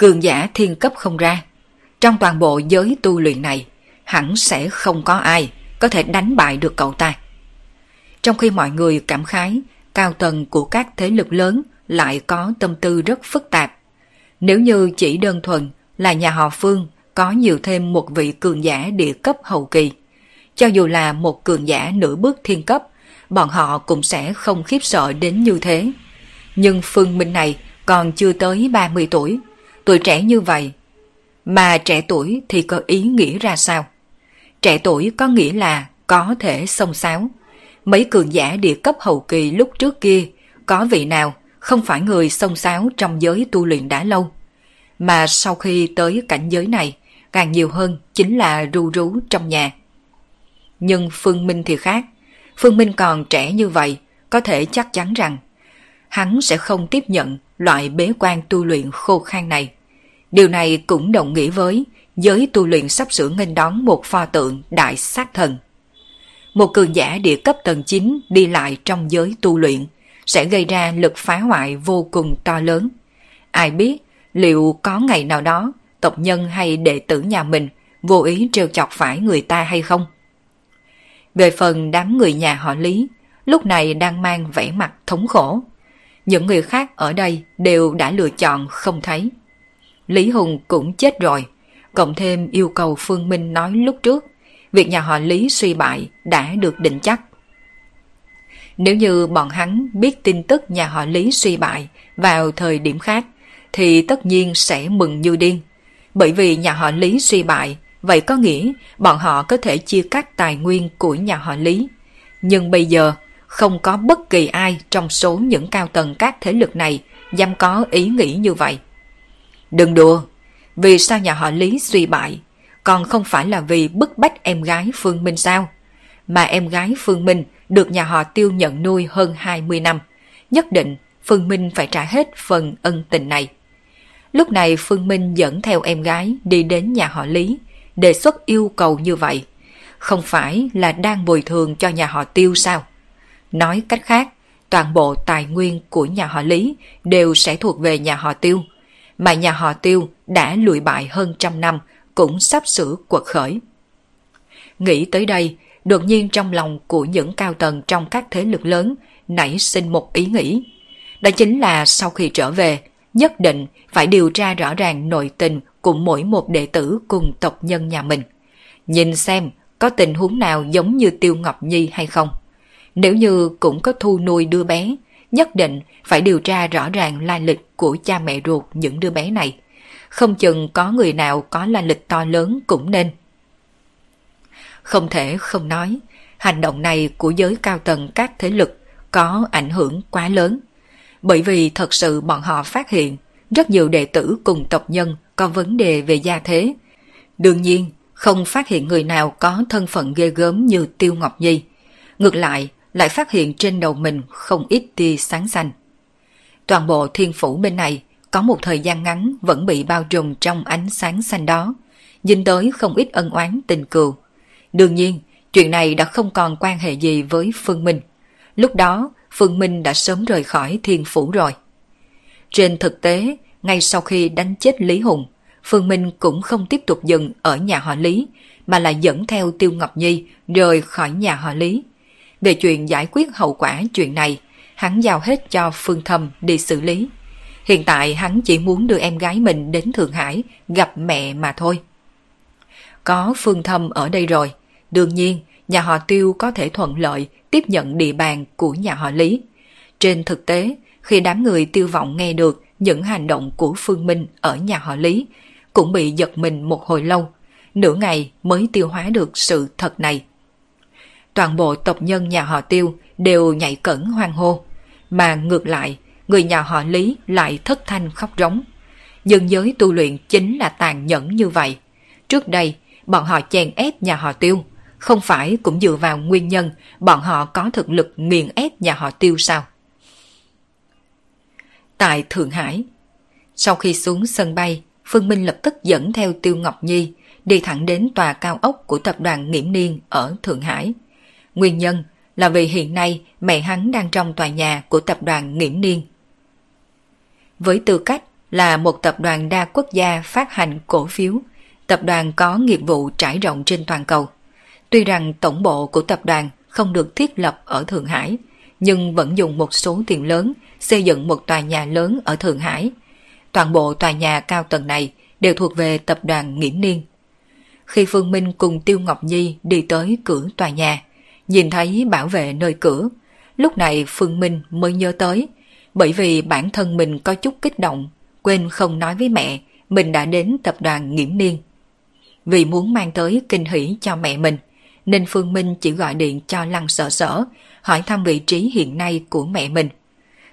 Cường giả thiên cấp không ra. Trong toàn bộ giới tu luyện này, hẳn sẽ không có ai có thể đánh bại được cậu ta. Trong khi mọi người cảm khái, cao tầng của các thế lực lớn lại có tâm tư rất phức tạp. Nếu như chỉ đơn thuần là nhà họ Phương có nhiều thêm một vị cường giả địa cấp hậu kỳ, cho dù là một cường giả nửa bước thiên cấp, bọn họ cũng sẽ không khiếp sợ đến như thế. Nhưng Phương Minh này còn chưa tới 30 tuổi, tuổi trẻ như vậy. Mà trẻ tuổi thì có ý nghĩa ra sao? Trẻ tuổi có nghĩa là có thể sông sáo. Mấy cường giả địa cấp hậu kỳ lúc trước kia, có vị nào không phải người sông sáo trong giới tu luyện đã lâu. Mà sau khi tới cảnh giới này, càng nhiều hơn chính là ru rú trong nhà. Nhưng Phương Minh thì khác. Phương Minh còn trẻ như vậy, có thể chắc chắn rằng hắn sẽ không tiếp nhận loại bế quan tu luyện khô khan này. Điều này cũng đồng nghĩa với giới tu luyện sắp sửa nghênh đón một pho tượng đại sát thần. Một cường giả địa cấp tầng 9 đi lại trong giới tu luyện sẽ gây ra lực phá hoại vô cùng to lớn. Ai biết liệu có ngày nào đó tộc nhân hay đệ tử nhà mình vô ý trêu chọc phải người ta hay không? Về phần đám người nhà họ Lý, lúc này đang mang vẻ mặt thống khổ. Những người khác ở đây đều đã lựa chọn không thấy. Lý Hùng cũng chết rồi, cộng thêm yêu cầu Phương Minh nói lúc trước, việc nhà họ Lý suy bại đã được định chắc. Nếu như bọn hắn biết tin tức nhà họ Lý suy bại vào thời điểm khác, thì tất nhiên sẽ mừng như điên. Bởi vì nhà họ Lý suy bại, vậy có nghĩa bọn họ có thể chia cắt tài nguyên của nhà họ Lý. Nhưng bây giờ, không có bất kỳ ai trong số những cao tầng các thế lực này dám có ý nghĩ như vậy. Đừng đùa, vì sao nhà họ Lý suy bại, còn không phải là vì bức bách em gái Phương Minh sao? Mà em gái Phương Minh được nhà họ Tiêu nhận nuôi hơn 20 năm. Nhất định Phương Minh phải trả hết phần ân tình này. Lúc này Phương Minh dẫn theo em gái đi đến nhà họ Lý, đề xuất yêu cầu như vậy. Không phải là đang bồi thường cho nhà họ Tiêu sao? Nói cách khác, toàn bộ tài nguyên của nhà họ Lý đều sẽ thuộc về nhà họ Tiêu – mà nhà họ tiêu đã lùi bại hơn trăm năm cũng sắp sửa quật khởi. Nghĩ tới đây, đột nhiên trong lòng của những cao tầng trong các thế lực lớn nảy sinh một ý nghĩ. Đó chính là sau khi trở về, nhất định phải điều tra rõ ràng nội tình của mỗi một đệ tử cùng tộc nhân nhà mình. Nhìn xem có tình huống nào giống như Tiêu Ngọc Nhi hay không. Nếu như cũng có thu nuôi đưa bé, nhất định phải điều tra rõ ràng lai lịch của cha mẹ ruột những đứa bé này. Không chừng có người nào có lai lịch to lớn cũng nên. Không thể không nói, hành động này của giới cao tầng các thế lực có ảnh hưởng quá lớn. Bởi vì thật sự bọn họ phát hiện rất nhiều đệ tử cùng tộc nhân có vấn đề về gia thế. Đương nhiên, không phát hiện người nào có thân phận ghê gớm như Tiêu Ngọc Nhi. Ngược lại, lại phát hiện trên đầu mình không ít tia sáng xanh. Toàn bộ thiên phủ bên này có một thời gian ngắn vẫn bị bao trùm trong ánh sáng xanh đó, dính tới không ít ân oán tình cừu. Đương nhiên, chuyện này đã không còn quan hệ gì với Phương Minh. Lúc đó, Phương Minh đã sớm rời khỏi thiên phủ rồi. Trên thực tế, ngay sau khi đánh chết Lý Hùng, Phương Minh cũng không tiếp tục dừng ở nhà họ Lý, mà lại dẫn theo Tiêu Ngọc Nhi rời khỏi nhà họ Lý. Về chuyện giải quyết hậu quả chuyện này, hắn giao hết cho Phương Thâm đi xử lý. Hiện tại hắn chỉ muốn đưa em gái mình đến Thượng Hải gặp mẹ mà thôi. Có Phương Thâm ở đây rồi, đương nhiên nhà họ Tiêu có thể thuận lợi tiếp nhận địa bàn của nhà họ Lý. Trên thực tế, khi đám người tiêu vọng nghe được những hành động của Phương Minh ở nhà họ Lý, cũng bị giật mình một hồi lâu, nửa ngày mới tiêu hóa được sự thật này toàn bộ tộc nhân nhà họ Tiêu đều nhảy cẩn hoang hô, mà ngược lại, người nhà họ Lý lại thất thanh khóc rống. nhưng giới tu luyện chính là tàn nhẫn như vậy. Trước đây, bọn họ chèn ép nhà họ tiêu, không phải cũng dựa vào nguyên nhân bọn họ có thực lực nghiền ép nhà họ tiêu sao? Tại Thượng Hải, sau khi xuống sân bay, Phương Minh lập tức dẫn theo Tiêu Ngọc Nhi đi thẳng đến tòa cao ốc của tập đoàn Nghiễm Niên ở Thượng Hải. Nguyên nhân là vì hiện nay mẹ hắn đang trong tòa nhà của tập đoàn Nghiễm Niên. Với tư cách là một tập đoàn đa quốc gia phát hành cổ phiếu, tập đoàn có nghiệp vụ trải rộng trên toàn cầu. Tuy rằng tổng bộ của tập đoàn không được thiết lập ở Thượng Hải, nhưng vẫn dùng một số tiền lớn xây dựng một tòa nhà lớn ở Thượng Hải. Toàn bộ tòa nhà cao tầng này đều thuộc về tập đoàn Nghiễm Niên. Khi Phương Minh cùng Tiêu Ngọc Nhi đi tới cửa tòa nhà, nhìn thấy bảo vệ nơi cửa, lúc này Phương Minh mới nhớ tới, bởi vì bản thân mình có chút kích động, quên không nói với mẹ mình đã đến tập đoàn Nghiễm Niên. Vì muốn mang tới kinh hỷ cho mẹ mình, nên Phương Minh chỉ gọi điện cho Lăng Sở Sở, hỏi thăm vị trí hiện nay của mẹ mình.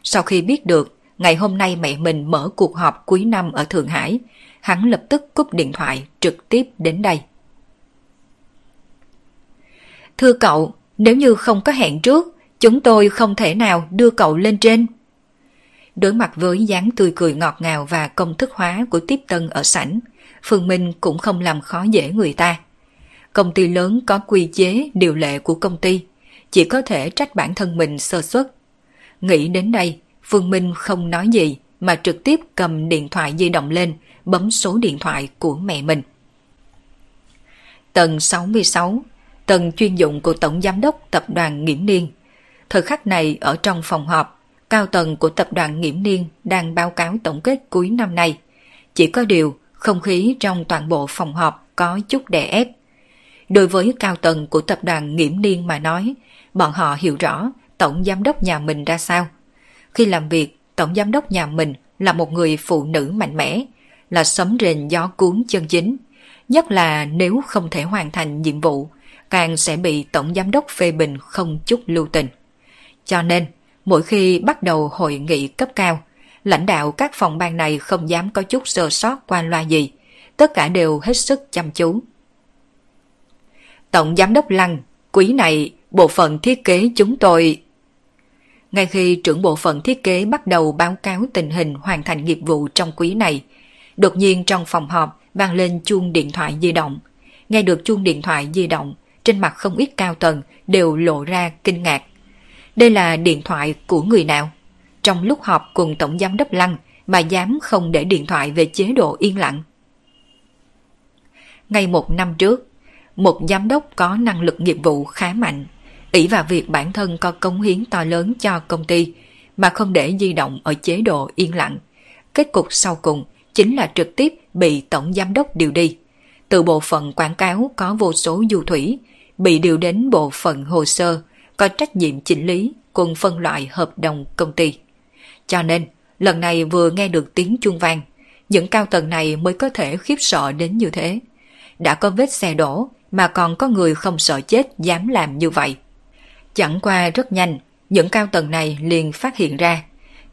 Sau khi biết được ngày hôm nay mẹ mình mở cuộc họp cuối năm ở Thượng Hải, hắn lập tức cúp điện thoại trực tiếp đến đây. Thưa cậu, nếu như không có hẹn trước, chúng tôi không thể nào đưa cậu lên trên. Đối mặt với dáng tươi cười ngọt ngào và công thức hóa của tiếp tân ở sảnh, Phương Minh cũng không làm khó dễ người ta. Công ty lớn có quy chế, điều lệ của công ty, chỉ có thể trách bản thân mình sơ suất. Nghĩ đến đây, Phương Minh không nói gì mà trực tiếp cầm điện thoại di động lên, bấm số điện thoại của mẹ mình. Tầng 66, tần chuyên dụng của Tổng Giám đốc Tập đoàn Nghiễm Niên. Thời khắc này ở trong phòng họp, cao tầng của Tập đoàn Nghiễm Niên đang báo cáo tổng kết cuối năm nay. Chỉ có điều, không khí trong toàn bộ phòng họp có chút đè ép. Đối với cao tầng của Tập đoàn Nghiễm Niên mà nói, bọn họ hiểu rõ Tổng Giám đốc nhà mình ra sao. Khi làm việc, Tổng Giám đốc nhà mình là một người phụ nữ mạnh mẽ, là sấm rền gió cuốn chân chính. Nhất là nếu không thể hoàn thành nhiệm vụ, càng sẽ bị Tổng Giám đốc phê bình không chút lưu tình. Cho nên, mỗi khi bắt đầu hội nghị cấp cao, lãnh đạo các phòng ban này không dám có chút sơ sót qua loa gì, tất cả đều hết sức chăm chú. Tổng Giám đốc Lăng, quý này bộ phận thiết kế chúng tôi... Ngay khi trưởng bộ phận thiết kế bắt đầu báo cáo tình hình hoàn thành nghiệp vụ trong quý này, đột nhiên trong phòng họp vang lên chuông điện thoại di động. Nghe được chuông điện thoại di động, trên mặt không ít cao tầng đều lộ ra kinh ngạc. Đây là điện thoại của người nào? Trong lúc họp cùng Tổng Giám đốc Lăng mà dám không để điện thoại về chế độ yên lặng. Ngay một năm trước, một giám đốc có năng lực nghiệp vụ khá mạnh, ỷ vào việc bản thân có cống hiến to lớn cho công ty mà không để di động ở chế độ yên lặng. Kết cục sau cùng chính là trực tiếp bị tổng giám đốc điều đi. Từ bộ phận quảng cáo có vô số du thủy, bị điều đến bộ phận hồ sơ, có trách nhiệm chỉnh lý cùng phân loại hợp đồng công ty. Cho nên, lần này vừa nghe được tiếng chuông vang, những cao tầng này mới có thể khiếp sợ đến như thế. Đã có vết xe đổ mà còn có người không sợ chết dám làm như vậy. Chẳng qua rất nhanh, những cao tầng này liền phát hiện ra.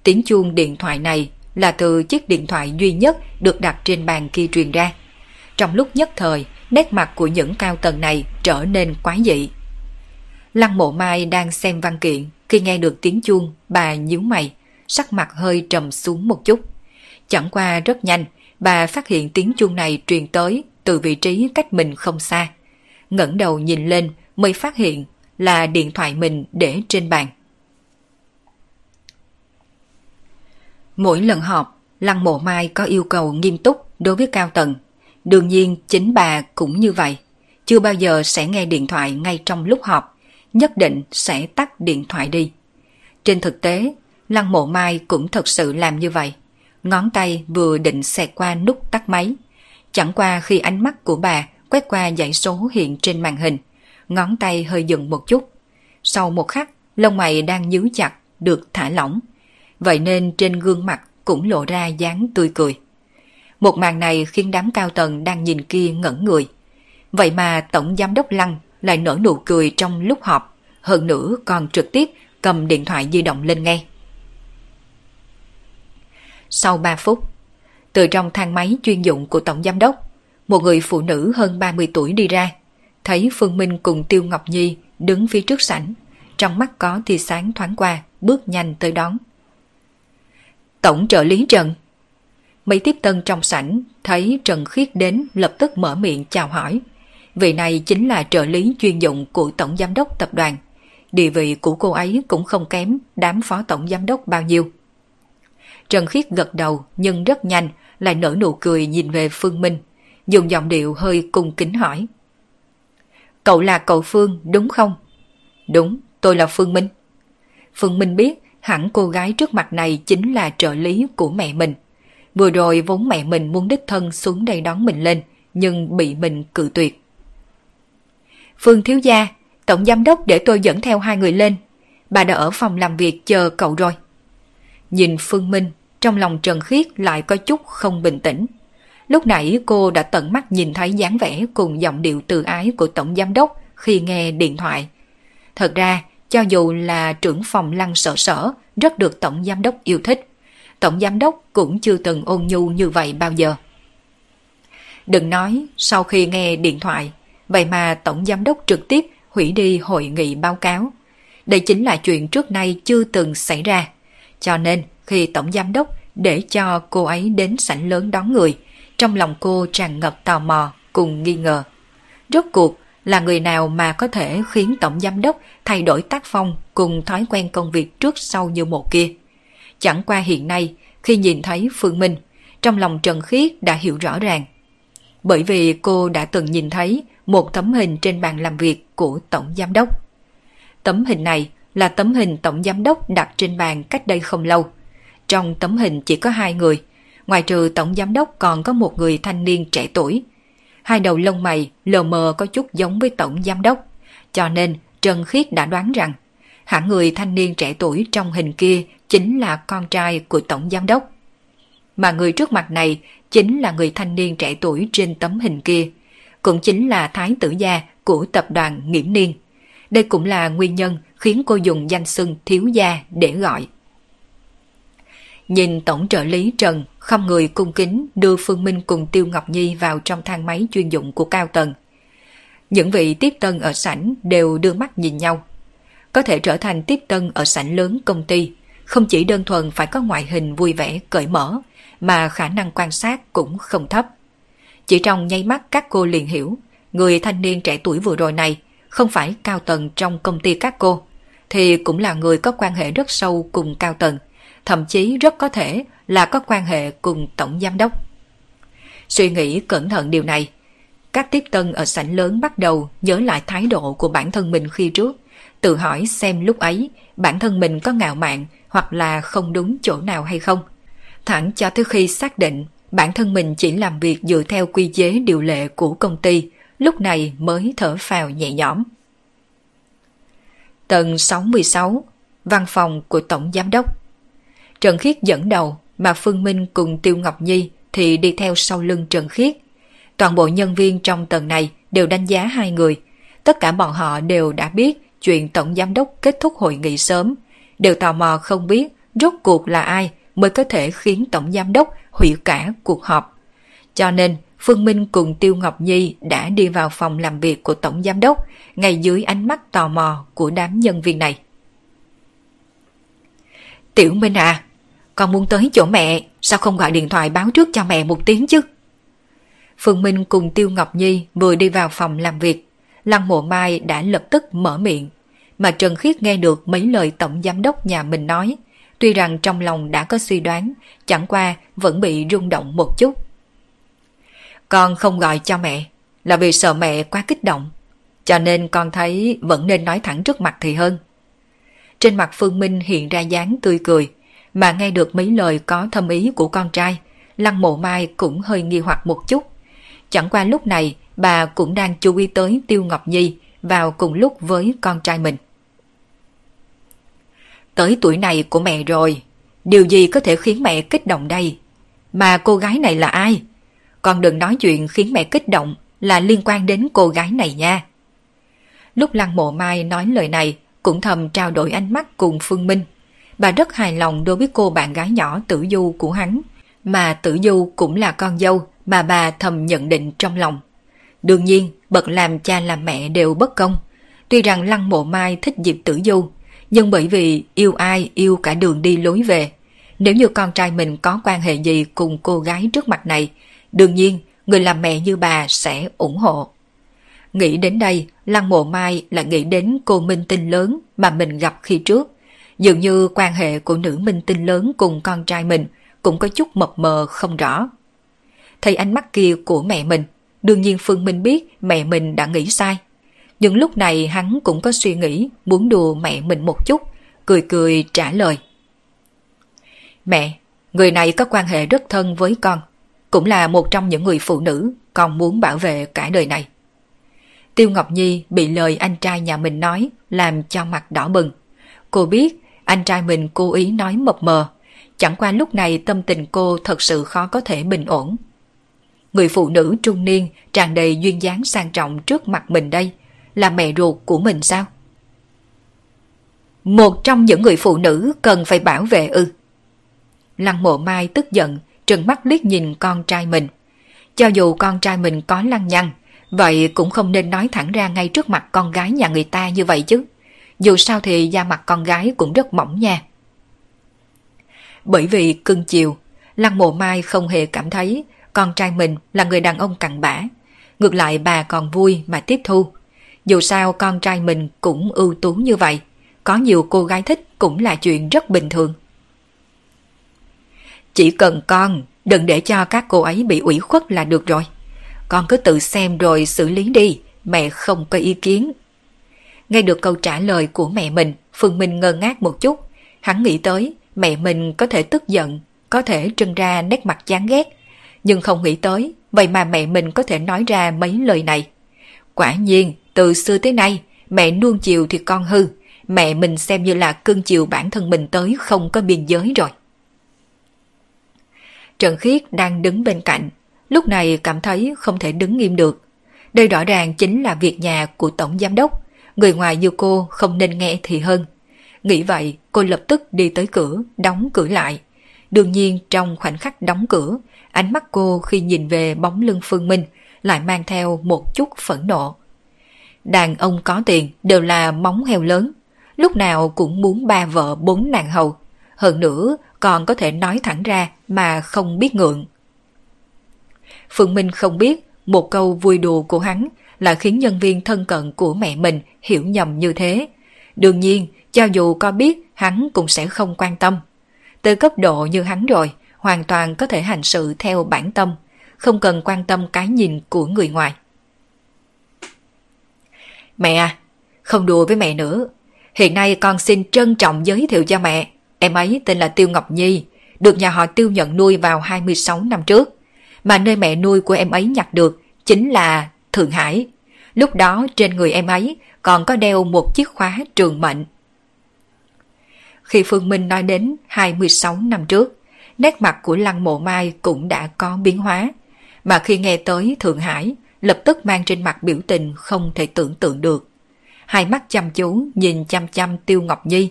Tiếng chuông điện thoại này là từ chiếc điện thoại duy nhất được đặt trên bàn kia truyền ra. Trong lúc nhất thời, nét mặt của những cao tầng này trở nên quái dị. Lăng mộ mai đang xem văn kiện, khi nghe được tiếng chuông, bà nhíu mày, sắc mặt hơi trầm xuống một chút. Chẳng qua rất nhanh, bà phát hiện tiếng chuông này truyền tới từ vị trí cách mình không xa. ngẩng đầu nhìn lên mới phát hiện là điện thoại mình để trên bàn. Mỗi lần họp, Lăng Mộ Mai có yêu cầu nghiêm túc đối với cao tầng. Đương nhiên chính bà cũng như vậy. Chưa bao giờ sẽ nghe điện thoại ngay trong lúc họp, nhất định sẽ tắt điện thoại đi. Trên thực tế, Lăng Mộ Mai cũng thật sự làm như vậy. Ngón tay vừa định xẹt qua nút tắt máy. Chẳng qua khi ánh mắt của bà quét qua dãy số hiện trên màn hình, ngón tay hơi dừng một chút. Sau một khắc, lông mày đang nhíu chặt, được thả lỏng. Vậy nên trên gương mặt cũng lộ ra dáng tươi cười. Một màn này khiến đám cao tầng đang nhìn kia ngẩn người. Vậy mà Tổng Giám đốc Lăng lại nở nụ cười trong lúc họp, hơn nữa còn trực tiếp cầm điện thoại di động lên nghe. Sau 3 phút, Từ trong thang máy chuyên dụng của Tổng Giám Đốc, một người phụ nữ hơn 30 tuổi đi ra, thấy Phương Minh cùng Tiêu Ngọc Nhi đứng phía trước sảnh, trong mắt có tia sáng thoáng qua, bước nhanh tới đón. Tổng trợ lý Trần Mấy tiếp tân trong sảnh thấy Trần Khiết đến lập tức mở miệng chào hỏi. Vị này chính là trợ lý chuyên dụng của Tổng Giám đốc Tập đoàn. Địa vị của cô ấy cũng không kém đám phó Tổng Giám đốc bao nhiêu. Trần Khiết gật đầu nhưng rất nhanh lại nở nụ cười nhìn về Phương Minh, dùng giọng điệu hơi cung kính hỏi. Cậu là cậu Phương đúng không? Đúng, tôi là Phương Minh. Phương Minh biết hẳn cô gái trước mặt này chính là trợ lý của mẹ mình. Vừa rồi vốn mẹ mình muốn đích thân xuống đây đón mình lên, nhưng bị mình cự tuyệt. Phương thiếu gia, tổng giám đốc để tôi dẫn theo hai người lên. Bà đã ở phòng làm việc chờ cậu rồi. Nhìn Phương Minh, trong lòng Trần Khiết lại có chút không bình tĩnh. Lúc nãy cô đã tận mắt nhìn thấy dáng vẻ cùng giọng điệu từ ái của tổng giám đốc khi nghe điện thoại. Thật ra, cho dù là trưởng phòng lăng sở sở, rất được tổng giám đốc yêu thích. Tổng giám đốc cũng chưa từng ôn nhu như vậy bao giờ. Đừng nói, sau khi nghe điện thoại, vậy mà tổng giám đốc trực tiếp hủy đi hội nghị báo cáo. Đây chính là chuyện trước nay chưa từng xảy ra. Cho nên, khi tổng giám đốc để cho cô ấy đến sảnh lớn đón người, trong lòng cô tràn ngập tò mò cùng nghi ngờ. Rốt cuộc là người nào mà có thể khiến tổng giám đốc thay đổi tác phong cùng thói quen công việc trước sau như một kia. Chẳng qua hiện nay, khi nhìn thấy Phương Minh, trong lòng Trần Khiết đã hiểu rõ ràng. Bởi vì cô đã từng nhìn thấy một tấm hình trên bàn làm việc của Tổng Giám Đốc. Tấm hình này là tấm hình Tổng Giám Đốc đặt trên bàn cách đây không lâu. Trong tấm hình chỉ có hai người, ngoài trừ Tổng Giám Đốc còn có một người thanh niên trẻ tuổi. Hai đầu lông mày lờ mờ có chút giống với Tổng Giám Đốc, cho nên Trần Khiết đã đoán rằng hãng người thanh niên trẻ tuổi trong hình kia chính là con trai của Tổng Giám Đốc. Mà người trước mặt này chính là người thanh niên trẻ tuổi trên tấm hình kia, cũng chính là thái tử gia của tập đoàn Nghiễm Niên. Đây cũng là nguyên nhân khiến cô dùng danh xưng thiếu gia để gọi. Nhìn tổng trợ lý Trần không người cung kính đưa Phương Minh cùng Tiêu Ngọc Nhi vào trong thang máy chuyên dụng của cao tầng. Những vị tiếp tân ở sảnh đều đưa mắt nhìn nhau. Có thể trở thành tiếp tân ở sảnh lớn công ty, không chỉ đơn thuần phải có ngoại hình vui vẻ, cởi mở, mà khả năng quan sát cũng không thấp. Chỉ trong nháy mắt các cô liền hiểu, người thanh niên trẻ tuổi vừa rồi này không phải cao tầng trong công ty các cô, thì cũng là người có quan hệ rất sâu cùng cao tầng, thậm chí rất có thể là có quan hệ cùng tổng giám đốc. Suy nghĩ cẩn thận điều này, các tiếp tân ở sảnh lớn bắt đầu nhớ lại thái độ của bản thân mình khi trước, tự hỏi xem lúc ấy bản thân mình có ngạo mạn hoặc là không đúng chỗ nào hay không. Thẳng cho tới khi xác định bản thân mình chỉ làm việc dựa theo quy chế điều lệ của công ty, lúc này mới thở phào nhẹ nhõm. Tầng 66, văn phòng của Tổng Giám đốc. Trần Khiết dẫn đầu, mà Phương Minh cùng Tiêu Ngọc Nhi thì đi theo sau lưng Trần Khiết. Toàn bộ nhân viên trong tầng này đều đánh giá hai người. Tất cả bọn họ đều đã biết chuyện Tổng Giám đốc kết thúc hội nghị sớm, đều tò mò không biết rốt cuộc là ai mới có thể khiến Tổng Giám đốc hủy cả cuộc họp. Cho nên, Phương Minh cùng Tiêu Ngọc Nhi đã đi vào phòng làm việc của Tổng Giám đốc ngay dưới ánh mắt tò mò của đám nhân viên này. Tiểu Minh à, con muốn tới chỗ mẹ, sao không gọi điện thoại báo trước cho mẹ một tiếng chứ? Phương Minh cùng Tiêu Ngọc Nhi vừa đi vào phòng làm việc, Lăng Mộ Mai đã lập tức mở miệng, mà Trần Khiết nghe được mấy lời tổng giám đốc nhà mình nói, tuy rằng trong lòng đã có suy đoán, chẳng qua vẫn bị rung động một chút. Con không gọi cho mẹ, là vì sợ mẹ quá kích động, cho nên con thấy vẫn nên nói thẳng trước mặt thì hơn. Trên mặt Phương Minh hiện ra dáng tươi cười, mà nghe được mấy lời có thâm ý của con trai, Lăng Mộ Mai cũng hơi nghi hoặc một chút. Chẳng qua lúc này, bà cũng đang chú ý tới Tiêu Ngọc Nhi vào cùng lúc với con trai mình. Tới tuổi này của mẹ rồi, điều gì có thể khiến mẹ kích động đây? Mà cô gái này là ai? Con đừng nói chuyện khiến mẹ kích động là liên quan đến cô gái này nha. Lúc Lăng Mộ Mai nói lời này, cũng thầm trao đổi ánh mắt cùng Phương Minh. Bà rất hài lòng đối với cô bạn gái nhỏ tử du của hắn. mà tử du cũng là con dâu mà bà thầm nhận định trong lòng. Đương nhiên, bậc làm cha làm mẹ đều bất công. Tuy rằng Lăng Mộ Mai thích Diệp Tử Du, nhưng bởi vì yêu ai yêu cả đường đi lối về. Nếu như con trai mình có quan hệ gì cùng cô gái trước mặt này, đương nhiên người làm mẹ như bà sẽ ủng hộ. Nghĩ đến đây, Lăng Mộ Mai lại nghĩ đến cô minh tinh lớn mà mình gặp khi trước. Dường như quan hệ của nữ minh tinh lớn cùng con trai mình cũng có chút mập mờ không rõ. Thấy ánh mắt kia của mẹ mình, đương nhiên Phương Minh biết mẹ mình đã nghĩ sai. Nhưng lúc này hắn cũng có suy nghĩ muốn đùa mẹ mình một chút, cười cười trả lời. Mẹ, người này có quan hệ rất thân với con, cũng là một trong những người phụ nữ con muốn bảo vệ cả đời này. Tiêu Ngọc Nhi bị lời anh trai nhà mình nói làm cho mặt đỏ bừng. Cô biết anh trai mình cố ý nói mập mờ, chẳng qua lúc này tâm tình cô thật sự khó có thể bình ổn. Người phụ nữ trung niên tràn đầy duyên dáng sang trọng trước mặt mình đây là mẹ ruột của mình sao? Một trong những người phụ nữ cần phải bảo vệ ư. Lăng mộ mai tức giận, trừng mắt liếc nhìn con trai mình. Cho dù con trai mình có lăng nhăng, vậy cũng không nên nói thẳng ra ngay trước mặt con gái nhà người ta như vậy chứ. Dù sao thì da mặt con gái cũng rất mỏng nha. Bởi vì cưng chiều, Lăng mộ mai không hề cảm thấy con trai mình là người đàn ông cặn bã. Ngược lại bà còn vui mà tiếp thu. Dù sao con trai mình cũng ưu tú như vậy, có nhiều cô gái thích cũng là chuyện rất bình thường. Chỉ cần con đừng để cho các cô ấy bị ủy khuất là được rồi. Con cứ tự xem rồi xử lý đi, mẹ không có ý kiến. Nghe được câu trả lời của mẹ mình, Phương Minh ngơ ngác một chút. Hắn nghĩ tới mẹ mình có thể tức giận, có thể trưng ra nét mặt chán ghét. Nhưng không nghĩ tới, vậy mà mẹ mình có thể nói ra mấy lời này. Quả nhiên, từ xưa tới nay, mẹ nuông chiều thì con hư. Mẹ mình xem như là cưng chiều bản thân mình tới không có biên giới rồi. Trần Khiết đang đứng bên cạnh, lúc này cảm thấy không thể đứng nghiêm được. Đây rõ ràng chính là việc nhà của Tổng Giám Đốc, người ngoài như cô không nên nghe thì hơn. Nghĩ vậy, cô lập tức đi tới cửa, đóng cửa lại. Đương nhiên trong khoảnh khắc đóng cửa, ánh mắt cô khi nhìn về bóng lưng Phương Minh lại mang theo một chút phẫn nộ. Đàn ông có tiền đều là móng heo lớn, lúc nào cũng muốn ba vợ bốn nàng hầu. Hơn nữa còn có thể nói thẳng ra mà không biết ngượng. Phương Minh không biết một câu vui đùa của hắn là khiến nhân viên thân cận của mẹ mình hiểu nhầm như thế. Đương nhiên, cho dù có biết, hắn cũng sẽ không quan tâm. Từ cấp độ như hắn rồi, hoàn toàn có thể hành sự theo bản tâm, không cần quan tâm cái nhìn của người ngoài. Mẹ à, không đùa với mẹ nữa. Hiện nay con xin trân trọng giới thiệu cho mẹ. Em ấy tên là Tiêu Ngọc Nhi, được nhà họ Tiêu nhận nuôi vào 26 năm trước. Mà nơi mẹ nuôi của em ấy nhặt được chính là Thượng Hải. Lúc đó trên người em ấy còn có đeo một chiếc khóa trường mệnh. Khi Phương Minh nói đến 26 năm trước, nét mặt của Lăng Mộ Mai cũng đã có biến hóa. Mà khi nghe tới Thượng Hải, lập tức mang trên mặt biểu tình không thể tưởng tượng được. Hai mắt chăm chú nhìn chăm chăm Tiêu Ngọc Nhi.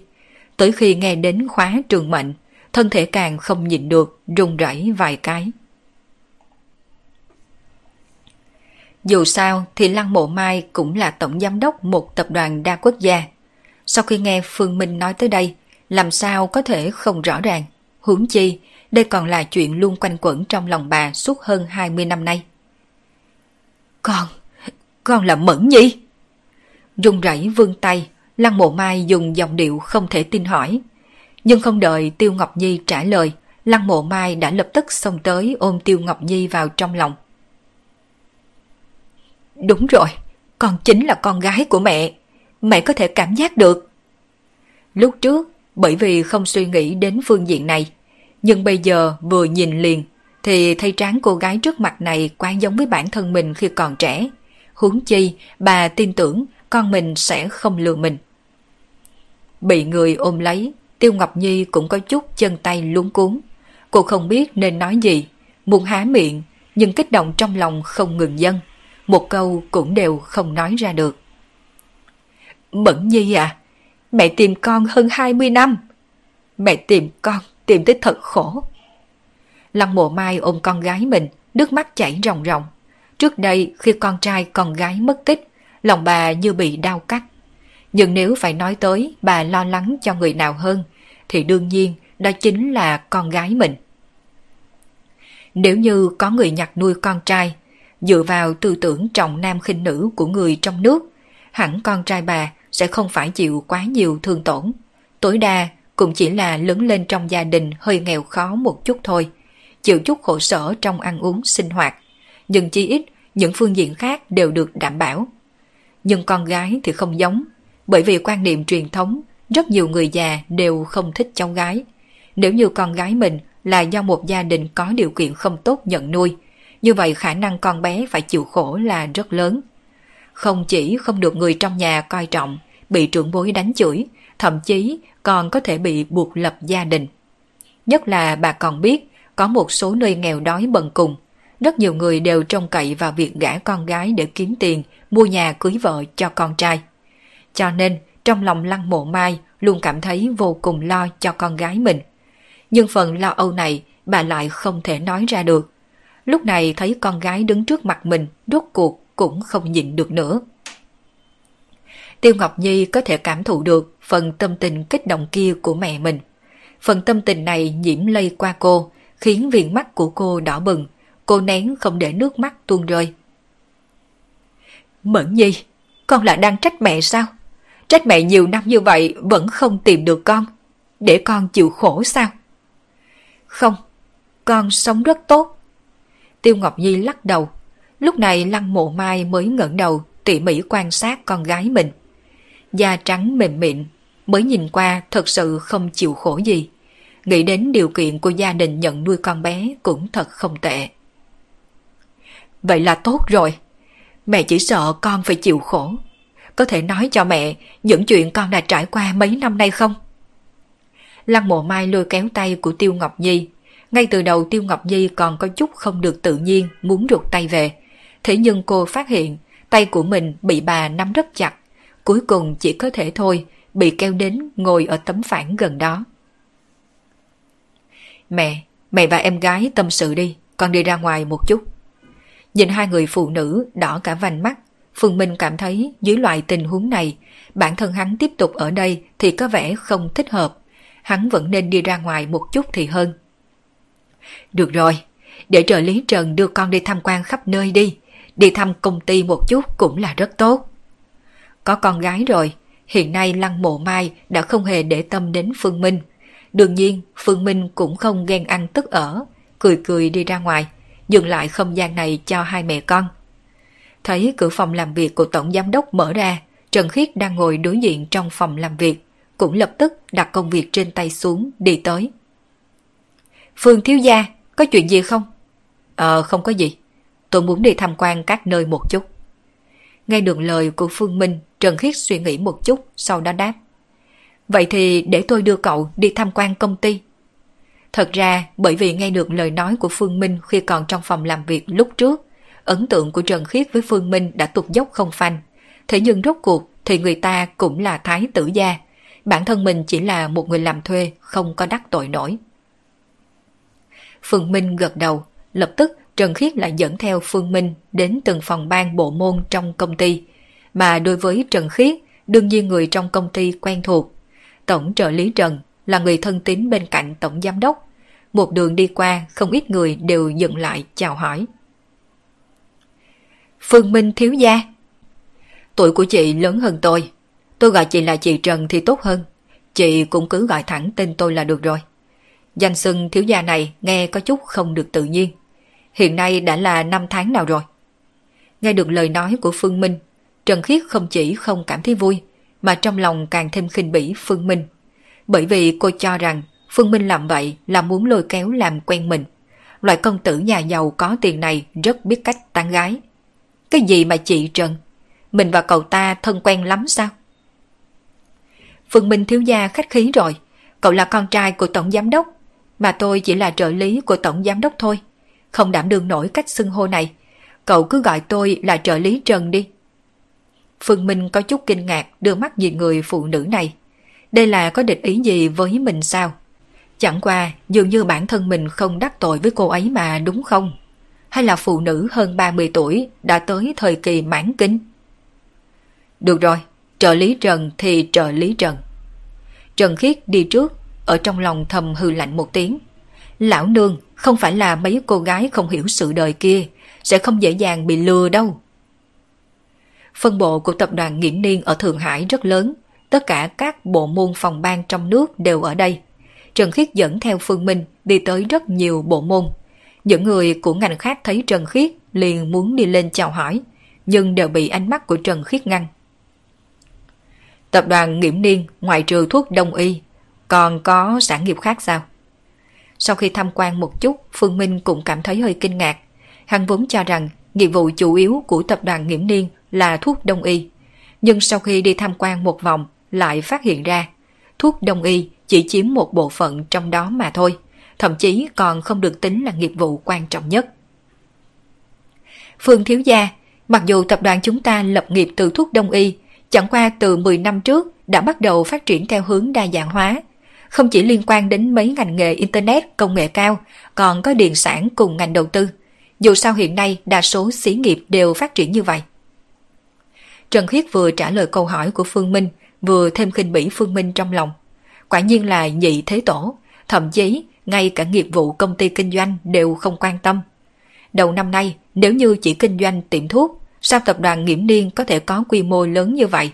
Tới khi nghe đến khóa trường mệnh, thân thể càng không nhịn được, run rẩy vài cái. Dù sao thì Lăng Mộ Mai cũng là tổng giám đốc một tập đoàn đa quốc gia. Sau khi nghe Phương Minh nói tới đây, làm sao có thể không rõ ràng. Huống chi, đây còn là chuyện luôn quanh quẩn trong lòng bà suốt hơn 20 năm nay. Con, con là Mẫn Nhi. Dùng rẩy vươn tay, Lăng Mộ Mai dùng giọng điệu không thể tin hỏi. Nhưng không đợi Tiêu Ngọc Nhi trả lời, Lăng Mộ Mai đã lập tức xông tới ôm Tiêu Ngọc Nhi vào trong lòng. Đúng rồi, con chính là con gái của mẹ. Mẹ có thể cảm giác được. Lúc trước, bởi vì không suy nghĩ đến phương diện này, nhưng bây giờ vừa nhìn liền thì thấy tráng cô gái trước mặt này quá giống với bản thân mình khi còn trẻ. Huống chi, bà tin tưởng con mình sẽ không lừa mình. Bị người ôm lấy, Tiêu Ngọc Nhi cũng có chút chân tay luống cuốn. Cô không biết nên nói gì, muốn há miệng, nhưng kích động trong lòng không ngừng dâng. Một câu cũng đều không nói ra được. Mẫn Nhi à, mẹ tìm con hơn 20 năm. Mẹ tìm con, tìm tới thật khổ. Lăng mộ mai ôm con gái mình, nước mắt chảy ròng ròng. Trước đây khi con trai con gái mất tích, lòng bà như bị đau cắt. Nhưng nếu phải nói tới bà lo lắng cho người nào hơn, thì đương nhiên đó chính là con gái mình. Nếu như có người nhặt nuôi con trai, dựa vào tư tưởng trọng nam khinh nữ của người trong nước, hẳn con trai bà sẽ không phải chịu quá nhiều thương tổn. Tối đa cũng chỉ là lớn lên trong gia đình hơi nghèo khó một chút thôi, chịu chút khổ sở trong ăn uống sinh hoạt. Nhưng chi ít, những phương diện khác đều được đảm bảo. Nhưng con gái thì không giống, bởi vì quan niệm truyền thống, rất nhiều người già đều không thích cháu gái. Nếu như con gái mình là do một gia đình có điều kiện không tốt nhận nuôi, như vậy khả năng con bé phải chịu khổ là rất lớn. Không chỉ không được người trong nhà coi trọng, bị trưởng bối đánh chửi, thậm chí còn có thể bị buộc lập gia đình. Nhất là bà còn biết có một số nơi nghèo đói bần cùng, rất nhiều người đều trông cậy vào việc gả con gái để kiếm tiền, mua nhà cưới vợ cho con trai. Cho nên, trong lòng Lăng Mộ Mai luôn cảm thấy vô cùng lo cho con gái mình. Nhưng phần lo âu này bà lại không thể nói ra được. Lúc này thấy con gái đứng trước mặt mình, rốt cuộc cũng không nhịn được nữa. Tiêu Ngọc Nhi có thể cảm thụ được phần tâm tình kích động kia của mẹ mình. Phần tâm tình này nhiễm lây qua cô, khiến viền mắt của cô đỏ bừng. Cô nén không để nước mắt tuôn rơi. Mẫn Nhi, con là đang trách mẹ sao? Trách mẹ nhiều năm như vậy vẫn không tìm được con. Để con chịu khổ sao? Không, con sống rất tốt. Tiêu Ngọc Nhi lắc đầu. Lúc này Lăng Mộ Mai mới ngẩng đầu tỉ mỉ quan sát con gái mình. Da trắng mềm mịn, mới nhìn qua thật sự không chịu khổ gì. Nghĩ đến điều kiện của gia đình nhận nuôi con bé cũng thật không tệ. Vậy là tốt rồi. Mẹ chỉ sợ con phải chịu khổ. Có thể nói cho mẹ những chuyện con đã trải qua mấy năm nay không? Lăng mộ mai lôi kéo tay của Tiêu Ngọc Nhi. Ngay từ đầu Tiêu Ngọc Nhi còn có chút không được tự nhiên muốn rụt tay về. Thế nhưng cô phát hiện tay của mình bị bà nắm rất chặt. Cuối cùng chỉ có thể thôi, bị kéo đến ngồi ở tấm phản gần đó. Mẹ, mẹ và em gái tâm sự đi, con đi ra ngoài một chút. Nhìn hai người phụ nữ đỏ cả vành mắt, Phương Minh cảm thấy dưới loại tình huống này, bản thân hắn tiếp tục ở đây thì có vẻ không thích hợp. Hắn vẫn nên đi ra ngoài một chút thì hơn. Được rồi, để trợ lý Trần đưa con đi tham quan khắp nơi đi. Đi thăm công ty một chút cũng là rất tốt. Có con gái rồi, hiện nay Lăng Mộ Mai đã không hề để tâm đến Phương Minh. Đương nhiên, Phương Minh cũng không ghen ăn tức ở, cười cười đi ra ngoài, dừng lại không gian này cho hai mẹ con. Thấy cửa phòng làm việc của Tổng Giám đốc mở ra, Trần Khiết đang ngồi đối diện trong phòng làm việc, cũng lập tức đặt công việc trên tay xuống đi tới. Phương thiếu gia, có chuyện gì không? Ờ, không có gì. Tôi muốn đi tham quan các nơi một chút. Nghe được lời của Phương Minh, Trần Khiết suy nghĩ một chút, sau đó đáp. Vậy thì để tôi đưa cậu đi tham quan công ty. Thật ra, bởi vì nghe được lời nói của Phương Minh khi còn trong phòng làm việc lúc trước, ấn tượng của Trần Khiết với Phương Minh đã tụt dốc không phanh. Thế nhưng rốt cuộc thì người ta cũng là thái tử gia. Bản thân mình chỉ là một người làm thuê, không có đắc tội nổi. Phương Minh gật đầu, lập tức Trần Khiết lại dẫn theo Phương Minh đến từng phòng ban bộ môn trong công ty. Mà đối với Trần Khiết, đương nhiên người trong công ty quen thuộc. Tổng trợ lý Trần là người thân tín bên cạnh tổng giám đốc. Một đường đi qua, không ít người đều dừng lại chào hỏi. Phương Minh thiếu gia. Tuổi của chị lớn hơn tôi. Tôi gọi chị là chị Trần thì tốt hơn. Chị cũng cứ gọi thẳng tên tôi là được rồi. Danh xưng thiếu gia này nghe có chút không được tự nhiên. Hiện nay đã là năm tháng nào rồi? Nghe được lời nói của Phương Minh, Trần Khiết không chỉ không cảm thấy vui, mà trong lòng càng thêm khinh bỉ Phương Minh. Bởi vì cô cho rằng Phương Minh làm vậy là muốn lôi kéo làm quen mình. Loại công tử nhà giàu có tiền này rất biết cách tán gái. Cái gì mà chị Trần? Mình và cậu ta thân quen lắm sao? Phương Minh thiếu gia khách khí rồi. Cậu là con trai của tổng giám đốc, mà tôi chỉ là trợ lý của tổng giám đốc thôi. Không đảm đương nổi cách xưng hô này. Cậu cứ gọi tôi là trợ lý Trần đi. Phương Minh có chút kinh ngạc đưa mắt nhìn người phụ nữ này. Đây là có địch ý gì với mình sao? Chẳng qua dường như bản thân mình không đắc tội với cô ấy mà đúng không? Hay là phụ nữ hơn 30 tuổi đã tới thời kỳ mãn kinh? Được rồi, trợ lý Trần thì trợ lý Trần. Trần Khiết đi trước, ở trong lòng thầm hư lạnh một tiếng. Lão nương không phải là mấy cô gái không hiểu sự đời kia, sẽ không dễ dàng bị lừa đâu. Phân bộ của tập đoàn Nghiễm Niên ở Thượng Hải rất lớn, tất cả các bộ môn phòng ban trong nước đều ở đây. Trần Khiết dẫn theo Phương Minh đi tới rất nhiều bộ môn. Những người của ngành khác thấy Trần Khiết liền muốn đi lên chào hỏi, nhưng đều bị ánh mắt của Trần Khiết ngăn. Tập đoàn Nghiễm Niên ngoại trừ thuốc đông y, còn có sản nghiệp khác sao? Sau khi tham quan một chút, Phương Minh cũng cảm thấy hơi kinh ngạc. Hắn vốn cho rằng nghiệp vụ chủ yếu của tập đoàn Nghiễm Niên là thuốc đông y. Nhưng sau khi đi tham quan một vòng, lại phát hiện ra thuốc đông y chỉ chiếm một bộ phận trong đó mà thôi, thậm chí còn không được tính là nghiệp vụ quan trọng nhất. Phương Thiếu Gia, mặc dù tập đoàn chúng ta lập nghiệp từ thuốc đông y, chẳng qua từ 10 năm trước đã bắt đầu phát triển theo hướng đa dạng hóa, không chỉ liên quan đến mấy ngành nghề Internet công nghệ cao, còn có điện sản cùng ngành đầu tư. Dù sao hiện nay đa số xí nghiệp đều phát triển như vậy. Trần Khiết vừa trả lời câu hỏi của Phương Minh, vừa thêm khinh bỉ Phương Minh trong lòng. Quả nhiên là nhị thế tổ, thậm chí ngay cả nghiệp vụ công ty kinh doanh đều không quan tâm. Đầu năm nay, nếu như chỉ kinh doanh tiệm thuốc, sao tập đoàn Nghiễm Niên có thể có quy mô lớn như vậy?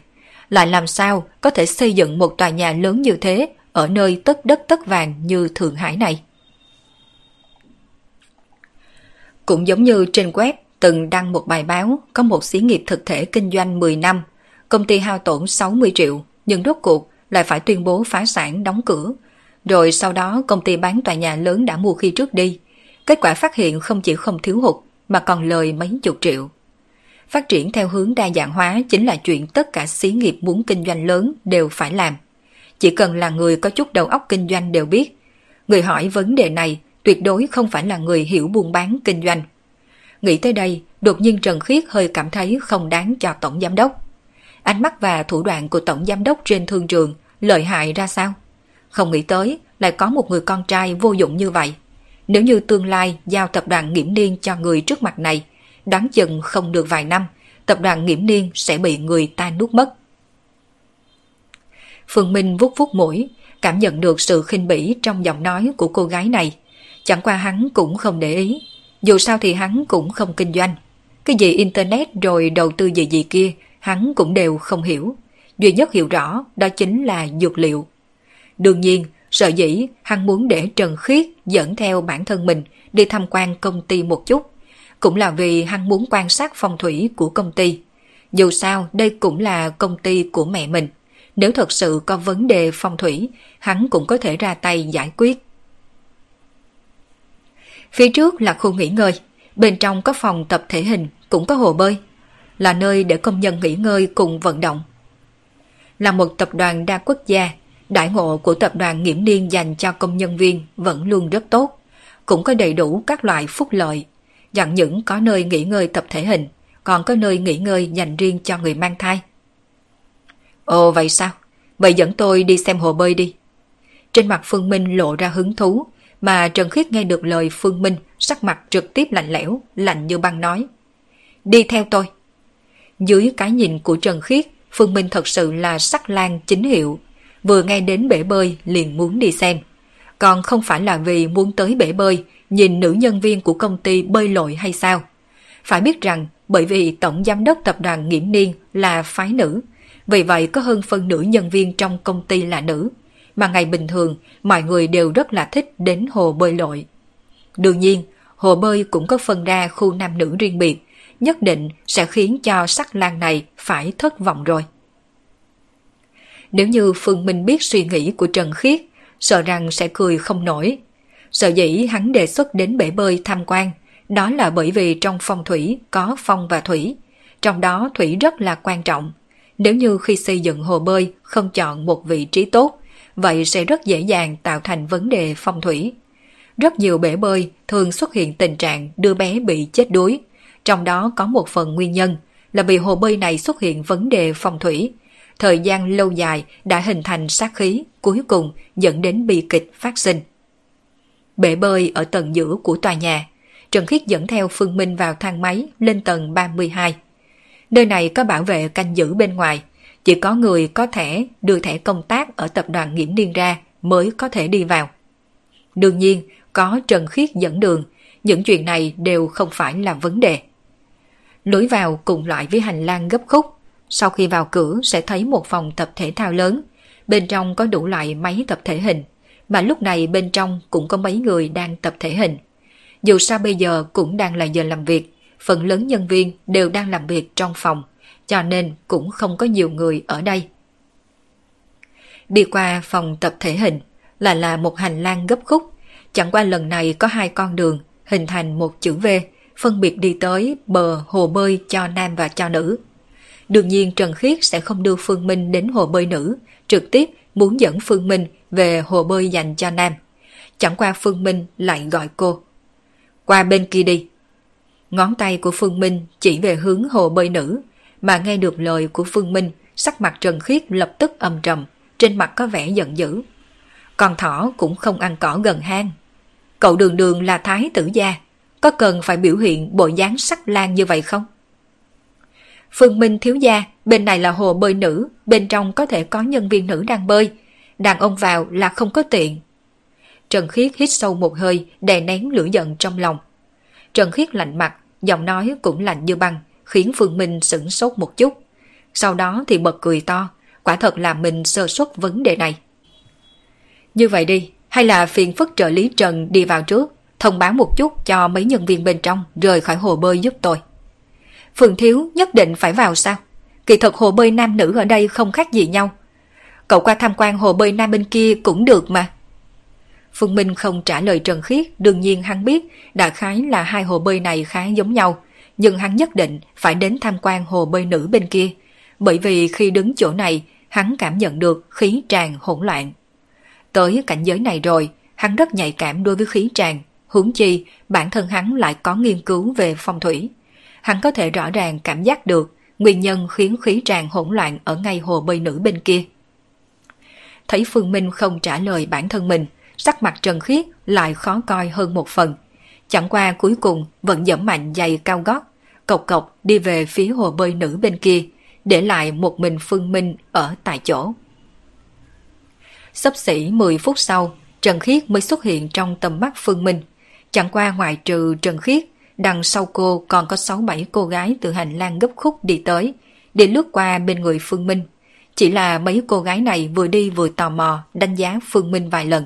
Lại làm sao có thể xây dựng một tòa nhà lớn như thế ở nơi tất đất tất vàng như Thượng Hải này? Cũng giống như trên web từng đăng một bài báo có một xí nghiệp thực thể kinh doanh 10 năm, công ty hao tổn 60 triệu, nhưng rốt cuộc lại phải tuyên bố phá sản đóng cửa. Rồi sau đó công ty bán tòa nhà lớn đã mua khi trước đi. Kết quả phát hiện không chỉ không thiếu hụt mà còn lời mấy chục triệu. Phát triển theo hướng đa dạng hóa chính là chuyện tất cả xí nghiệp muốn kinh doanh lớn đều phải làm. Chỉ cần là người có chút đầu óc kinh doanh đều biết. Người hỏi vấn đề này tuyệt đối không phải là người hiểu buôn bán kinh doanh. Nghĩ tới đây, đột nhiên Trần Khiết hơi cảm thấy không đáng cho Tổng Giám Đốc. Ánh mắt và thủ đoạn của Tổng Giám Đốc trên thương trường lợi hại ra sao? Không nghĩ tới lại có một người con trai vô dụng như vậy. Nếu như tương lai giao tập đoàn nghiễm niên cho người trước mặt này, đoán chừng không được vài năm, tập đoàn nghiễm niên sẽ bị người ta nuốt mất. Phương Minh vuốt vuốt mũi, cảm nhận được sự khinh bỉ trong giọng nói của cô gái này. Chẳng qua hắn cũng không để ý, dù sao thì hắn cũng không kinh doanh. Cái gì Internet rồi đầu tư gì gì kia, hắn cũng đều không hiểu. Duy nhất hiểu rõ đó chính là dược liệu. Đương nhiên, sợ dĩ hắn muốn để Trần Khiết dẫn theo bản thân mình đi tham quan công ty một chút. Cũng là vì hắn muốn quan sát phong thủy của công ty. Dù sao đây cũng là công ty của mẹ mình. Nếu thật sự có vấn đề phong thủy, hắn cũng có thể ra tay giải quyết. Phía trước là khu nghỉ ngơi, bên trong có phòng tập thể hình, cũng có hồ bơi, là nơi để công nhân nghỉ ngơi cùng vận động. Là một tập đoàn đa quốc gia, đại ngộ của tập đoàn nghiễm niên dành cho công nhân viên vẫn luôn rất tốt, cũng có đầy đủ các loại phúc lợi, chẳng những có nơi nghỉ ngơi tập thể hình, còn có nơi nghỉ ngơi dành riêng cho người mang thai. Ồ vậy sao? Vậy dẫn tôi đi xem hồ bơi đi. Trên mặt Phương Minh lộ ra hứng thú, mà Trần Khiết nghe được lời Phương Minh sắc mặt trực tiếp lạnh lẽo, lạnh như băng nói. Đi theo tôi. Dưới cái nhìn của Trần Khiết, Phương Minh thật sự là sắc lan chính hiệu. Vừa nghe đến bể bơi liền muốn đi xem. Còn không phải là vì muốn tới bể bơi, nhìn nữ nhân viên của công ty bơi lội hay sao. Phải biết rằng bởi vì tổng giám đốc tập đoàn Nghiễm Niên là phái nữ, vì vậy có hơn phân nửa nhân viên trong công ty là nữ mà ngày bình thường mọi người đều rất là thích đến hồ bơi lội. Đương nhiên, hồ bơi cũng có phân ra khu nam nữ riêng biệt, nhất định sẽ khiến cho sắc lan này phải thất vọng rồi. Nếu như Phương Minh biết suy nghĩ của Trần Khiết, sợ rằng sẽ cười không nổi. Sợ dĩ hắn đề xuất đến bể bơi tham quan, đó là bởi vì trong phong thủy có phong và thủy, trong đó thủy rất là quan trọng. Nếu như khi xây dựng hồ bơi không chọn một vị trí tốt, vậy sẽ rất dễ dàng tạo thành vấn đề phong thủy. Rất nhiều bể bơi thường xuất hiện tình trạng đưa bé bị chết đuối, trong đó có một phần nguyên nhân là vì hồ bơi này xuất hiện vấn đề phong thủy. Thời gian lâu dài đã hình thành sát khí, cuối cùng dẫn đến bi kịch phát sinh. bể bơi ở tầng giữa của tòa nhà. Trần Khiết dẫn theo Phương Minh vào thang máy lên tầng 32. Nơi này có bảo vệ canh giữ bên ngoài, chỉ có người có thể đưa thẻ công tác ở tập đoàn Nghiễm Điên ra mới có thể đi vào. Đương nhiên, có Trần Khiết dẫn đường, những chuyện này đều không phải là vấn đề. Lối vào cùng loại với hành lang gấp khúc, sau khi vào cửa sẽ thấy một phòng tập thể thao lớn, bên trong có đủ loại máy tập thể hình, mà lúc này bên trong cũng có mấy người đang tập thể hình. Dù sao bây giờ cũng đang là giờ làm việc, phần lớn nhân viên đều đang làm việc trong phòng, cho nên cũng không có nhiều người ở đây. Đi qua phòng tập thể hình là là một hành lang gấp khúc, chẳng qua lần này có hai con đường hình thành một chữ V, phân biệt đi tới bờ hồ bơi cho nam và cho nữ. Đương nhiên Trần Khiết sẽ không đưa Phương Minh đến hồ bơi nữ, trực tiếp muốn dẫn Phương Minh về hồ bơi dành cho nam. Chẳng qua Phương Minh lại gọi cô. Qua bên kia đi. Ngón tay của Phương Minh chỉ về hướng hồ bơi nữ, mà nghe được lời của Phương Minh, sắc mặt Trần Khiết lập tức âm trầm, trên mặt có vẻ giận dữ. Còn thỏ cũng không ăn cỏ gần hang. Cậu đường đường là thái tử gia, có cần phải biểu hiện bộ dáng sắc lan như vậy không? Phương Minh thiếu gia, bên này là hồ bơi nữ, bên trong có thể có nhân viên nữ đang bơi. Đàn ông vào là không có tiện. Trần Khiết hít sâu một hơi, đè nén lửa giận trong lòng. Trần Khiết lạnh mặt, giọng nói cũng lạnh như băng, khiến Phương Minh sửng sốt một chút. Sau đó thì bật cười to, quả thật là mình sơ suất vấn đề này. Như vậy đi, hay là phiền phức trợ lý Trần đi vào trước, thông báo một chút cho mấy nhân viên bên trong rời khỏi hồ bơi giúp tôi. Phương Thiếu nhất định phải vào sao? Kỳ thực hồ bơi nam nữ ở đây không khác gì nhau. Cậu qua tham quan hồ bơi nam bên kia cũng được mà. Phương Minh không trả lời Trần Khiết, đương nhiên hắn biết đại khái là hai hồ bơi này khá giống nhau, nhưng hắn nhất định phải đến tham quan hồ bơi nữ bên kia, bởi vì khi đứng chỗ này, hắn cảm nhận được khí tràn hỗn loạn. Tới cảnh giới này rồi, hắn rất nhạy cảm đối với khí tràn, huống chi bản thân hắn lại có nghiên cứu về phong thủy. Hắn có thể rõ ràng cảm giác được nguyên nhân khiến khí tràn hỗn loạn ở ngay hồ bơi nữ bên kia. Thấy Phương Minh không trả lời bản thân mình, sắc mặt Trần Khiết lại khó coi hơn một phần. Chẳng qua cuối cùng vẫn dẫm mạnh giày cao gót, cộc cộc đi về phía hồ bơi nữ bên kia, để lại một mình Phương Minh ở tại chỗ. Sắp xỉ 10 phút sau, Trần Khiết mới xuất hiện trong tầm mắt Phương Minh. Chẳng qua ngoài trừ Trần Khiết, đằng sau cô còn có 6-7 cô gái từ hành lang gấp khúc đi tới, để lướt qua bên người Phương Minh. Chỉ là mấy cô gái này vừa đi vừa tò mò đánh giá Phương Minh vài lần.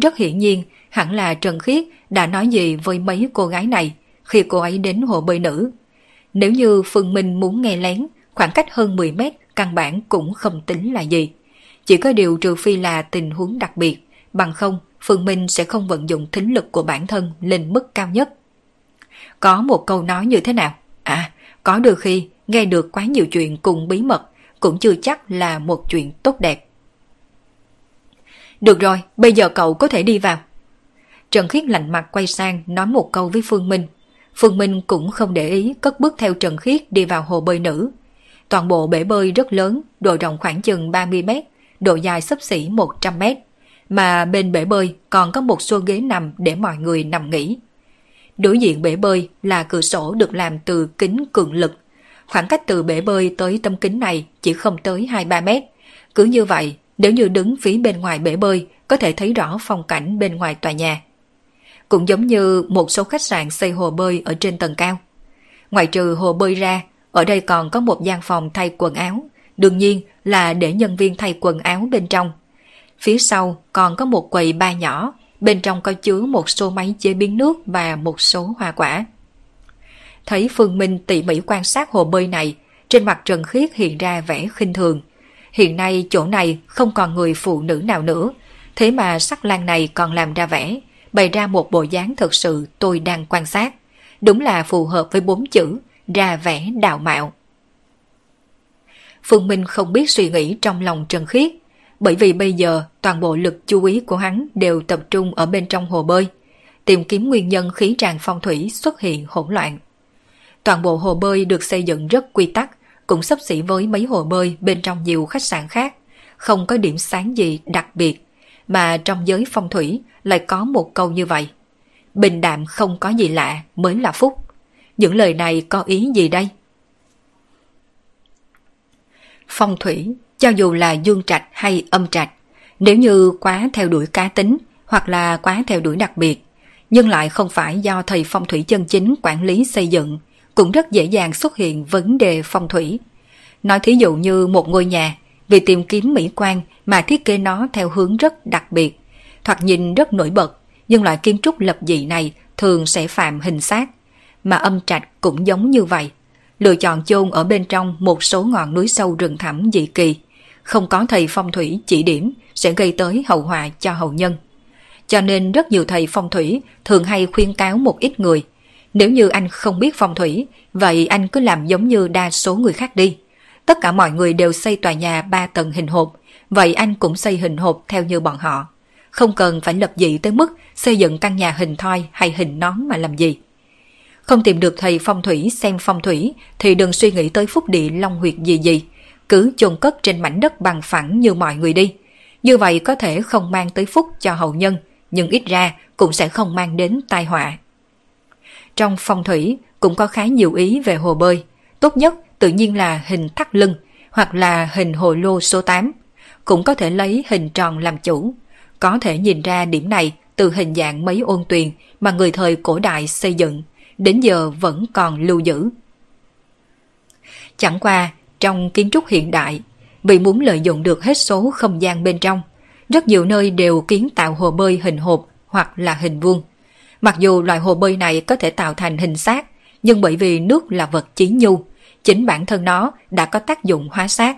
Rất hiển nhiên, hẳn là Trần Khiết đã nói gì với mấy cô gái này khi cô ấy đến hồ bơi nữ. Nếu như Phương Minh muốn nghe lén, khoảng cách hơn 10 mét căn bản cũng không tính là gì. Chỉ có điều trừ phi là tình huống đặc biệt, bằng không Phương Minh sẽ không vận dụng thính lực của bản thân lên mức cao nhất. Có một câu nói như thế nào? À, có đôi khi nghe được quá nhiều chuyện cùng bí mật cũng chưa chắc là một chuyện tốt đẹp. Được rồi, bây giờ cậu có thể đi vào. Trần Khiết lạnh mặt quay sang nói một câu với Phương Minh. Phương Minh cũng không để ý cất bước theo Trần Khiết đi vào hồ bơi nữ. Toàn bộ bể bơi rất lớn, độ rộng khoảng chừng 30 mét, độ dài sấp xỉ 100 mét. Mà bên bể bơi còn có một số ghế nằm để mọi người nằm nghỉ. Đối diện bể bơi là cửa sổ được làm từ kính cường lực. Khoảng cách từ bể bơi tới tấm kính này chỉ không tới 2-3 mét. Cứ như vậy, nếu như đứng phía bên ngoài bể bơi, có thể thấy rõ phong cảnh bên ngoài tòa nhà. Cũng giống như một số khách sạn xây hồ bơi ở trên tầng cao. Ngoài trừ hồ bơi ra, ở đây còn có một gian phòng thay quần áo, đương nhiên là để nhân viên thay quần áo bên trong. Phía sau còn có một quầy ba nhỏ, bên trong có chứa một số máy chế biến nước và một số hoa quả. Thấy Phương Minh tỉ mỉ quan sát hồ bơi này, trên mặt Trần Khiết hiện ra vẻ khinh thường. Hiện nay chỗ này không còn người phụ nữ nào nữa, thế mà sắc lan này còn làm ra vẻ, bày ra một bộ dáng thật sự tôi đang quan sát. Đúng là phù hợp với bốn chữ, ra vẻ đạo mạo. Phương Minh không biết suy nghĩ trong lòng Trần Khiết, bởi vì bây giờ toàn bộ lực chú ý của hắn đều tập trung ở bên trong hồ bơi, tìm kiếm nguyên nhân khí tràn phong thủy xuất hiện hỗn loạn. Toàn bộ hồ bơi được xây dựng rất quy tắc, cũng sắp xỉ với mấy hồ bơi bên trong nhiều khách sạn khác, không có điểm sáng gì đặc biệt. mà trong giới phong thủy lại có một câu như vậy. Bình đạm không có gì lạ mới là phúc. Những lời này có ý gì đây? Phong thủy, cho dù là dương trạch hay âm trạch, nếu như quá theo đuổi cá tính hoặc là quá theo đuổi đặc biệt, nhưng lại không phải do thầy phong thủy chân chính quản lý xây dựng, cũng rất dễ dàng xuất hiện vấn đề phong thủy. Nói thí dụ như một ngôi nhà, vì tìm kiếm mỹ quan mà thiết kế nó theo hướng rất đặc biệt, thoạt nhìn rất nổi bật, nhưng loại kiến trúc lập dị này thường sẽ phạm hình sát, mà âm trạch cũng giống như vậy. Lựa chọn chôn ở bên trong một số ngọn núi sâu rừng thẳm dị kỳ, không có thầy phong thủy chỉ điểm sẽ gây tới hậu họa cho hậu nhân. Cho nên rất nhiều thầy phong thủy thường hay khuyên cáo một ít người, nếu như anh không biết phong thủy, vậy anh cứ làm giống như đa số người khác đi. Tất cả mọi người đều xây tòa nhà ba tầng hình hộp, vậy anh cũng xây hình hộp theo như bọn họ. Không cần phải lập dị tới mức xây dựng căn nhà hình thoi hay hình nón mà làm gì. Không tìm được thầy phong thủy xem phong thủy thì đừng suy nghĩ tới phúc địa long huyệt gì gì. Cứ chôn cất trên mảnh đất bằng phẳng như mọi người đi. Như vậy có thể không mang tới phúc cho hậu nhân, nhưng ít ra cũng sẽ không mang đến tai họa. Trong phong thủy cũng có khá nhiều ý về hồ bơi. Tốt nhất tự nhiên là hình thắt lưng hoặc là hình hồ lô số 8. Cũng có thể lấy hình tròn làm chủ. Có thể nhìn ra điểm này từ hình dạng mấy ôn tuyền mà người thời cổ đại xây dựng, đến giờ vẫn còn lưu giữ. Chẳng qua, trong kiến trúc hiện đại, vì muốn lợi dụng được hết số không gian bên trong, rất nhiều nơi đều kiến tạo hồ bơi hình hộp hoặc là hình vuông. Mặc dù loại hồ bơi này có thể tạo thành hình xác, nhưng bởi vì nước là vật chí nhu, chính bản thân nó đã có tác dụng hóa sát.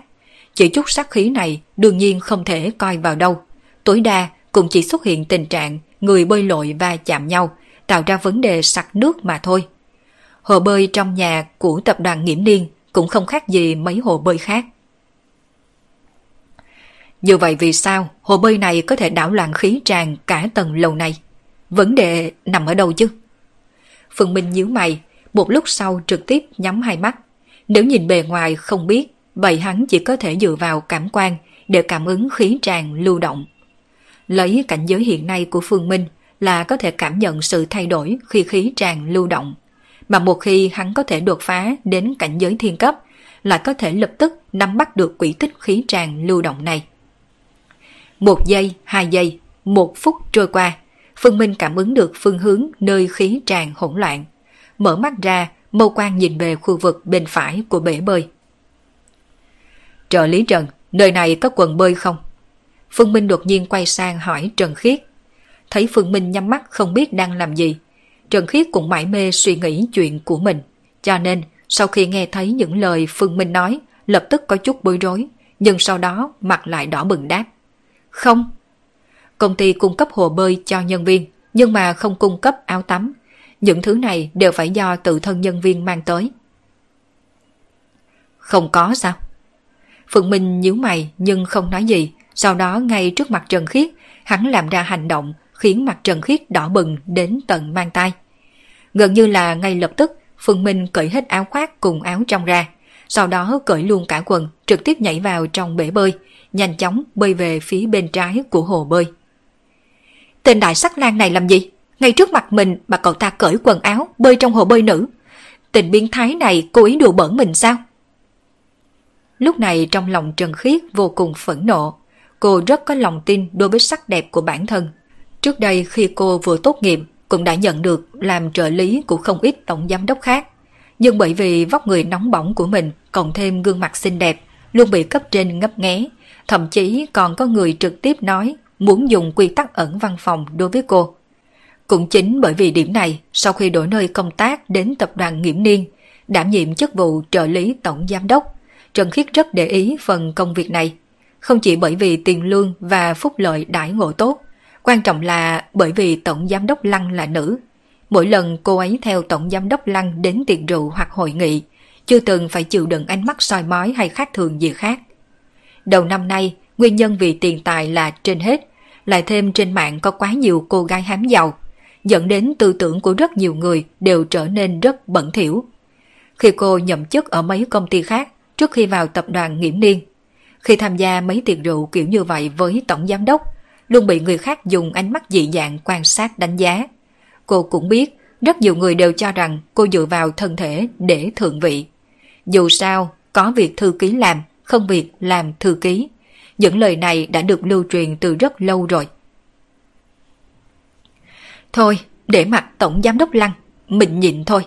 Chỉ chút sát khí này đương nhiên không thể coi vào đâu. Tối đa cũng chỉ xuất hiện tình trạng người bơi lội và chạm nhau, tạo ra vấn đề sặc nước mà thôi. Hồ bơi trong nhà của tập đoàn Nghiễm Niên cũng không khác gì mấy hồ bơi khác. Như vậy vì sao hồ bơi này có thể đảo loạn khí tràn cả tầng lầu này? Vấn đề nằm ở đâu chứ? Phương Minh nhíu mày, một lúc sau trực tiếp nhắm hai mắt. Nếu nhìn bề ngoài không biết, vậy hắn chỉ có thể dựa vào cảm quan để cảm ứng khí tràn lưu động. Lấy cảnh giới hiện nay của Phương Minh là có thể cảm nhận sự thay đổi khi khí tràn lưu động. Mà một khi hắn có thể đột phá đến cảnh giới thiên cấp, lại có thể lập tức nắm bắt được quỹ tích khí tràn lưu động này. Một giây, hai giây, một phút trôi qua, Phương Minh cảm ứng được phương hướng nơi khí tràn hỗn loạn. Mở mắt ra, mâu quan nhìn về khu vực bên phải của bể bơi. Trợ lý Trần, nơi này có quần bơi không? Phương Minh đột nhiên quay sang hỏi Trần Khiết. Thấy Phương Minh nhắm mắt không biết đang làm gì. Trần Khiết cũng mãi mê suy nghĩ chuyện của mình. Cho nên, sau khi nghe thấy những lời Phương Minh nói, lập tức có chút bối rối, nhưng sau đó mặt lại đỏ bừng đáp. Không. Công ty cung cấp hồ bơi cho nhân viên, nhưng mà không cung cấp áo tắm. Những thứ này đều phải do tự thân nhân viên mang tới. Không có sao? Phượng Minh nhíu mày nhưng không nói gì, sau đó ngay trước mặt Trần Khiết, hắn làm ra hành động khiến mặt Trần Khiết đỏ bừng đến tận mang tay. Gần như là ngay lập tức, Phương Minh cởi hết áo khoác cùng áo trong ra, sau đó cởi luôn cả quần, trực tiếp nhảy vào trong bể bơi, nhanh chóng bơi về phía bên trái của hồ bơi. Tên đại sắc lang này làm gì? Ngay trước mặt mình mà cậu ta cởi quần áo bơi trong hồ bơi nữ. Tình biến thái này cố ý đùa bỡn mình sao? Lúc này trong lòng Trần Khiết vô cùng phẫn nộ. Cô rất có lòng tin đối với sắc đẹp của bản thân. Trước đây khi cô vừa tốt nghiệp cũng đã nhận được làm trợ lý của không ít tổng giám đốc khác. Nhưng bởi vì vóc người nóng bỏng của mình cộng thêm gương mặt xinh đẹp luôn bị cấp trên ngấp nghé, thậm chí còn có người trực tiếp nói muốn dùng quy tắc ẩn văn phòng đối với cô. Cũng chính bởi vì điểm này, sau khi đổi nơi công tác đến tập đoàn Nghiễm Niên, đảm nhiệm chức vụ trợ lý tổng giám đốc, Trần Khiết rất để ý phần công việc này. Không chỉ bởi vì tiền lương và phúc lợi đãi ngộ tốt, quan trọng là bởi vì tổng giám đốc Lăng là nữ. Mỗi lần cô ấy theo tổng giám đốc Lăng đến tiệc rượu hoặc hội nghị, chưa từng phải chịu đựng ánh mắt soi mói hay khác thường gì khác. Đầu năm nay, nguyên nhân vì tiền tài là trên hết, lại thêm trên mạng có quá nhiều cô gái hám giàu, dẫn đến tư tưởng của rất nhiều người đều trở nên rất bẩn thỉu. Khi cô nhậm chức ở mấy công ty khác trước khi vào tập đoàn Nghiễm Niên, khi tham gia mấy tiệc rượu kiểu như vậy với tổng giám đốc, luôn bị người khác dùng ánh mắt dị dạng quan sát đánh giá. Cô cũng biết rất nhiều người đều cho rằng cô dựa vào thân thể để thượng vị. Dù sao, có việc thư ký làm, không việc làm thư ký. Những lời này đã được lưu truyền từ rất lâu rồi. Thôi, để mặt Tổng Giám đốc Lăng, mình nhịn thôi.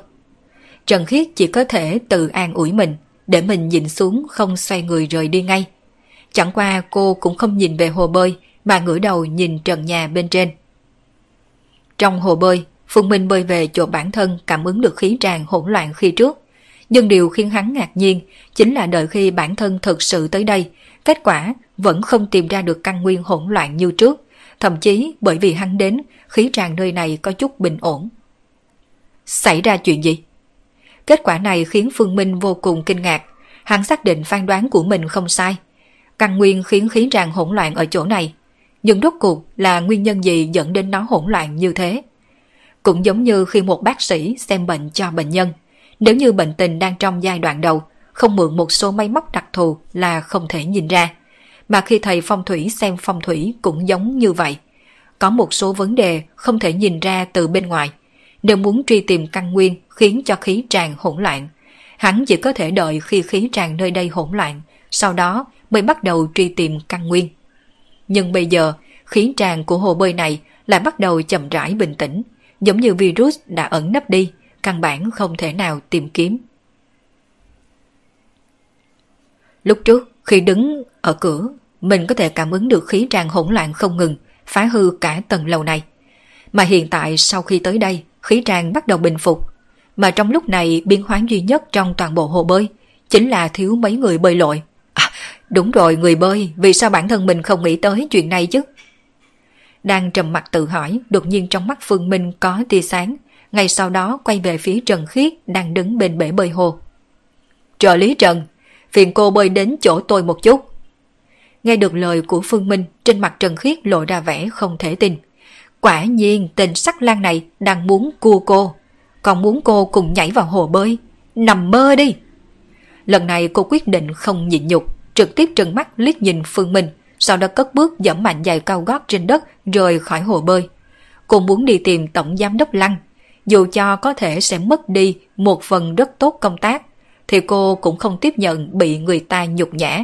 Trần Khiết chỉ có thể tự an ủi mình, để mình nhìn xuống không xoay người rời đi ngay. Chẳng qua cô cũng không nhìn về hồ bơi, mà ngửa đầu nhìn trần nhà bên trên. Trong hồ bơi, Phương Minh bơi về chỗ bản thân cảm ứng được khí tràn hỗn loạn khi trước. Nhưng điều khiến hắn ngạc nhiên chính là đợi khi bản thân thực sự tới đây, kết quả vẫn không tìm ra được căn nguyên hỗn loạn như trước, thậm chí bởi vì hắn đến, khí tràn nơi này có chút bình ổn. Xảy ra chuyện gì? Kết quả này khiến Phương Minh vô cùng kinh ngạc, hắn xác định phán đoán của mình không sai. Căn nguyên khiến khí tràn hỗn loạn ở chỗ này, nhưng rốt cuộc là nguyên nhân gì dẫn đến nó hỗn loạn như thế? Cũng giống như khi một bác sĩ xem bệnh cho bệnh nhân. Nếu như bệnh tình đang trong giai đoạn đầu, không mượn một số máy móc đặc thù là không thể nhìn ra. Mà khi thầy phong thủy xem phong thủy cũng giống như vậy. Có một số vấn đề không thể nhìn ra từ bên ngoài. Nếu muốn truy tìm căn nguyên khiến cho khí tràn hỗn loạn, hắn chỉ có thể đợi khi khí tràn nơi đây hỗn loạn, sau đó mới bắt đầu truy tìm căn nguyên. Nhưng bây giờ, khí tràn của hồ bơi này lại bắt đầu chậm rãi bình tĩnh, giống như virus đã ẩn nấp đi, căn bản không thể nào tìm kiếm. Lúc trước, khi đứng ở cửa, mình có thể cảm ứng được khí tràn hỗn loạn không ngừng, phá hư cả tầng lầu này. Mà hiện tại sau khi tới đây, khí tràn bắt đầu bình phục. Mà trong lúc này biến hóa duy nhất trong toàn bộ hồ bơi chính là thiếu mấy người bơi lội. À, đúng rồi người bơi, vì sao bản thân mình không nghĩ tới chuyện này chứ? Đang trầm mặt tự hỏi, đột nhiên trong mắt Phương Minh có tia sáng, ngay sau đó quay về phía Trần Khiết đang đứng bên bể bơi hồ. Trợ lý Trần, phiền cô bơi đến chỗ tôi một chút. Nghe được lời của Phương Minh, trên mặt Trần Khiết lộ ra vẻ không thể tin. Quả nhiên tên sắc lan này đang muốn cua cô, còn muốn cô cùng nhảy vào hồ bơi. Nằm mơ đi! Lần này cô quyết định không nhịn nhục, trực tiếp trừng mắt liếc nhìn Phương Minh, sau đó cất bước dẫm mạnh giày cao gót trên đất rời khỏi hồ bơi. Cô muốn đi tìm tổng giám đốc Lăng, dù cho có thể sẽ mất đi một phần rất tốt công tác, thì cô cũng không tiếp nhận bị người ta nhục nhã.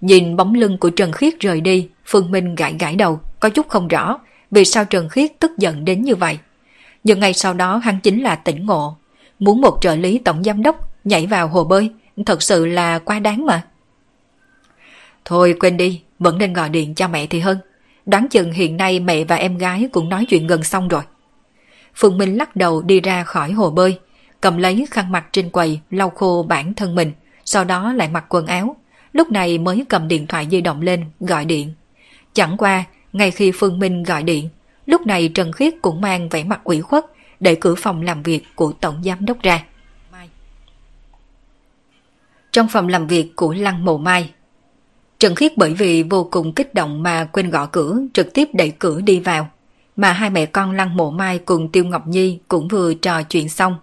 Nhìn bóng lưng của Trần Khiết rời đi, Phương Minh gãi gãi đầu, có chút không rõ vì sao Trần Khiết tức giận đến như vậy. Nhưng ngày sau đó hắn chính là tỉnh ngộ. Muốn một trợ lý tổng giám đốc nhảy vào hồ bơi, thật sự là quá đáng mà. Thôi quên đi, vẫn nên gọi điện cho mẹ thì hơn. Đoán chừng hiện nay mẹ và em gái cũng nói chuyện gần xong rồi. Phương Minh lắc đầu đi ra khỏi hồ bơi, cầm lấy khăn mặt trên quầy lau khô bản thân mình, sau đó lại mặc quần áo. Lúc này mới cầm điện thoại di động lên gọi điện. Chẳng qua, ngay khi Phương Minh gọi điện, lúc này Trần Khiết cũng mang vẻ mặt ủy khuất để cửa phòng làm việc của Tổng Giám Đốc ra. Trong phòng làm việc của Lăng Mộ Mai, Trần Khiết bởi vì vô cùng kích động mà quên gõ cửa, trực tiếp đẩy cửa đi vào. Mà hai mẹ con Lăng Mộ Mai cùng Tiêu Ngọc Nhi cũng vừa trò chuyện xong.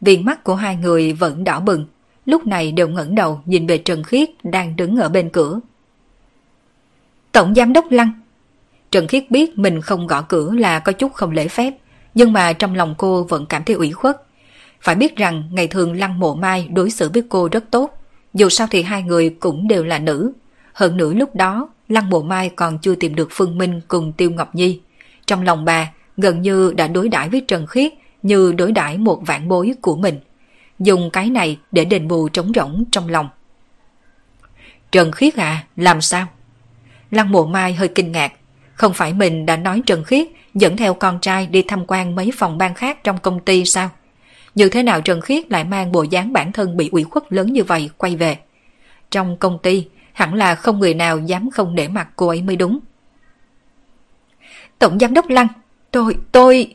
Viên mắt của hai người vẫn đỏ bừng, lúc này đều ngẩng đầu nhìn về Trần Khiết đang đứng ở bên cửa. Tổng Giám đốc Lăng Trần Khiết biết mình không gõ cửa là có chút không lễ phép, nhưng mà trong lòng cô vẫn cảm thấy ủy khuất. Phải biết rằng ngày thường Lăng Mộ Mai đối xử với cô rất tốt, dù sao thì hai người cũng đều là nữ, hơn nữa lúc đó, Lăng Mộ Mai còn chưa tìm được Phương Minh cùng Tiêu Ngọc Nhi. Trong lòng bà, gần như đã đối đãi với Trần Khiết như đối đãi một vạn bối của mình. Dùng cái này để đền bù trống rỗng trong lòng. Trần Khiết à, làm sao? Lăng Mộ Mai hơi kinh ngạc. Không phải mình đã nói Trần Khiết dẫn theo con trai đi tham quan mấy phòng ban khác trong công ty sao? Như thế nào Trần Khiết lại mang bộ dáng bản thân bị ủy khuất lớn như vậy quay về? Trong công ty, hẳn là không người nào dám không để mặt cô ấy mới đúng. Tổng giám đốc Lăng, tôi, tôi...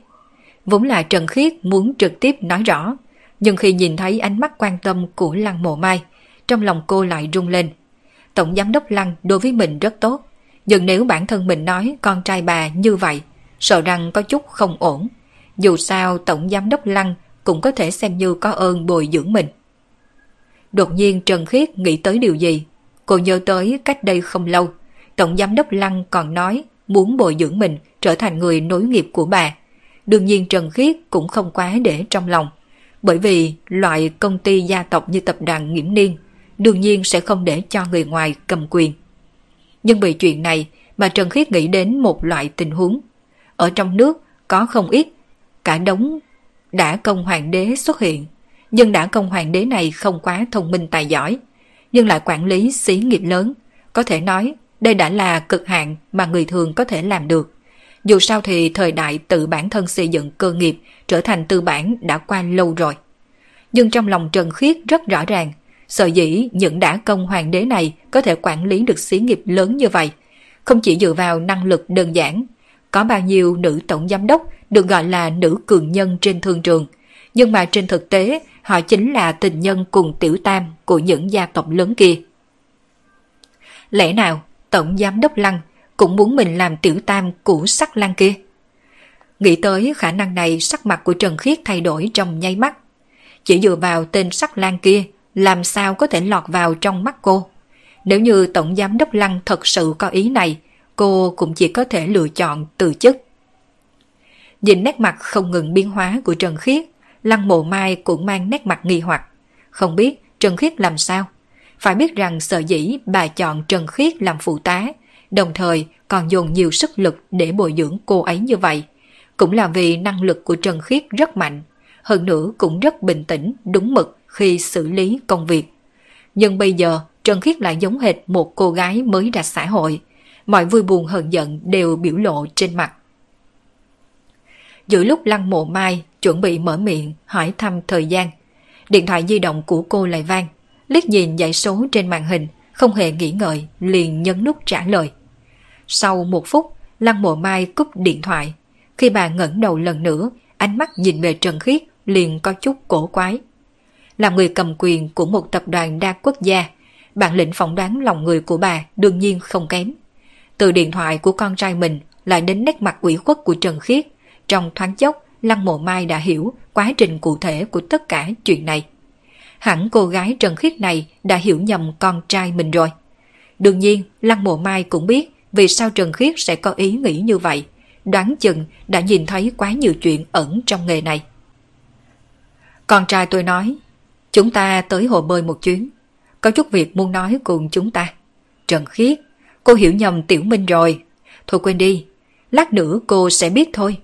Vốn là Trần Khiết muốn trực tiếp nói rõ, nhưng khi nhìn thấy ánh mắt quan tâm của Lăng Mộ Mai, trong lòng cô lại rung lên. Tổng giám đốc Lăng đối với mình rất tốt, nhưng nếu bản thân mình nói con trai bà như vậy, sợ rằng có chút không ổn. Dù sao Tổng giám đốc Lăng cũng có thể xem như có ơn bồi dưỡng mình. Đột nhiên Trần Khiết nghĩ tới điều gì, Cô nhớ tới cách đây không lâu, Tổng Giám đốc Lăng còn nói muốn bồi dưỡng mình trở thành người nối nghiệp của bà. Đương nhiên Trần Khiết cũng không quá để trong lòng, bởi vì loại công ty gia tộc như tập đoàn Nghiễm Niên đương nhiên sẽ không để cho người ngoài cầm quyền. Nhưng vì chuyện này mà Trần Khiết nghĩ đến một loại tình huống. Ở trong nước có không ít, cả đống đã công hoàng đế xuất hiện. Nhưng đã công hoàng đế này không quá thông minh tài giỏi, nhưng lại quản lý xí nghiệp lớn. Có thể nói đây đã là cực hạn mà người thường có thể làm được. Dù sao thì thời đại tự bản thân xây dựng cơ nghiệp trở thành tư bản đã qua lâu rồi. Nhưng trong lòng Trần Khiết rất rõ ràng, sở dĩ những đã công hoàng đế này có thể quản lý được xí nghiệp lớn như vậy, không chỉ dựa vào năng lực đơn giản. Có bao nhiêu nữ tổng giám đốc được gọi là nữ cường nhân trên thương trường, nhưng mà trên thực tế họ chính là tình nhân cùng tiểu tam của những gia tộc lớn kia. Lẽ nào tổng giám đốc Lăng cũng muốn mình làm tiểu tam của sắc lang kia? Nghĩ tới khả năng này sắc mặt của Trần Khiết thay đổi trong nháy mắt. Chỉ dựa vào tên sắc Lan kia làm sao có thể lọt vào trong mắt cô. Nếu như Tổng Giám đốc Lăng thật sự có ý này, cô cũng chỉ có thể lựa chọn từ chức. Nhìn nét mặt không ngừng biến hóa của Trần Khiết, Lăng Mộ Mai cũng mang nét mặt nghi hoặc. Không biết Trần Khiết làm sao? Phải biết rằng sợ dĩ bà chọn Trần Khiết làm phụ tá, đồng thời còn dồn nhiều sức lực để bồi dưỡng cô ấy như vậy. Cũng là vì năng lực của Trần Khiết rất mạnh, hơn nữa cũng rất bình tĩnh, đúng mực khi xử lý công việc. Nhưng bây giờ Trần Khiết lại giống hệt một cô gái mới ra xã hội, mọi vui buồn hờn giận đều biểu lộ trên mặt. Giữa lúc Lăng Mộ Mai chuẩn bị mở miệng hỏi thăm thời gian, điện thoại di động của cô lại vang, liếc nhìn dãy số trên màn hình, không hề nghĩ ngợi, liền nhấn nút trả lời. Sau một phút, Lăng Mộ Mai cúp điện thoại. Khi bà ngẩng đầu lần nữa, ánh mắt nhìn về Trần Khiết liền có chút cổ quái. Làm người cầm quyền của một tập đoàn đa quốc gia, bản lĩnh phỏng đoán lòng người của bà đương nhiên không kém. Từ điện thoại của con trai mình lại đến nét mặt ủy khuất của Trần Khiết, trong thoáng chốc Lăng Mộ Mai đã hiểu quá trình cụ thể của tất cả chuyện này. Hẳn cô gái Trần Khiết này đã hiểu nhầm con trai mình rồi. Đương nhiên, Lăng Mộ Mai cũng biết vì sao Trần Khiết sẽ có ý nghĩ như vậy. Đoán chừng đã nhìn thấy quá nhiều chuyện ẩn trong nghề này. Con trai tôi nói, chúng ta tới hồ bơi một chuyến. Có chút việc muốn nói cùng chúng ta. Trần Khiết, cô hiểu nhầm Tiểu Minh rồi. Thôi quên đi, lát nữa cô sẽ biết thôi.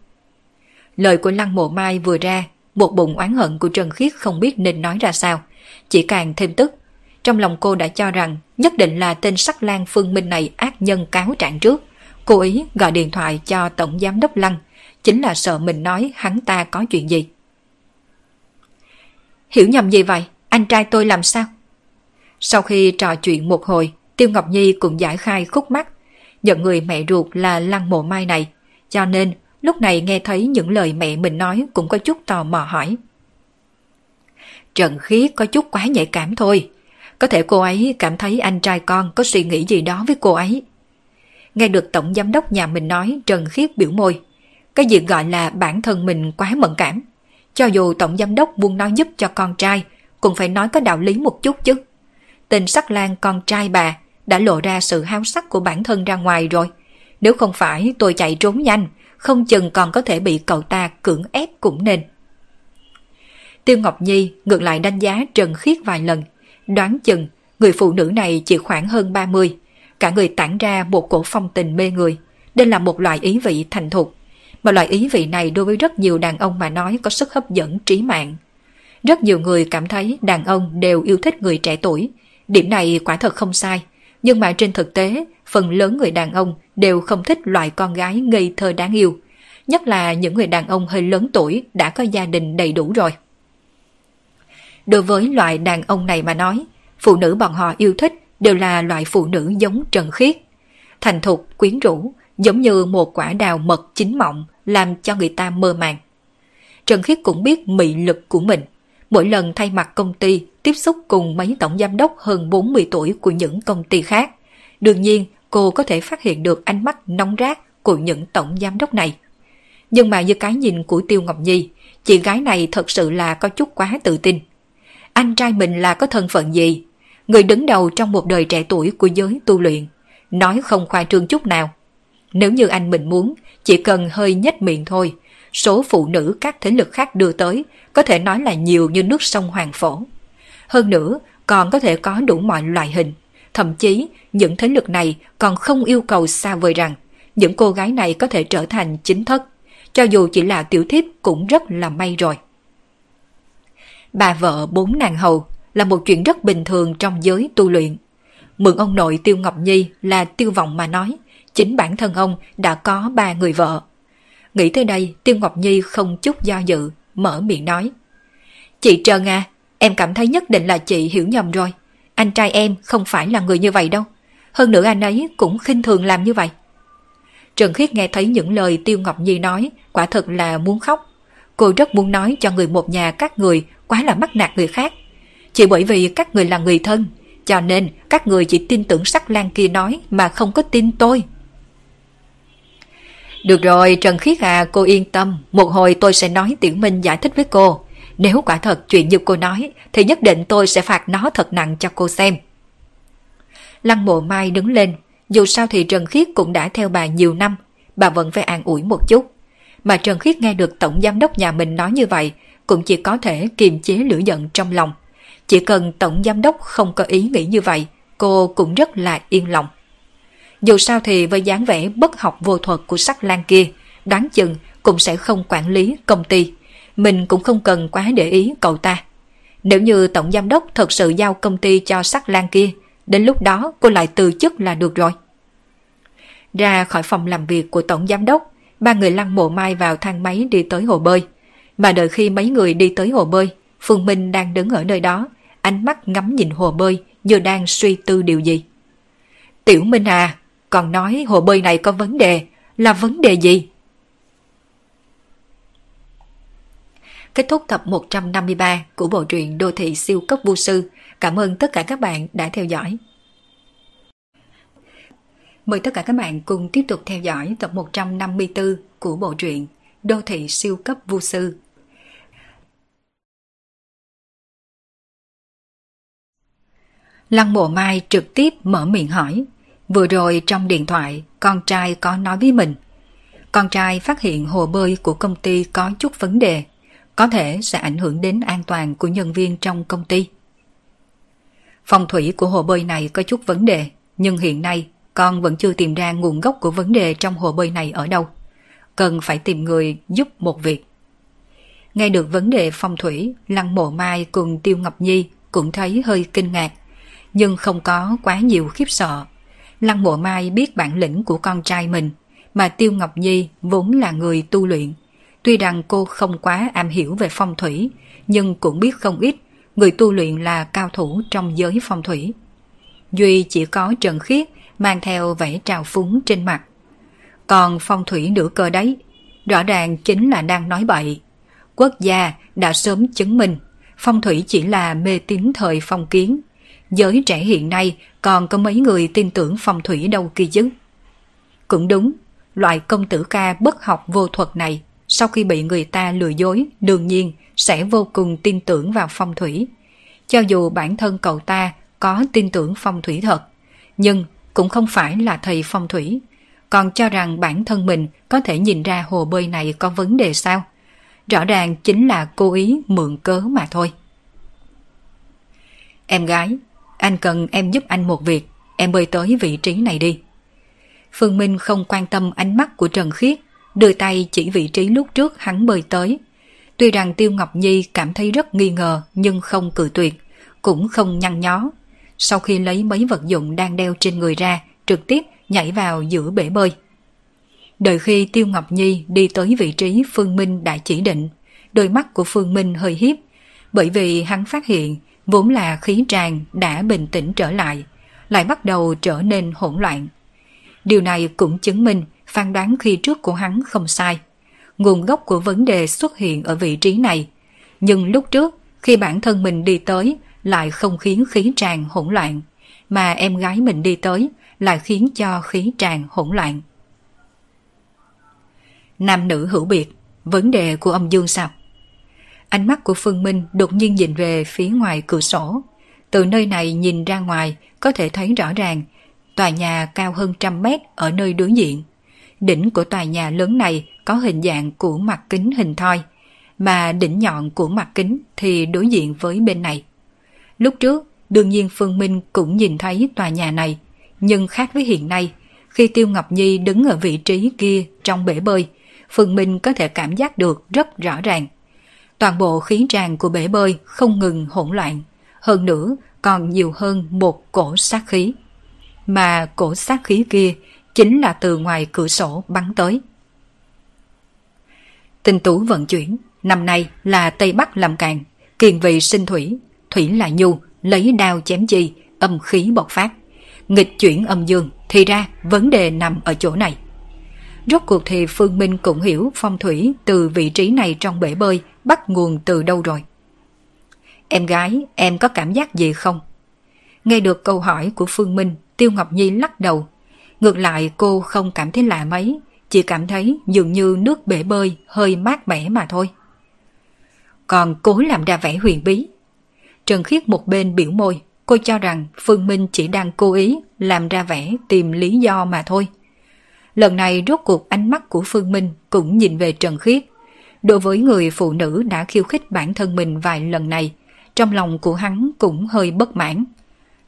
Lời của Lăng Mộ Mai vừa ra, một bụng oán hận của Trần Khiết không biết nên nói ra sao. Chỉ càng thêm tức. Trong lòng cô đã cho rằng nhất định là tên sắc lang phương minh này ác nhân cáo trạng trước. Cô ý gọi điện thoại cho Tổng Giám đốc Lăng, chính là sợ mình nói hắn ta có chuyện gì. Hiểu nhầm gì vậy? Anh trai tôi làm sao? Sau khi trò chuyện một hồi, Tiêu Ngọc Nhi cũng giải khai khúc mắt. Nhận người mẹ ruột là Lăng Mộ Mai này, cho nên lúc này nghe thấy những lời mẹ mình nói cũng có chút tò mò hỏi. Trần Khiết có chút quá nhạy cảm thôi. Có thể cô ấy cảm thấy anh trai con có suy nghĩ gì đó với cô ấy. Nghe được tổng giám đốc nhà mình nói Trần Khiết biểu môi. Cái gì gọi là bản thân mình quá mẫn cảm. Cho dù tổng giám đốc buông nói giúp cho con trai, cũng phải nói có đạo lý một chút chứ. Tình sắc lan con trai bà đã lộ ra sự háo sắc của bản thân ra ngoài rồi. Nếu không phải tôi chạy trốn nhanh, không chừng còn có thể bị cậu ta cưỡng ép cũng nên. Tiêu Ngọc Nhi ngược lại đánh giá Trần Khiết vài lần, đoán chừng người phụ nữ này chỉ khoảng hơn 30, cả người tản ra một cổ phong tình mê người. Đây là một loại ý vị thành thục, mà loại ý vị này đối với rất nhiều đàn ông mà nói có sức hấp dẫn trí mạng. Rất nhiều người cảm thấy đàn ông đều yêu thích người trẻ tuổi, điểm này quả thật không sai, nhưng mà trên thực tế, phần lớn người đàn ông đều không thích loại con gái ngây thơ đáng yêu, nhất là những người đàn ông hơi lớn tuổi đã có gia đình đầy đủ rồi. Đối với loại đàn ông này mà nói, phụ nữ bọn họ yêu thích đều là loại phụ nữ giống Trần Khiết. Thành thục, quyến rũ, giống như một quả đào mật chín mọng làm cho người ta mơ màng. Trần Khiết cũng biết mị lực của mình. Mỗi lần thay mặt công ty tiếp xúc cùng mấy tổng giám đốc hơn 40 tuổi của những công ty khác, đương nhiên cô có thể phát hiện được ánh mắt nóng rát của những tổng giám đốc này. Nhưng mà như cái nhìn của Tiêu Ngọc Nhi, chị gái này thật sự là có chút quá tự tin. Anh trai mình là có thân phận gì? Người đứng đầu trong một đời trẻ tuổi của giới tu luyện. nói không khoa trương chút nào. Nếu như anh mình muốn, chỉ cần hơi nhếch miệng thôi, số phụ nữ các thế lực khác đưa tới có thể nói là nhiều như nước sông Hoàng Phổ. Hơn nữa, còn có thể có đủ mọi loại hình. Thậm chí, những thế lực này còn không yêu cầu xa vời rằng những cô gái này có thể trở thành chính thất. Cho dù chỉ là tiểu thiếp cũng rất là may rồi. Bà vợ bốn nàng hầu là một chuyện rất bình thường trong giới tu luyện. Mượn ông nội Tiêu Ngọc Nhi là tiêu vọng mà nói, chính bản thân ông đã có ba người vợ. Nghĩ tới đây, Tiêu Ngọc Nhi không chút do dự, mở miệng nói. Chị Trần à, em cảm thấy nhất định là chị hiểu nhầm rồi. Anh trai em không phải là người như vậy đâu. Hơn nữa anh ấy cũng khinh thường làm như vậy. Trần Khiết nghe thấy những lời Tiêu Ngọc Nhi nói, quả thật là muốn khóc. Cô rất muốn nói cho người một nhà các người quá là mắc nạt người khác. Chỉ bởi vì các người là người thân, cho nên các người chỉ tin tưởng sắc lan kia nói mà không có tin tôi. Được rồi, Trần Khiết à, cô yên tâm, một hồi tôi sẽ nói Tiểu Minh giải thích với cô. Nếu quả thật chuyện như cô nói, thì nhất định tôi sẽ phạt nó thật nặng cho cô xem. Lăng mộ mai đứng lên, dù sao thì Trần Khiết cũng đã theo bà nhiều năm, bà vẫn phải an ủi một chút. Mà Trần Khiết nghe được Tổng Giám đốc nhà mình nói như vậy, cũng chỉ có thể kiềm chế lửa giận trong lòng. Chỉ cần Tổng Giám đốc không có ý nghĩ như vậy, cô cũng rất là yên lòng. Dù sao thì với dáng vẻ bất học vô thuật của sắc lan kia, đoán chừng cũng sẽ không quản lý công ty. Mình cũng không cần quá để ý cậu ta. Nếu như tổng giám đốc thật sự giao công ty cho sắc lan kia, đến lúc đó cô lại từ chức là được rồi. Ra khỏi phòng làm việc của tổng giám đốc, ba người lăn mộ mai vào thang máy đi tới hồ bơi. Mà đợi khi mấy người đi tới hồ bơi, Phương Minh đang đứng ở nơi đó, ánh mắt ngắm nhìn hồ bơi như đang suy tư điều gì. Tiểu Minh à, còn nói hồ bơi này có vấn đề, là vấn đề gì? Kết thúc tập 153 của bộ truyện Đô thị siêu cấp vô sư. Cảm ơn tất cả các bạn đã theo dõi. Mời tất cả các bạn cùng tiếp tục theo dõi tập 154 của bộ truyện Đô thị siêu cấp vô sư. Lăng mộ mai trực tiếp mở miệng hỏi Vừa rồi trong điện thoại, con trai có nói với mình. Con trai phát hiện hồ bơi của công ty có chút vấn đề, có thể sẽ ảnh hưởng đến an toàn của nhân viên trong công ty. phòng thủy của hồ bơi này có chút vấn đề, nhưng hiện nay con vẫn chưa tìm ra nguồn gốc của vấn đề trong hồ bơi này ở đâu. Cần phải tìm người giúp một việc. Nghe được vấn đề phong thủy, Lăng Mộ Mai cùng Tiêu Ngọc Nhi cũng thấy hơi kinh ngạc, nhưng không có quá nhiều khiếp sợ Lăng Mộ Mai biết bản lĩnh của con trai mình, mà Tiêu Ngọc Nhi vốn là người tu luyện. Tuy rằng cô không quá am hiểu về phong thủy, nhưng cũng biết không ít, người tu luyện là cao thủ trong giới phong thủy. Duy chỉ có Trần Khiết mang theo vẻ trào phúng trên mặt. Còn phong thủy nửa cơ đấy, rõ ràng chính là đang nói bậy. Quốc gia đã sớm chứng minh, phong thủy chỉ là mê tín thời phong kiến, giới trẻ hiện nay còn có mấy người tin tưởng phong thủy đâu kia chứ. Cũng đúng, loại công tử ca bất học vô thuật này sau khi bị người ta lừa dối đương nhiên sẽ vô cùng tin tưởng vào phong thủy. Cho dù bản thân cậu ta có tin tưởng phong thủy thật, nhưng cũng không phải là thầy phong thủy, còn cho rằng bản thân mình có thể nhìn ra hồ bơi này có vấn đề sao. Rõ ràng chính là cố ý mượn cớ mà thôi. Em gái, anh cần em giúp anh một việc, em bơi tới vị trí này đi. Phương Minh không quan tâm ánh mắt của Trần Khiết, đưa tay chỉ vị trí lúc trước hắn bơi tới. Tuy rằng Tiêu Ngọc Nhi cảm thấy rất nghi ngờ nhưng không cự tuyệt, cũng không nhăn nhó. Sau khi lấy mấy vật dụng đang đeo trên người ra, trực tiếp nhảy vào giữa bể bơi. Đợi khi Tiêu Ngọc Nhi đi tới vị trí Phương Minh đã chỉ định, đôi mắt của Phương Minh hơi hiếp, bởi vì hắn phát hiện vốn là khí tràng đã bình tĩnh trở lại, lại bắt đầu trở nên hỗn loạn. Điều này cũng chứng minh phán đoán khi trước của hắn không sai. Nguồn gốc của vấn đề xuất hiện ở vị trí này. Nhưng lúc trước, khi bản thân mình đi tới, lại không khiến khí tràng hỗn loạn, mà em gái mình đi tới lại khiến cho khí tràng hỗn loạn. Nam nữ hữu biệt, vấn đề của ông dương sao? Ánh mắt của Phương Minh đột nhiên nhìn về phía ngoài cửa sổ. Từ nơi này nhìn ra ngoài có thể thấy rõ ràng tòa nhà cao hơn trăm mét ở nơi đối diện. Đỉnh của tòa nhà lớn này có hình dạng của mặt kính hình thoi, mà đỉnh nhọn của mặt kính thì đối diện với bên này. Lúc trước, đương nhiên Phương Minh cũng nhìn thấy tòa nhà này, nhưng khác với hiện nay, khi Tiêu Ngọc Nhi đứng ở vị trí kia trong bể bơi, Phương Minh có thể cảm giác được rất rõ ràng. Toàn bộ khí tràng của bể bơi không ngừng hỗn loạn, hơn nữa còn nhiều hơn một cổ sát khí. Mà cổ sát khí kia chính là từ ngoài cửa sổ bắn tới. Tinh tú vận chuyển, năm nay là Tây Bắc làm càn, kiền vị sinh thủy, thủy là nhu, lấy đao chém chi, âm khí bộc phát. Nghịch chuyển âm dương, thì ra vấn đề nằm ở chỗ này. Rốt cuộc thì Phương Minh cũng hiểu phong thủy từ vị trí này trong bể bơi bắt nguồn từ đâu rồi. Em gái, em có cảm giác gì không? Nghe được câu hỏi của Phương Minh, Tiêu Ngọc Nhi lắc đầu. Ngược lại cô không cảm thấy lạ mấy, chỉ cảm thấy dường như nước bể bơi hơi mát mẻ mà thôi. Còn cố làm ra vẻ huyền bí. Trần Khiết một bên biểu môi, cô cho rằng Phương Minh chỉ đang cố ý làm ra vẻ tìm lý do mà thôi. Lần này rốt cuộc ánh mắt của Phương Minh cũng nhìn về Trần Khiết. Đối với người phụ nữ đã khiêu khích bản thân mình vài lần này, trong lòng của hắn cũng hơi bất mãn.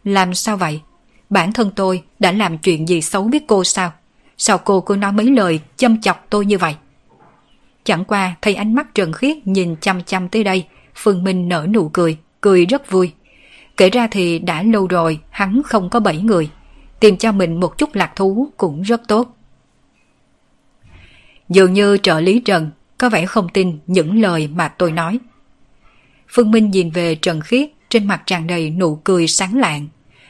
Làm sao vậy? Bản thân tôi đã làm chuyện gì xấu biết cô sao? Sao cô cứ nói mấy lời châm chọc tôi như vậy? Chẳng qua thấy ánh mắt Trần Khiết nhìn chăm chăm tới đây, Phương Minh nở nụ cười, cười rất vui. Kể ra thì đã lâu rồi hắn không có bảy người, tìm cho mình một chút lạc thú cũng rất tốt. Dường như trợ lý Trần có vẻ không tin những lời mà tôi nói. Phương Minh nhìn về Trần Khiết trên mặt tràn đầy nụ cười sáng lạng.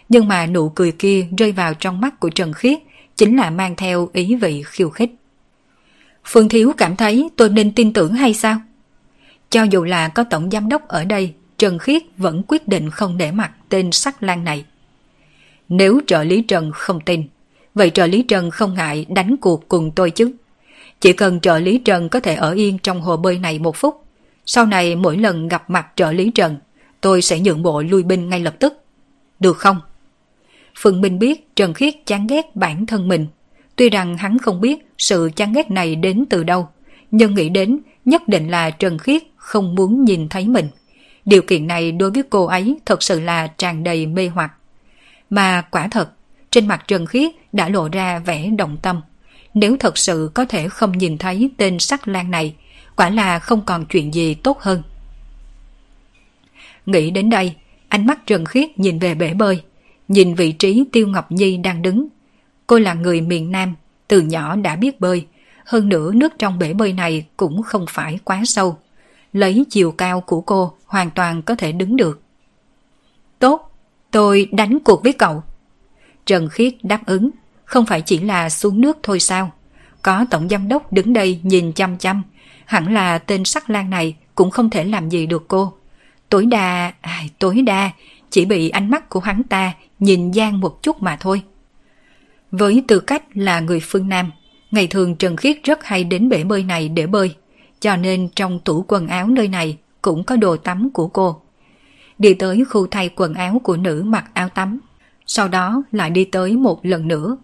Nhưng mà nụ cười kia rơi vào trong mắt của Trần Khiết chính là mang theo ý vị khiêu khích. Phương Thiếu cảm thấy tôi nên tin tưởng hay sao? Cho dù là có tổng giám đốc ở đây, Trần Khiết vẫn quyết định không để mặt tên sắc lan này. Nếu trợ lý Trần không tin, vậy trợ lý Trần không ngại đánh cuộc cùng tôi chứ. Chỉ cần trợ lý Trần có thể ở yên trong hồ bơi này một phút, sau này mỗi lần gặp mặt trợ lý Trần, tôi sẽ nhượng bộ lui binh ngay lập tức. Được không? Phượng Minh biết Trần Khiết chán ghét bản thân mình. Tuy rằng hắn không biết sự chán ghét này đến từ đâu, nhưng nghĩ đến nhất định là Trần Khiết không muốn nhìn thấy mình. Điều kiện này đối với cô ấy thật sự là tràn đầy mê hoặc. Mà quả thật, trên mặt Trần Khiết đã lộ ra vẻ động tâm. Nếu thật sự có thể không nhìn thấy tên sắc lan này, quả là không còn chuyện gì tốt hơn. Nghĩ đến đây, ánh mắt Trần Khiết nhìn về bể bơi, nhìn vị trí Tiêu Ngọc Nhi đang đứng. Cô là người miền Nam, từ nhỏ đã biết bơi, hơn nữa nước trong bể bơi này cũng không phải quá sâu. Lấy chiều cao của cô hoàn toàn có thể đứng được. Tốt, tôi đánh cuộc với cậu. Trần Khiết đáp ứng, không phải chỉ là xuống nước thôi sao. Có tổng giám đốc đứng đây nhìn chăm chăm, hẳn là tên sắc lan này cũng không thể làm gì được cô. Tối đa, à, tối đa, chỉ bị ánh mắt của hắn ta nhìn gian một chút mà thôi. Với tư cách là người phương Nam, ngày thường Trần Khiết rất hay đến bể bơi này để bơi, cho nên trong tủ quần áo nơi này cũng có đồ tắm của cô. Đi tới khu thay quần áo của nữ mặc áo tắm, sau đó lại đi tới một lần nữa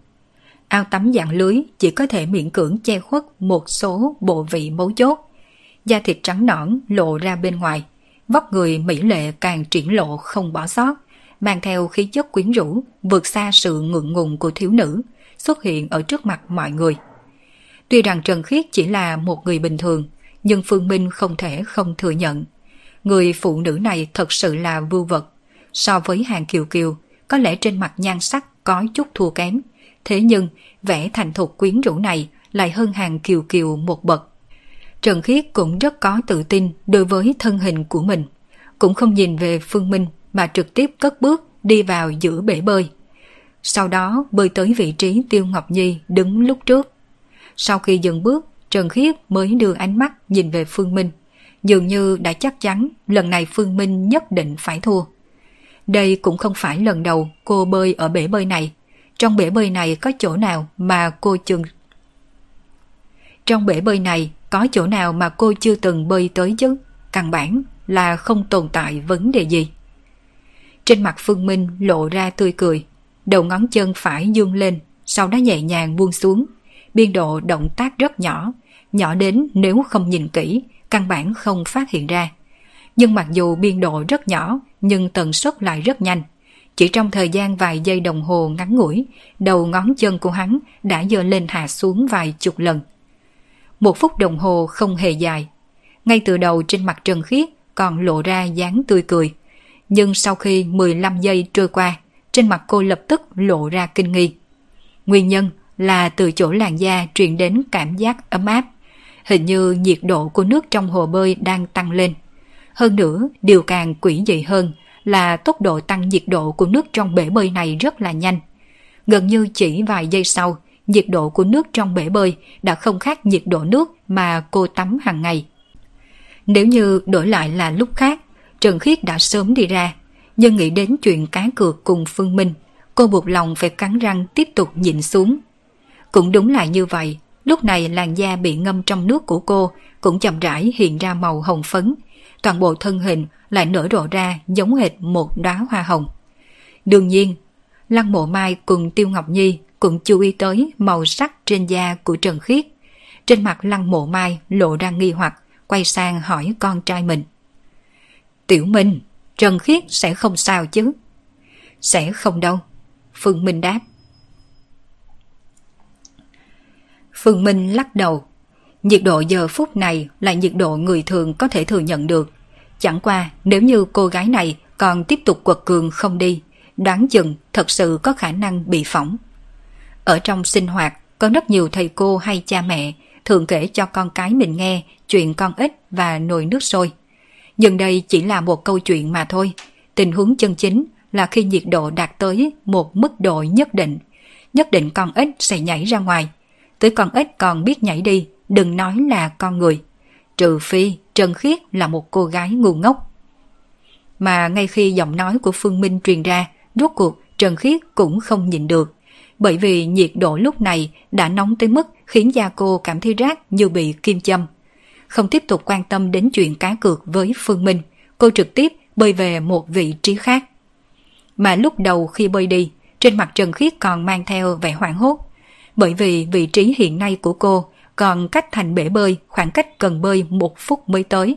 ao tắm dạng lưới chỉ có thể miễn cưỡng che khuất một số bộ vị mấu chốt. Da thịt trắng nõn lộ ra bên ngoài, vóc người mỹ lệ càng triển lộ không bỏ sót, mang theo khí chất quyến rũ, vượt xa sự ngượng ngùng của thiếu nữ, xuất hiện ở trước mặt mọi người. Tuy rằng Trần Khiết chỉ là một người bình thường, nhưng Phương Minh không thể không thừa nhận. Người phụ nữ này thật sự là vưu vật. So với hàng kiều kiều, có lẽ trên mặt nhan sắc có chút thua kém. Thế nhưng, vẻ thành thục quyến rũ này lại hơn hàng kiều kiều một bậc. Trần Khiết cũng rất có tự tin đối với thân hình của mình. Cũng không nhìn về Phương Minh mà trực tiếp cất bước đi vào giữa bể bơi. Sau đó bơi tới vị trí Tiêu Ngọc Nhi đứng lúc trước. Sau khi dừng bước, Trần Khiết mới đưa ánh mắt nhìn về Phương Minh. Dường như đã chắc chắn lần này Phương Minh nhất định phải thua. Đây cũng không phải lần đầu cô bơi ở bể bơi này. Trong bể bơi này có chỗ nào mà cô chừng... Trong bể bơi này có chỗ nào mà cô chưa từng bơi tới chứ? Căn bản là không tồn tại vấn đề gì. Trên mặt Phương Minh lộ ra tươi cười. đầu ngón chân phải dương lên, sau đó nhẹ nhàng buông xuống. Biên độ động tác rất nhỏ, nhỏ đến nếu không nhìn kỹ, căn bản không phát hiện ra. Nhưng mặc dù biên độ rất nhỏ, nhưng tần suất lại rất nhanh. Chỉ trong thời gian vài giây đồng hồ ngắn ngủi, đầu ngón chân của hắn đã dơ lên hạ xuống vài chục lần. Một phút đồng hồ không hề dài. Ngay từ đầu trên mặt Trần Khiết còn lộ ra dáng tươi cười. Nhưng sau khi 15 giây trôi qua, trên mặt cô lập tức lộ ra kinh nghi. Nguyên nhân là từ chỗ làn da truyền đến cảm giác ấm áp. Hình như nhiệt độ của nước trong hồ bơi đang tăng lên. Hơn nữa, điều càng quỷ dị hơn là tốc độ tăng nhiệt độ của nước trong bể bơi này rất là nhanh. Gần như chỉ vài giây sau, nhiệt độ của nước trong bể bơi đã không khác nhiệt độ nước mà cô tắm hàng ngày. Nếu như đổi lại là lúc khác, Trần Khiết đã sớm đi ra, nhưng nghĩ đến chuyện cá cược cùng Phương Minh, cô buộc lòng phải cắn răng tiếp tục nhịn xuống. Cũng đúng là như vậy, lúc này làn da bị ngâm trong nước của cô cũng chậm rãi hiện ra màu hồng phấn, toàn bộ thân hình lại nở rộ ra giống hệt một đóa hoa hồng. Đương nhiên, Lăng Mộ Mai cùng Tiêu Ngọc Nhi cũng chú ý tới màu sắc trên da của Trần Khiết. Trên mặt Lăng Mộ Mai lộ ra nghi hoặc, quay sang hỏi con trai mình. Tiểu Minh, Trần Khiết sẽ không sao chứ? Sẽ không đâu. Phương Minh đáp. Phương Minh lắc đầu. Nhiệt độ giờ phút này là nhiệt độ người thường có thể thừa nhận được. Chẳng qua nếu như cô gái này còn tiếp tục quật cường không đi, đoán chừng thật sự có khả năng bị phỏng. Ở trong sinh hoạt, có rất nhiều thầy cô hay cha mẹ thường kể cho con cái mình nghe chuyện con ếch và nồi nước sôi. Nhưng đây chỉ là một câu chuyện mà thôi. Tình huống chân chính là khi nhiệt độ đạt tới một mức độ nhất định, nhất định con ếch sẽ nhảy ra ngoài. Tới con ếch còn biết nhảy đi, đừng nói là con người. Trừ phi Trần Khiết là một cô gái ngu ngốc. Mà ngay khi giọng nói của Phương Minh truyền ra, rốt cuộc Trần Khiết cũng không nhìn được. Bởi vì nhiệt độ lúc này đã nóng tới mức khiến da cô cảm thấy rát như bị kim châm. Không tiếp tục quan tâm đến chuyện cá cược với Phương Minh, cô trực tiếp bơi về một vị trí khác. Mà lúc đầu khi bơi đi, trên mặt Trần Khiết còn mang theo vẻ hoảng hốt. Bởi vì vị trí hiện nay của cô còn cách thành bể bơi khoảng cách cần bơi một phút mới tới.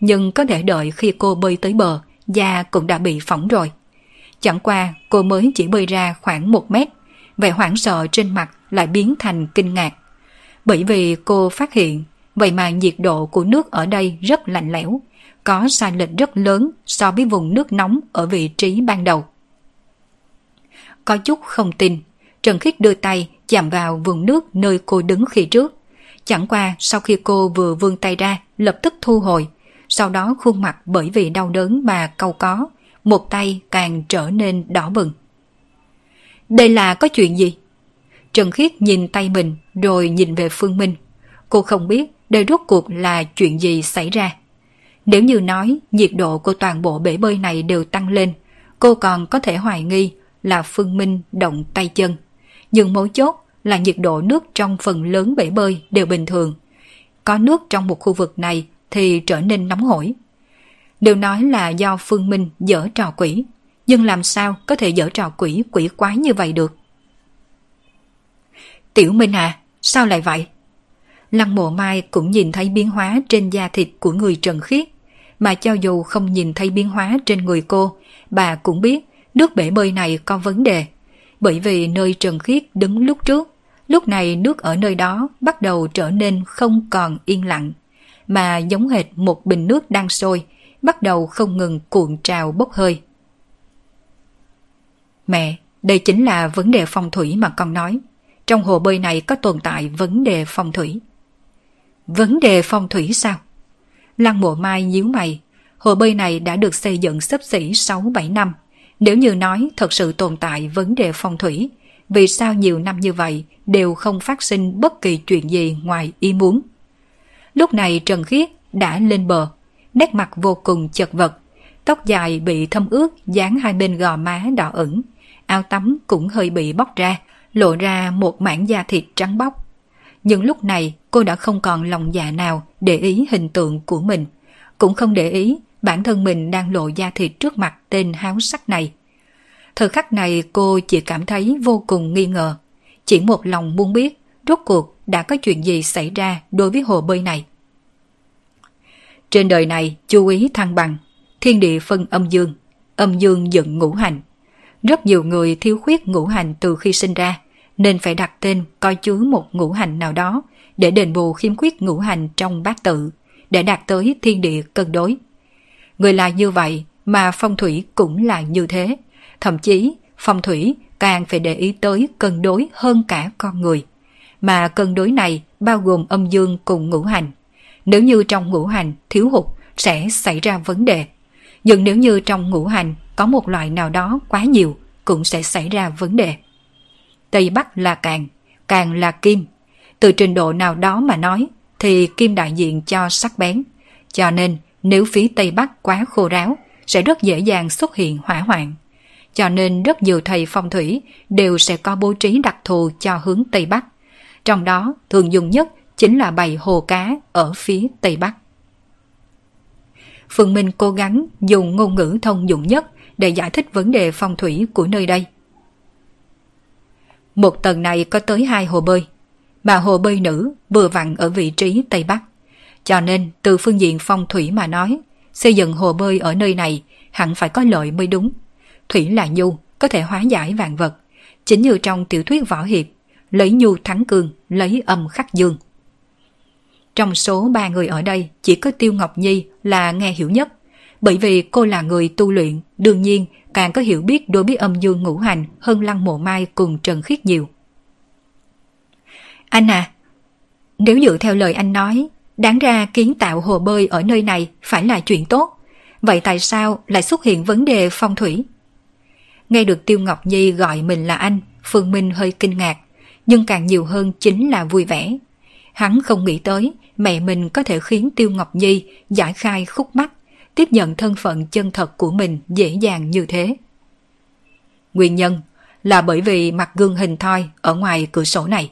Nhưng có thể đợi khi cô bơi tới bờ, da cũng đã bị phỏng rồi. Chẳng qua cô mới chỉ bơi ra khoảng một mét, vẻ hoảng sợ trên mặt lại biến thành kinh ngạc. Bởi vì cô phát hiện, vậy mà nhiệt độ của nước ở đây rất lạnh lẽo, có sai lệch rất lớn so với vùng nước nóng ở vị trí ban đầu. Có chút không tin, Trần Khiết đưa tay chạm vào vùng nước nơi cô đứng khi trước. Chẳng qua sau khi cô vừa vươn tay ra, lập tức thu hồi. Sau đó khuôn mặt bởi vì đau đớn mà cau có, một tay càng trở nên đỏ bừng. Đây là có chuyện gì? Trần Khiết nhìn tay mình rồi nhìn về Phương Minh. Cô không biết đây rốt cuộc là chuyện gì xảy ra. Nếu như nói nhiệt độ của toàn bộ bể bơi này đều tăng lên, cô còn có thể hoài nghi là Phương Minh động tay chân. Nhưng mấu chốt là nhiệt độ nước trong phần lớn bể bơi đều bình thường. Có nước trong một khu vực này thì trở nên nóng hổi. Đều nói là do Phương Minh dở trò quỷ, nhưng làm sao có thể dở trò quỷ quỷ quái như vậy được? Tiểu Minh à, sao lại vậy? Lăng mộ mai cũng nhìn thấy biến hóa trên da thịt của người Trần Khiết, mà cho dù không nhìn thấy biến hóa trên người cô, bà cũng biết nước bể bơi này có vấn đề bởi vì nơi Trần Khiết đứng lúc trước, lúc này nước ở nơi đó bắt đầu trở nên không còn yên lặng, mà giống hệt một bình nước đang sôi, bắt đầu không ngừng cuộn trào bốc hơi. Mẹ, đây chính là vấn đề phong thủy mà con nói. Trong hồ bơi này có tồn tại vấn đề phong thủy. Vấn đề phong thủy sao? Lăng mộ mai nhíu mày. Hồ bơi này đã được xây dựng sấp xỉ 6-7 năm. Nếu như nói thật sự tồn tại vấn đề phong thủy, vì sao nhiều năm như vậy đều không phát sinh bất kỳ chuyện gì ngoài ý muốn? Lúc này Trần Khiết đã lên bờ, nét mặt vô cùng chật vật, tóc dài bị thâm ướt dán hai bên gò má đỏ ửng, áo tắm cũng hơi bị bóc ra, lộ ra một mảng da thịt trắng bóc. Nhưng lúc này cô đã không còn lòng dạ nào để ý hình tượng của mình, cũng không để ý bản thân mình đang lộ da thịt trước mặt tên háo sắc này. Thời khắc này cô chỉ cảm thấy vô cùng nghi ngờ. Chỉ một lòng muốn biết rốt cuộc đã có chuyện gì xảy ra đối với hồ bơi này. Trên đời này chú ý thăng bằng, thiên địa phân âm dương, âm dương dựng ngũ hành. Rất nhiều người thiếu khuyết ngũ hành từ khi sinh ra, nên phải đặt tên coi chứa một ngũ hành nào đó để đền bù khiếm khuyết ngũ hành trong bát tự, để đạt tới thiên địa cân đối. Người là như vậy mà phong thủy cũng là như thế. Thậm chí phong thủy càng phải để ý tới cân đối hơn cả con người. Mà cân đối này bao gồm âm dương cùng ngũ hành. Nếu như trong ngũ hành thiếu hụt sẽ xảy ra vấn đề. Nhưng nếu như trong ngũ hành có một loại nào đó quá nhiều cũng sẽ xảy ra vấn đề. Tây Bắc là càng, càng là kim. Từ trình độ nào đó mà nói thì kim đại diện cho sắc bén. Cho nên nếu phía Tây Bắc quá khô ráo sẽ rất dễ dàng xuất hiện hỏa hoạn. Cho nên rất nhiều thầy phong thủy đều sẽ có bố trí đặc thù cho hướng Tây Bắc. Trong đó thường dùng nhất chính là bày hồ cá ở phía Tây Bắc. Phương Minh cố gắng dùng ngôn ngữ thông dụng nhất để giải thích vấn đề phong thủy của nơi đây. Một tầng này có tới hai hồ bơi, mà hồ bơi nữ vừa vặn ở vị trí Tây Bắc. Cho nên từ phương diện phong thủy mà nói, xây dựng hồ bơi ở nơi này hẳn phải có lợi mới đúng. Thủy là nhu, có thể hóa giải vạn vật. Chính như trong tiểu thuyết võ hiệp, lấy nhu thắng cường, lấy âm khắc dương. Trong số ba người ở đây, chỉ có Tiêu Ngọc Nhi là nghe hiểu nhất. Bởi vì cô là người tu luyện, đương nhiên càng có hiểu biết đối với âm dương ngũ hành hơn Lăng Mộ Mai cùng Trần Khiết nhiều. Anh à, nếu dựa theo lời anh nói, đáng ra kiến tạo hồ bơi ở nơi này phải là chuyện tốt. Vậy tại sao lại xuất hiện vấn đề phong thủy? Nghe được Tiêu Ngọc Nhi gọi mình là anh, Phương Minh hơi kinh ngạc, nhưng càng nhiều hơn chính là vui vẻ. Hắn không nghĩ tới mẹ mình có thể khiến Tiêu Ngọc Nhi giải khai khúc mắc, tiếp nhận thân phận chân thật của mình dễ dàng như thế. Nguyên nhân là bởi vì mặt gương hình thoi ở ngoài cửa sổ này.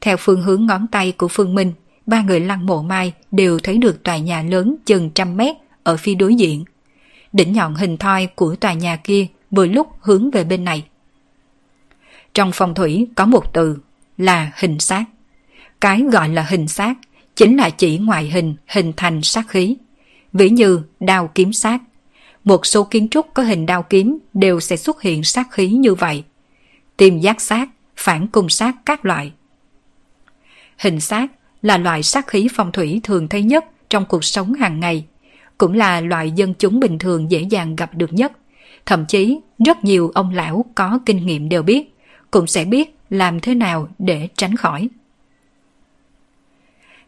Theo phương hướng ngón tay của Phương Minh, ba người lăng mộ mai đều thấy được tòa nhà lớn chừng trăm mét ở phía đối diện. Đỉnh nhọn hình thoi của tòa nhà kia vừa lúc hướng về bên này. Trong phong thủy có một từ là hình sát. Cái gọi là hình sát chính là chỉ ngoại hình hình thành sát khí. Ví như đao kiếm sát. Một số kiến trúc có hình đao kiếm đều sẽ xuất hiện sát khí như vậy. Tìm giác sát, phản cung sát các loại. Hình sát là loại sát khí phong thủy thường thấy nhất trong cuộc sống hàng ngày, cũng là loại dân chúng bình thường dễ dàng gặp được nhất. Thậm chí rất nhiều ông lão có kinh nghiệm đều biết, cũng sẽ biết làm thế nào để tránh khỏi.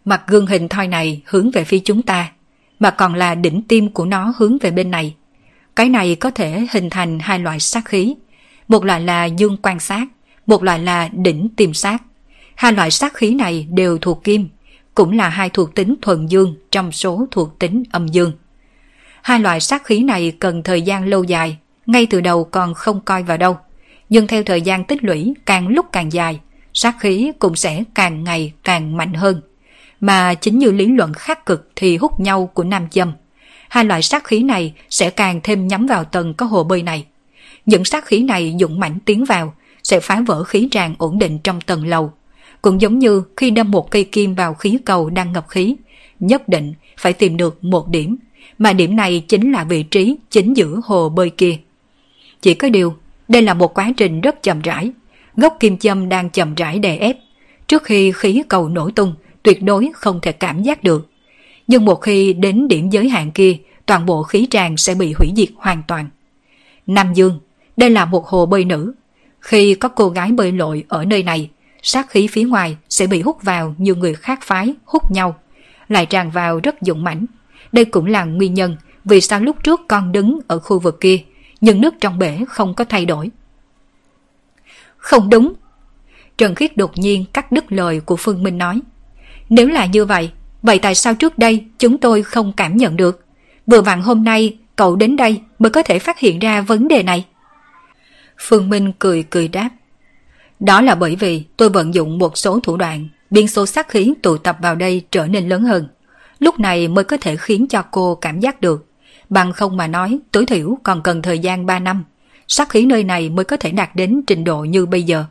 Mặt gương hình thoi này hướng về phía chúng ta, mà còn là đỉnh tim của nó hướng về bên này. Cái này có thể hình thành hai loại sát khí. Một loại là dương quan sát, một loại là đỉnh tim sát. Hai loại sát khí này đều thuộc kim, cũng là hai thuộc tính thuần dương trong số thuộc tính âm dương. Hai loại sát khí này cần thời gian lâu dài, ngay từ đầu còn không coi vào đâu. Nhưng theo thời gian tích lũy càng lúc càng dài, sát khí cũng sẽ càng ngày càng mạnh hơn. Mà chính như lý luận khắc cực thì hút nhau của nam châm. Hai loại sát khí này sẽ càng thêm nhắm vào tầng có hồ bơi này. Những sát khí này dũng mãnh tiến vào, sẽ phá vỡ khí tràng ổn định trong tầng lầu. Cũng giống như khi đâm một cây kim vào khí cầu đang ngập khí, nhất định phải tìm được một điểm, mà điểm này chính là vị trí chính giữa hồ bơi kia. Chỉ có điều, đây là một quá trình rất chậm rãi, gốc kim châm đang chậm rãi đè ép. Trước khi khí cầu nổ tung, tuyệt đối không thể cảm giác được. Nhưng một khi đến điểm giới hạn kia, toàn bộ khí tràn sẽ bị hủy diệt hoàn toàn. Nam Dương, đây là một hồ bơi nữ. Khi có cô gái bơi lội ở nơi này, sát khí phía ngoài sẽ bị hút vào như người khác phái hút nhau, lại tràn vào rất dũng mãnh. Đây cũng là nguyên nhân vì sao lúc trước con đứng ở khu vực kia, nhưng nước trong bể không có thay đổi. Không đúng. Trần Khiết đột nhiên cắt đứt lời của Phương Minh nói. Nếu là như vậy, vậy tại sao trước đây chúng tôi không cảm nhận được? Vừa vặn hôm nay cậu đến đây mới có thể phát hiện ra vấn đề này. Phương Minh cười cười đáp. Đó là bởi vì tôi vận dụng một số thủ đoạn, biên số sát khí tụ tập vào đây trở nên lớn hơn. Lúc này mới có thể khiến cho cô cảm giác được. Bằng không mà nói, tối thiểu còn cần thời gian 3 năm. sát khí nơi này mới có thể đạt đến trình độ như bây giờ.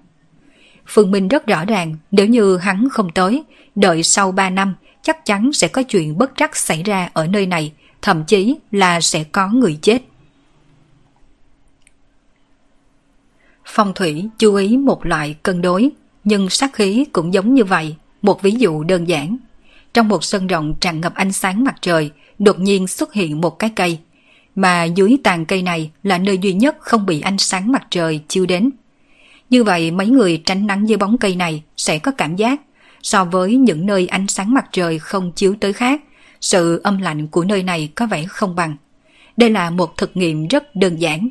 Phương Minh rất rõ ràng nếu như hắn không tới, đợi sau 3 năm chắc chắn sẽ có chuyện bất trắc xảy ra ở nơi này, thậm chí là sẽ có người chết. Phong thủy chú ý một loại cân đối, nhưng sát khí cũng giống như vậy, một ví dụ đơn giản. Trong một sân rộng tràn ngập ánh sáng mặt trời, đột nhiên xuất hiện một cái cây, mà dưới tàn cây này là nơi duy nhất không bị ánh sáng mặt trời chiếu đến. Như vậy mấy người tránh nắng dưới bóng cây này sẽ có cảm giác so với những nơi ánh sáng mặt trời không chiếu tới khác, sự âm lạnh của nơi này có vẻ không bằng. Đây là một thực nghiệm rất đơn giản.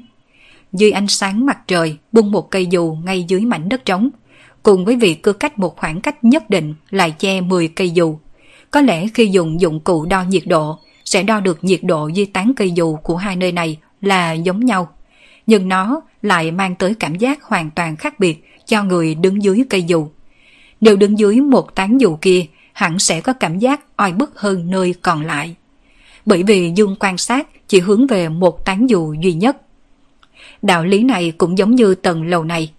Dưới ánh sáng mặt trời bung một cây dù ngay dưới mảnh đất trống, cùng với việc cưa cách một khoảng cách nhất định lại che 10 cây dù. Có lẽ khi dùng dụng cụ đo nhiệt độ sẽ đo được nhiệt độ di tán cây dù của hai nơi này là giống nhau. Nhưng nó lại mang tới cảm giác hoàn toàn khác biệt cho người đứng dưới cây dù. Nếu đứng dưới một tán dù kia, hẳn sẽ có cảm giác oi bức hơn nơi còn lại. Bởi vì dương quan sát chỉ hướng về một tán dù duy nhất. Đạo lý này cũng giống như tầng lầu này.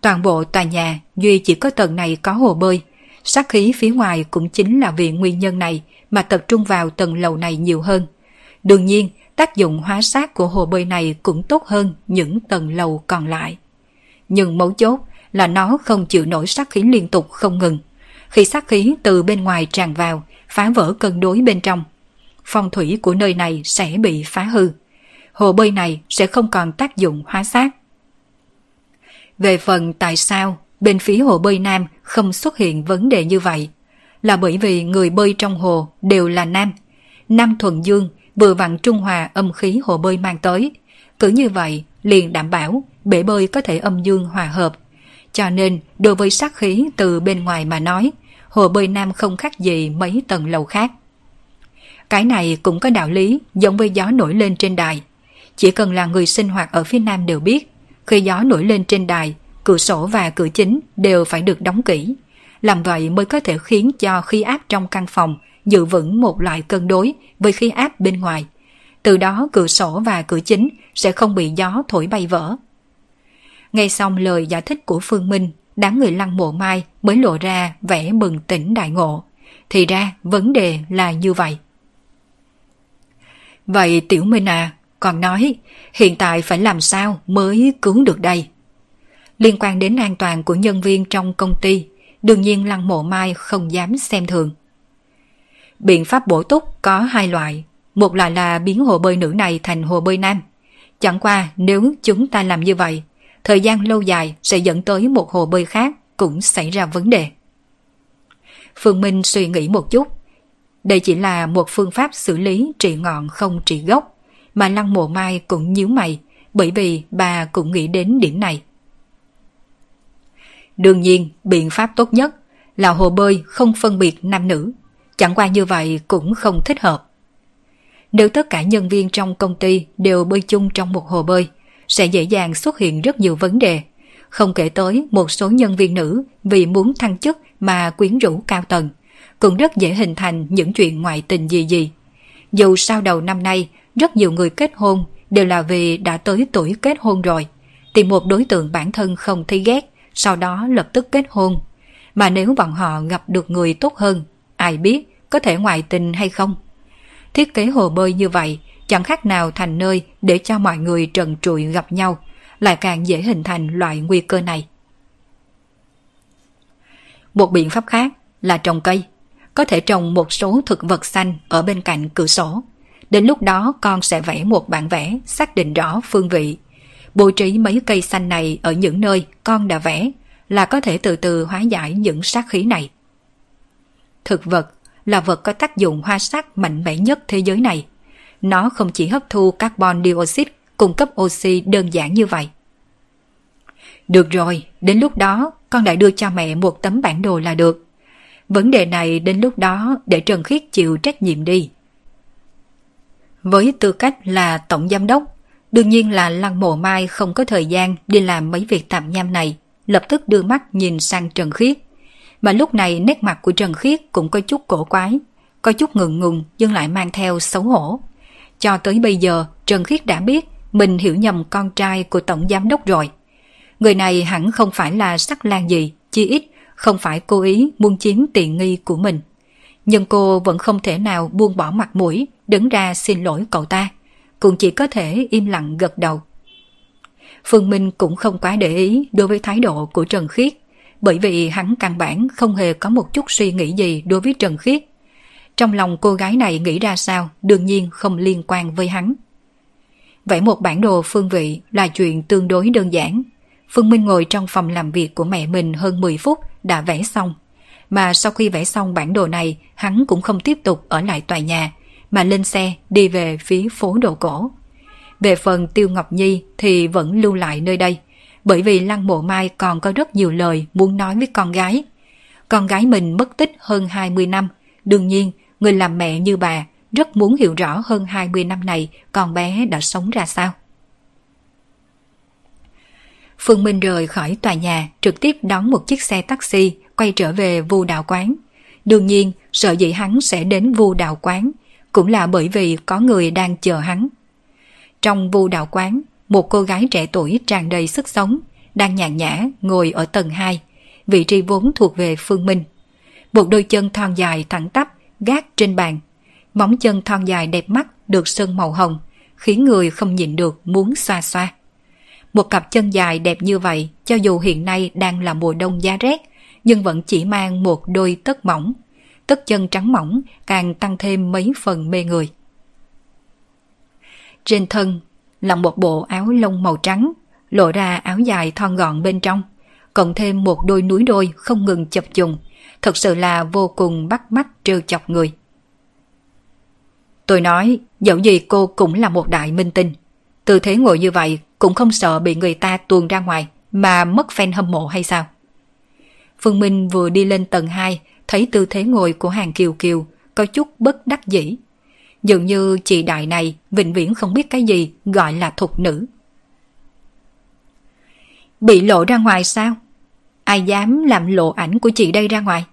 Toàn bộ tòa nhà duy chỉ có tầng này có hồ bơi. Sát khí phía ngoài cũng chính là vì nguyên nhân này mà tập trung vào tầng lầu này nhiều hơn. Đương nhiên, tác dụng hóa sát của hồ bơi này cũng tốt hơn những tầng lầu còn lại. Nhưng mấu chốt là nó không chịu nổi sát khí liên tục không ngừng. Khi sát khí từ bên ngoài tràn vào, phá vỡ cân đối bên trong, phong thủy của nơi này sẽ bị phá hư. Hồ bơi này sẽ không còn tác dụng hóa sát. Về phần tại sao bên phía hồ bơi nam không xuất hiện vấn đề như vậy, là bởi vì người bơi trong hồ đều là nam. Nam thuần dương vừa vặn trung hòa âm khí hồ bơi mang tới. Cứ như vậy, liền đảm bảo bể bơi có thể âm dương hòa hợp. Cho nên, đối với sát khí từ bên ngoài mà nói, hồ bơi nam không khác gì mấy tầng lầu khác. Cái này cũng có đạo lý giống với gió nổi lên trên đài. Chỉ cần là người sinh hoạt ở phía nam đều biết, khi gió nổi lên trên đài, cửa sổ và cửa chính đều phải được đóng kỹ. Làm vậy mới có thể khiến cho khí áp trong căn phòng giữ vững một loại cân đối với khí áp bên ngoài. Từ đó cửa sổ và cửa chính sẽ không bị gió thổi bay vỡ. Nghe xong lời giải thích của Phương Minh, đám người lăng mộ mai mới lộ ra vẻ bừng tỉnh đại ngộ. Thì ra vấn đề là như vậy. Vậy Tiểu Minh à, còn nói hiện tại phải làm sao mới cứu được đây? Liên quan đến an toàn của nhân viên trong công ty, đương nhiên lăng mộ mai không dám xem thường. Biện pháp bổ túc có hai loại. Một loại là biến hồ bơi nữ này thành hồ bơi nam. Chẳng qua nếu chúng ta làm như vậy, thời gian lâu dài sẽ dẫn tới một hồ bơi khác cũng xảy ra vấn đề. Phương Minh suy nghĩ một chút. Đây chỉ là một phương pháp xử lý trị ngọn không trị gốc, mà Lăng Mộ Mai cũng nhíu mày, bởi vì bà cũng nghĩ đến điểm này. Đương nhiên, biện pháp tốt nhất là hồ bơi không phân biệt nam nữ, chẳng qua như vậy cũng không thích hợp. Nếu tất cả nhân viên trong công ty đều bơi chung trong một hồ bơi, sẽ dễ dàng xuất hiện rất nhiều vấn đề. Không kể tới một số nhân viên nữ vì muốn thăng chức mà quyến rũ cao tầng, cũng rất dễ hình thành những chuyện ngoại tình gì gì. Dù sau đầu năm nay, rất nhiều người kết hôn đều là vì đã tới tuổi kết hôn rồi, tìm một đối tượng bản thân không thấy ghét, sau đó lập tức kết hôn. Mà nếu bọn họ gặp được người tốt hơn, ai biết có thể ngoại tình hay không? Thiết kế hồ bơi như vậy chẳng khác nào thành nơi để cho mọi người trần trụi gặp nhau, lại càng dễ hình thành loại nguy cơ này. Một biện pháp khác là trồng cây. Có thể trồng một số thực vật xanh ở bên cạnh cửa sổ. Đến lúc đó con sẽ vẽ một bản vẽ xác định rõ phương vị. Bố trí mấy cây xanh này ở những nơi con đã vẽ là có thể từ từ hóa giải những sát khí này. Thực vật là vật có tác dụng hóa sắc mạnh mẽ nhất thế giới này. Nó không chỉ hấp thu carbon dioxide cung cấp oxy đơn giản như vậy. Được rồi, đến lúc đó con lại đưa cho mẹ một tấm bản đồ là được. Vấn đề này đến lúc đó để Trần Khiết chịu trách nhiệm đi. Với tư cách là tổng giám đốc, đương nhiên là Lăng Mộ Mai không có thời gian đi làm mấy việc tạm nham này, lập tức đưa mắt nhìn sang Trần Khiết. Mà lúc này nét mặt của Trần Khiết cũng có chút cổ quái, có chút ngượng ngùng nhưng lại mang theo xấu hổ. Cho tới bây giờ, Trần Khiết đã biết mình hiểu nhầm con trai của tổng giám đốc rồi. Người này hẳn không phải là sắc lan gì, chi ít không phải cố ý muốn chiếm tiện nghi của mình. Nhưng cô vẫn không thể nào buông bỏ mặt mũi, đứng ra xin lỗi cậu ta. Cũng chỉ có thể im lặng gật đầu. Phương Minh cũng không quá để ý đối với thái độ của Trần Khiết, bởi vì hắn căn bản không hề có một chút suy nghĩ gì đối với Trần Khiết. Trong lòng cô gái này nghĩ ra sao đương nhiên không liên quan với hắn. Vẽ một bản đồ phương vị là chuyện tương đối đơn giản. Phương Minh ngồi trong phòng làm việc của mẹ mình hơn 10 phút đã vẽ xong. Mà sau khi vẽ xong bản đồ này, hắn cũng không tiếp tục ở lại tòa nhà, mà lên xe đi về phía phố đồ cổ. Về phần Tiêu Ngọc Nhi thì vẫn lưu lại nơi đây, bởi vì Lăng Mộ Mai còn có rất nhiều lời muốn nói với con gái. Con gái mình mất tích hơn 20 năm, đương nhiên người làm mẹ như bà rất muốn hiểu rõ hơn 20 năm này con bé đã sống ra sao. Phương Minh rời khỏi tòa nhà, trực tiếp đón một chiếc xe taxi quay trở về vu đạo quán. Đương nhiên, sợ dĩ hắn sẽ đến vu đạo quán, cũng là bởi vì có người đang chờ hắn. Trong vu đạo quán, một cô gái trẻ tuổi tràn đầy sức sống, đang nhàn nhã ngồi ở tầng 2, vị trí vốn thuộc về Phương Minh. Một đôi chân thon dài thẳng tắp gác trên bàn. Móng chân thon dài đẹp mắt được sơn màu hồng, khiến người không nhìn được muốn xoa xoa. Một cặp chân dài đẹp như vậy, cho dù hiện nay đang là mùa đông giá rét, nhưng vẫn chỉ mang một đôi tất mỏng. Tất chân trắng mỏng càng tăng thêm mấy phần mê người. Trên thân là một bộ áo lông màu trắng, lộ ra áo dài thon gọn bên trong, cộng thêm một đôi núi đôi không ngừng chập trùng, thật sự là vô cùng bắt mắt trêu chọc người. Tôi nói, dẫu gì cô cũng là một đại minh tinh. Tư thế ngồi như vậy cũng không sợ bị người ta tuồn ra ngoài mà mất fan hâm mộ hay sao? Phương Minh vừa đi lên tầng 2 thấy tư thế ngồi của hàng kiều kiều có chút bất đắc dĩ. Dường như chị đại này vĩnh viễn không biết cái gì gọi là thục nữ. Bị lộ ra ngoài sao? Ai dám làm lộ ảnh của chị đây ra ngoài?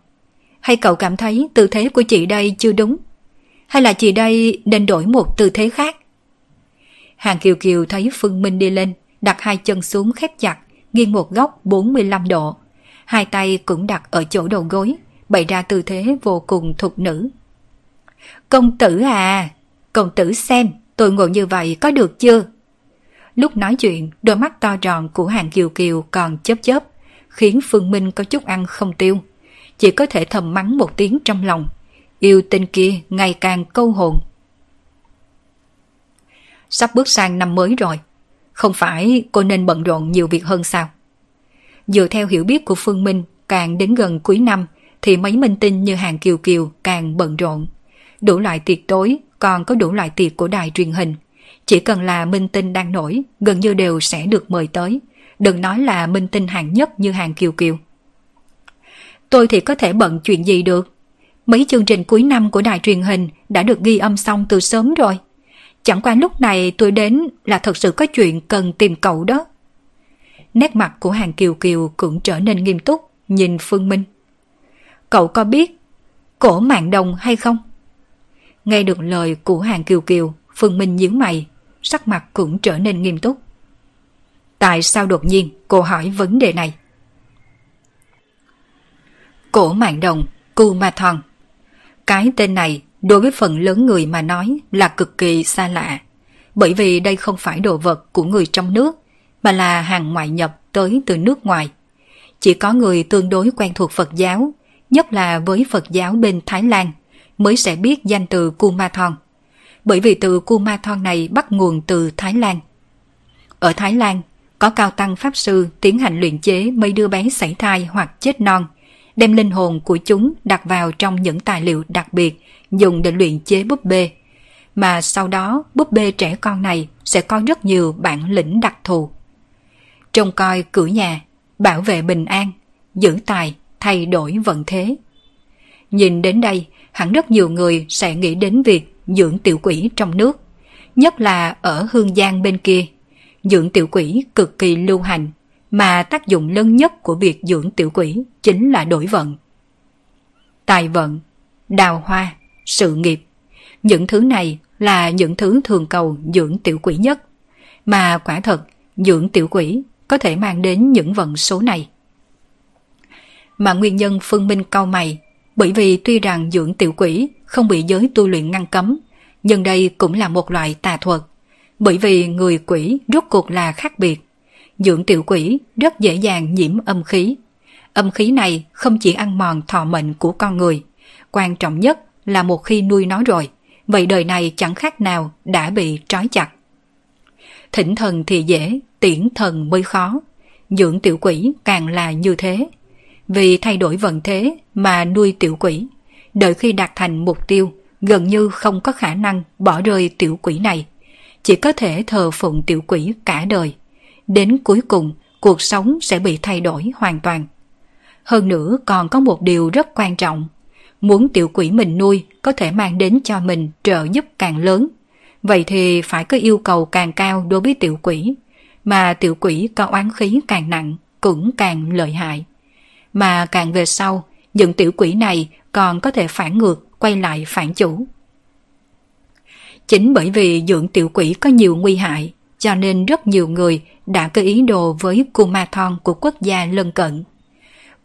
Hay cậu cảm thấy tư thế của chị đây chưa đúng? Hay là chị đây nên đổi một tư thế khác? Hàng Kiều Kiều thấy Phương Minh đi lên, đặt hai chân xuống khép chặt, nghiêng một góc 45 độ. Hai tay cũng đặt ở chỗ đầu gối, bày ra tư thế vô cùng thục nữ. Công tử à, công tử xem, tôi ngồi như vậy có được chưa? Lúc nói chuyện, đôi mắt to tròn của Hàng Kiều Kiều còn chớp chớp, khiến Phương Minh có chút ăn không tiêu. Chỉ có thể thầm mắng một tiếng trong lòng. Yêu tên kia ngày càng câu hồn. Sắp bước sang năm mới rồi. Không phải cô nên bận rộn nhiều việc hơn sao? Dựa theo hiểu biết của Phương Minh, càng đến gần cuối năm thì mấy minh tinh như Hàng Kiều Kiều càng bận rộn. Đủ loại tiệc tối, còn có đủ loại tiệc của đài truyền hình. Chỉ cần là minh tinh đang nổi, gần như đều sẽ được mời tới. Đừng nói là minh tinh hạng nhất như Hàng Kiều Kiều. Tôi thì có thể bận chuyện gì được. Mấy chương trình cuối năm của đài truyền hình đã được ghi âm xong từ sớm rồi. Chẳng qua lúc này tôi đến là thật sự có chuyện cần tìm cậu đó. Nét mặt của Hàng Kiều Kiều cũng trở nên nghiêm túc, nhìn Phương Minh. Cậu có biết cổ mạng đồng hay không? Nghe được lời của Hàng Kiều Kiều, Phương Minh nhíu mày, sắc mặt cũng trở nên nghiêm túc. Tại sao đột nhiên cô hỏi vấn đề này? Cổ mạng đồng, Kumathon. Cái tên này đối với phần lớn người mà nói là cực kỳ xa lạ. Bởi vì đây không phải đồ vật của người trong nước, mà là hàng ngoại nhập tới từ nước ngoài. Chỉ có người tương đối quen thuộc Phật giáo, nhất là với Phật giáo bên Thái Lan, mới sẽ biết danh từ Kumathon. Bởi vì từ Kumathon này bắt nguồn từ Thái Lan. Ở Thái Lan, có cao tăng Pháp Sư tiến hành luyện chế mấy đứa bé sảy thai hoặc chết non, đem linh hồn của chúng đặt vào trong những tài liệu đặc biệt dùng để luyện chế búp bê. Mà sau đó búp bê trẻ con này sẽ có rất nhiều bản lĩnh đặc thù. Trông coi cửa nhà, bảo vệ bình an, giữ tài, thay đổi vận thế. Nhìn đến đây, hẳn rất nhiều người sẽ nghĩ đến việc dưỡng tiểu quỷ trong nước, nhất là ở hương giang bên kia. Dưỡng tiểu quỷ cực kỳ lưu hành, mà tác dụng lớn nhất của việc dưỡng tiểu quỷ chính là đổi vận. Tài vận, đào hoa, sự nghiệp. Những thứ này là những thứ thường cầu dưỡng tiểu quỷ nhất. Mà quả thật, dưỡng tiểu quỷ có thể mang đến những vận số này. Mà nguyên nhân phương minh cau mày, bởi vì tuy rằng dưỡng tiểu quỷ không bị giới tu luyện ngăn cấm, nhưng đây cũng là một loại tà thuật. Bởi vì người quỷ rốt cuộc là khác biệt. Dưỡng tiểu quỷ rất dễ dàng nhiễm âm khí. Âm khí này không chỉ ăn mòn thọ mệnh của con người, quan trọng nhất là một khi nuôi nó rồi, vậy đời này chẳng khác nào đã bị trói chặt. Thỉnh thần thì dễ, tiễn thần mới khó. Dưỡng tiểu quỷ càng là như thế. Vì thay đổi vận thế mà nuôi tiểu quỷ, đợi khi đạt thành mục tiêu, gần như không có khả năng bỏ rơi tiểu quỷ này. Chỉ có thể thờ phụng tiểu quỷ cả đời. Đến cuối cùng, cuộc sống sẽ bị thay đổi hoàn toàn. Hơn nữa còn có một điều rất quan trọng. Muốn tiểu quỷ mình nuôi có thể mang đến cho mình trợ giúp càng lớn. Vậy thì phải có yêu cầu càng cao đối với tiểu quỷ. Mà tiểu quỷ có oán khí càng nặng cũng càng lợi hại. Mà càng về sau, những tiểu quỷ này còn có thể phản ngược quay lại phản chủ. Chính bởi vì dưỡng tiểu quỷ có nhiều nguy hại, cho nên rất nhiều người đã có ý đồ với Kumathon của quốc gia lân cận.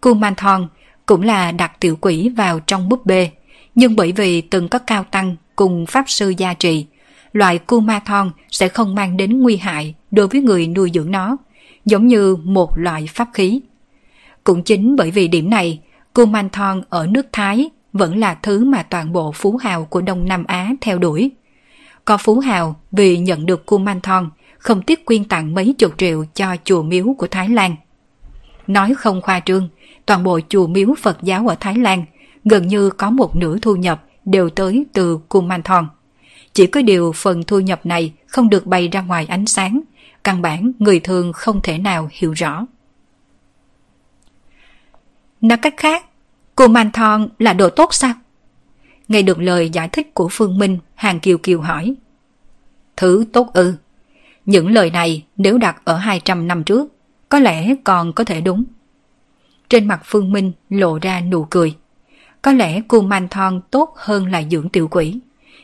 Kumathon cũng là đặt tiểu quỷ vào trong búp bê, nhưng bởi vì từng có cao tăng cùng pháp sư gia trì, loại Kumathon sẽ không mang đến nguy hại đối với người nuôi dưỡng nó, giống như một loại pháp khí. Cũng chính bởi vì điểm này, Kumanthon ở nước Thái vẫn là thứ mà toàn bộ phú hào của Đông Nam Á theo đuổi. Có phú hào vì nhận được Kumanthon không tiếc quyên tặng mấy chục triệu cho chùa miếu của Thái Lan. Nói không khoa trương, toàn bộ chùa miếu Phật giáo ở Thái Lan gần như có một nửa thu nhập đều tới từ Kumanthon. Chỉ có điều phần thu nhập này không được bày ra ngoài ánh sáng, căn bản người thường không thể nào hiểu rõ. Nói cách khác, cù man thon là đồ tốt sao? Nghe được lời giải thích của Phương Minh, Hàng Kiều Kiều hỏi. Thứ tốt ư. Những lời này nếu đặt ở 200 năm trước, có lẽ còn có thể đúng. Trên mặt Phương Minh lộ ra nụ cười. Có lẽ cù man thon tốt hơn là dưỡng tiểu quỷ.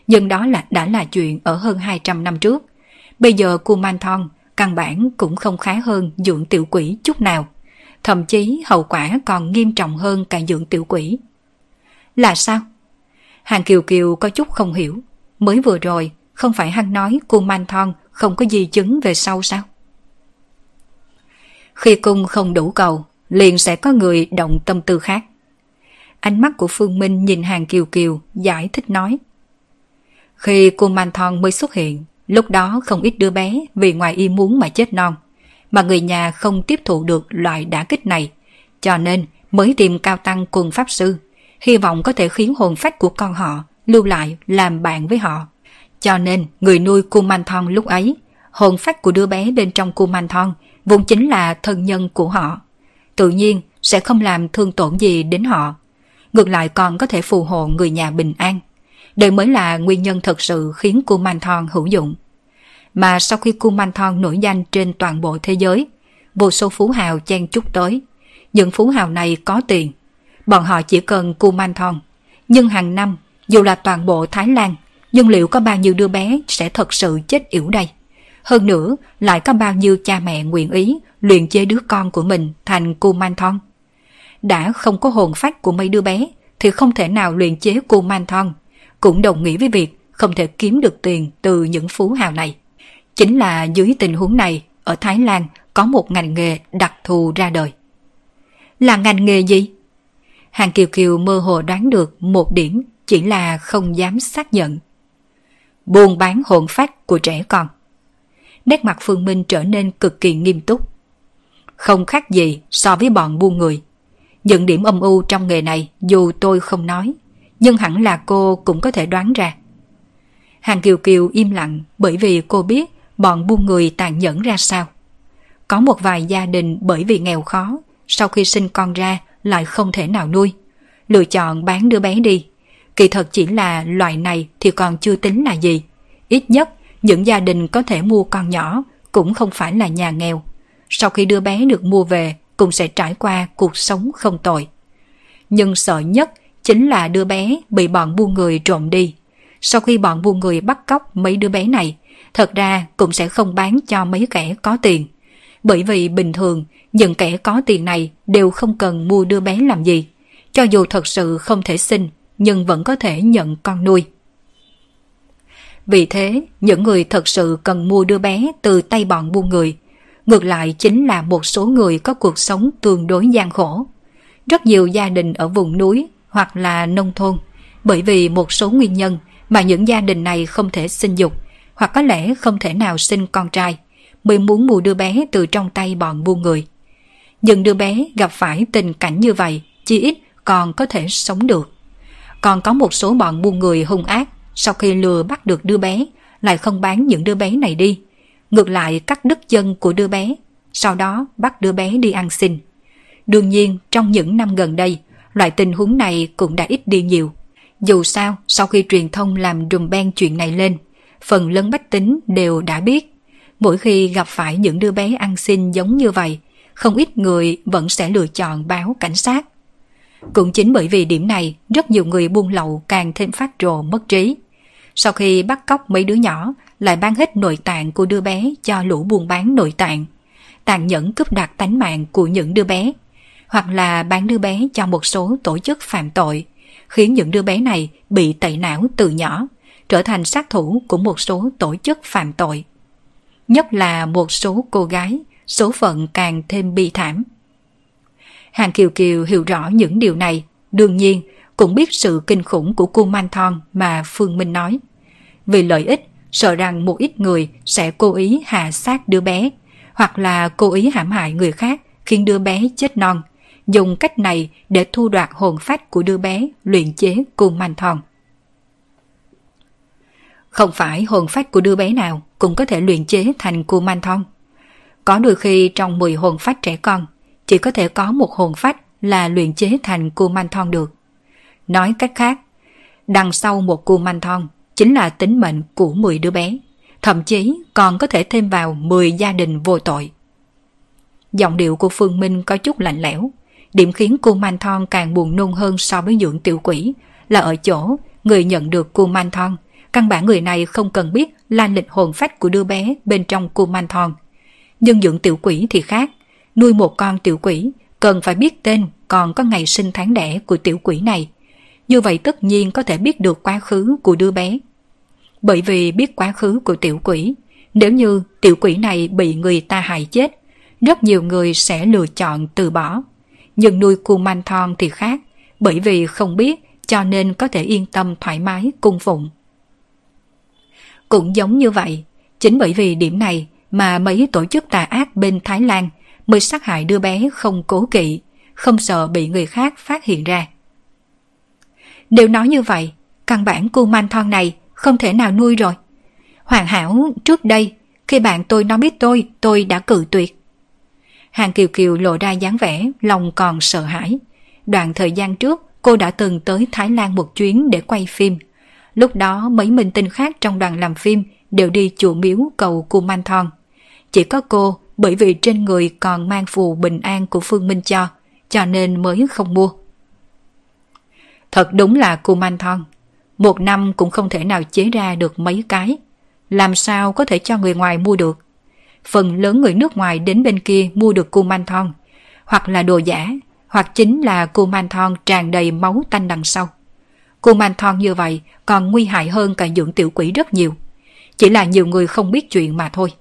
Nhưng đó là đã là chuyện ở hơn 200 năm trước. Bây giờ cù man thon căn bản cũng không khá hơn dưỡng tiểu quỷ chút nào. Thậm chí hậu quả còn nghiêm trọng hơn cả dưỡng tiểu quỷ. Là sao? Hàng Kiều Kiều có chút không hiểu. Mới vừa rồi, không phải hắn nói cô manthon không có gì chứng về sau sao? Khi cung không đủ cầu, liền sẽ có người động tâm tư khác. Ánh mắt của Phương Minh nhìn hàng Kiều Kiều, giải thích nói. Khi cô Manthon mới xuất hiện, lúc đó không ít đứa bé vì ngoài ý muốn mà chết non, mà người nhà không tiếp thụ được loại đả kích này, cho nên mới tìm cao tăng cùng pháp sư, hy vọng có thể khiến hồn phách của con họ lưu lại làm bạn với họ. Cho nên người nuôi Kumanthon lúc ấy, hồn phách của đứa bé bên trong Kumanthon vốn chính là thân nhân của họ. Tự nhiên sẽ không làm thương tổn gì đến họ. Ngược lại còn có thể phù hộ người nhà bình an. Đây mới là nguyên nhân thật sự khiến Kumanthon hữu dụng. Mà sau khi Kumanthon nổi danh trên toàn bộ thế giới, vô số phú hào chen chúc tới. Những phú hào này có tiền. Bọn họ chỉ cần Kumanthon. Nhưng hàng năm, dù là toàn bộ Thái Lan, nhưng liệu có bao nhiêu đứa bé sẽ thật sự chết yểu đây? Hơn nữa, lại có bao nhiêu cha mẹ nguyện ý luyện chế đứa con của mình thành Kumanthon? Đã không có hồn phách của mấy đứa bé, thì không thể nào luyện chế Kumanthon. Cũng đồng nghĩa với việc không thể kiếm được tiền từ những phú hào này. Chính là dưới tình huống này, ở Thái Lan có một ngành nghề đặc thù ra đời. Là ngành nghề gì? Hàng Kiều Kiều mơ hồ đoán được một điểm chỉ là không dám xác nhận. Buôn bán hồn phách của trẻ con nét mặt Phương Minh trở nên cực kỳ nghiêm túc. Không khác gì so với bọn buôn người. Những điểm âm u trong nghề này dù tôi không nói, nhưng hẳn là cô cũng có thể đoán ra. Hàng Kiều Kiều im lặng bởi vì cô biết bọn buôn người tàn nhẫn ra sao. Có một vài gia đình bởi vì nghèo khó, sau khi sinh con ra lại không thể nào nuôi. Lựa chọn bán đứa bé đi. Kỳ thật chỉ là loại này thì còn chưa tính là gì. Ít nhất những gia đình có thể mua con nhỏ cũng không phải là nhà nghèo. Sau khi đưa bé được mua về cũng sẽ trải qua cuộc sống không tồi. Nhưng sợ nhất chính là đứa bé bị bọn buôn người trộm đi. Sau khi bọn buôn người bắt cóc mấy đứa bé này, thật ra cũng sẽ không bán cho mấy kẻ có tiền. Bởi vì bình thường, những kẻ có tiền này đều không cần mua đứa bé làm gì. Cho dù thật sự không thể sinh, nhưng vẫn có thể nhận con nuôi. Vì thế, những người thật sự cần mua đứa bé từ tay bọn buôn người, ngược lại chính là một số người có cuộc sống tương đối gian khổ. Rất nhiều gia đình ở vùng núi hoặc là nông thôn, bởi vì một số nguyên nhân mà những gia đình này không thể sinh dục, hoặc có lẽ không thể nào sinh con trai, mới muốn mua đứa bé từ trong tay bọn buôn người. Nhưng đứa bé gặp phải tình cảnh như vậy, chỉ ít còn có thể sống được. Còn có một số bọn buôn người hung ác, sau khi lừa bắt được đứa bé, lại không bán những đứa bé này đi. Ngược lại cắt đứt chân của đứa bé, sau đó bắt đứa bé đi ăn xin. Đương nhiên, trong những năm gần đây, loại tình huống này cũng đã ít đi nhiều. Dù sao, sau khi truyền thông làm rùm ben chuyện này lên, phần lớn bách tính đều đã biết. Mỗi khi gặp phải những đứa bé ăn xin giống như vậy, không ít người vẫn sẽ lựa chọn báo cảnh sát. Cũng chính bởi vì điểm này, rất nhiều người buôn lậu càng thêm phát rồ mất trí. Sau khi bắt cóc mấy đứa nhỏ, lại bán hết nội tạng của đứa bé cho lũ buôn bán nội tạng. Tàn nhẫn cướp đoạt tánh mạng của những đứa bé. Hoặc là bán đứa bé cho một số tổ chức phạm tội, khiến những đứa bé này bị tẩy não từ nhỏ, trở thành sát thủ của một số tổ chức phạm tội. Nhất là một số cô gái, số phận càng thêm bi thảm. Hàng Kiều Kiều hiểu rõ những điều này, đương nhiên cũng biết sự kinh khủng của cô Man Thon mà Phương Minh nói. Vì lợi ích, sợ rằng một ít người sẽ cố ý hạ sát đứa bé, hoặc là cố ý hãm hại người khác khiến đứa bé chết non, dùng cách này để thu đoạt hồn phách của đứa bé luyện chế cung man thon. Không phải hồn phách của đứa bé nào cũng có thể luyện chế thành cung man. Có đôi khi trong 10 hồn phách trẻ con, chỉ có thể có một hồn phách là luyện chế thành cung man được. Nói cách khác, đằng sau một cung man chính là tính mệnh của 10 đứa bé, thậm chí còn có thể thêm vào 10 gia đình vô tội. Giọng điệu của Phương Minh có chút lạnh lẽo, điểm khiến cô Man càng buồn nôn hơn so với dưỡng tiểu quỷ là ở chỗ người nhận được cô Man Căn bản người này không cần biết lan lịch hồn phách của đứa bé bên trong cô Man thòn Nhưng dưỡng tiểu quỷ thì khác, nuôi một con tiểu quỷ cần phải biết tên còn có ngày sinh tháng đẻ của tiểu quỷ này. Như vậy tất nhiên có thể biết được quá khứ của đứa bé. Bởi vì biết quá khứ của tiểu quỷ, nếu như tiểu quỷ này bị người ta hại chết, rất nhiều người sẽ lựa chọn từ bỏ. Nhưng nuôi cu man thon thì khác, bởi vì không biết cho nên có thể yên tâm thoải mái cung phụng. Cũng giống như vậy, chính bởi vì điểm này mà mấy tổ chức tà ác bên Thái Lan mới sát hại đứa bé không cố kỵ, không sợ bị người khác phát hiện ra. Nếu nói như vậy, căn bản cu man thon này không thể nào nuôi rồi. Hoàn hảo trước đây, khi bạn tôi nói biết tôi, tôi đã cự tuyệt. Hàng Kiều Kiều lộ ra dáng vẻ, lòng còn sợ hãi. Đoạn thời gian trước, cô đã từng tới Thái Lan một chuyến để quay phim. Lúc đó mấy minh tinh khác trong đoàn làm phim đều đi chùa miếu cầu Cù Man Thon. Chỉ có cô, bởi vì trên người còn mang phù bình an của Phương Minh cho, cho nên mới không mua. Thật đúng là Cù Man Thon. Một năm cũng không thể nào chế ra được mấy cái. Làm sao có thể cho người ngoài mua được? phần lớn người nước ngoài đến bên kia mua được cô man thon, hoặc là đồ giả, hoặc chính là cô man thon tràn đầy máu tanh đằng sau. Cô man thon như vậy còn nguy hại hơn cả dưỡng tiểu quỷ rất nhiều. Chỉ là nhiều người không biết chuyện mà thôi.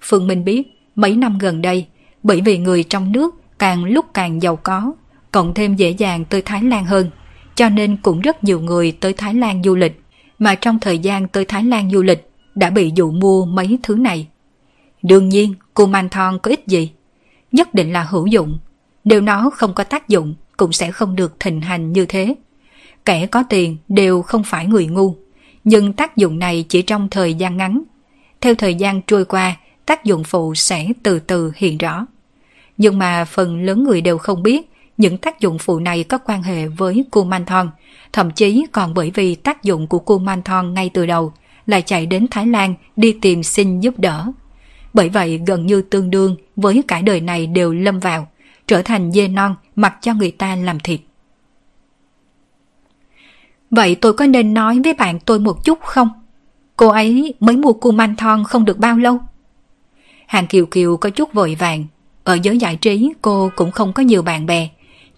Phương Minh biết, mấy năm gần đây, bởi vì người trong nước càng lúc càng giàu có, cộng thêm dễ dàng tới Thái Lan hơn, cho nên cũng rất nhiều người tới Thái Lan du lịch. Mà trong thời gian tới Thái Lan du lịch, đã bị dụ mua mấy thứ này. Đương nhiên, cô man thon có ích gì? Nhất định là hữu dụng. Nếu nó không có tác dụng, cũng sẽ không được thịnh hành như thế. Kẻ có tiền đều không phải người ngu, nhưng tác dụng này chỉ trong thời gian ngắn. Theo thời gian trôi qua, tác dụng phụ sẽ từ từ hiện rõ. Nhưng mà phần lớn người đều không biết những tác dụng phụ này có quan hệ với cô man thon, thậm chí còn bởi vì tác dụng của cô man thon ngay từ đầu – lại chạy đến Thái Lan đi tìm xin giúp đỡ. Bởi vậy gần như tương đương với cả đời này đều lâm vào, trở thành dê non mặc cho người ta làm thịt. Vậy tôi có nên nói với bạn tôi một chút không? cô ấy mới mua cu manh thon không được bao lâu. Hàng Kiều Kiều có chút vội vàng. Ở giới giải trí cô cũng không có nhiều bạn bè.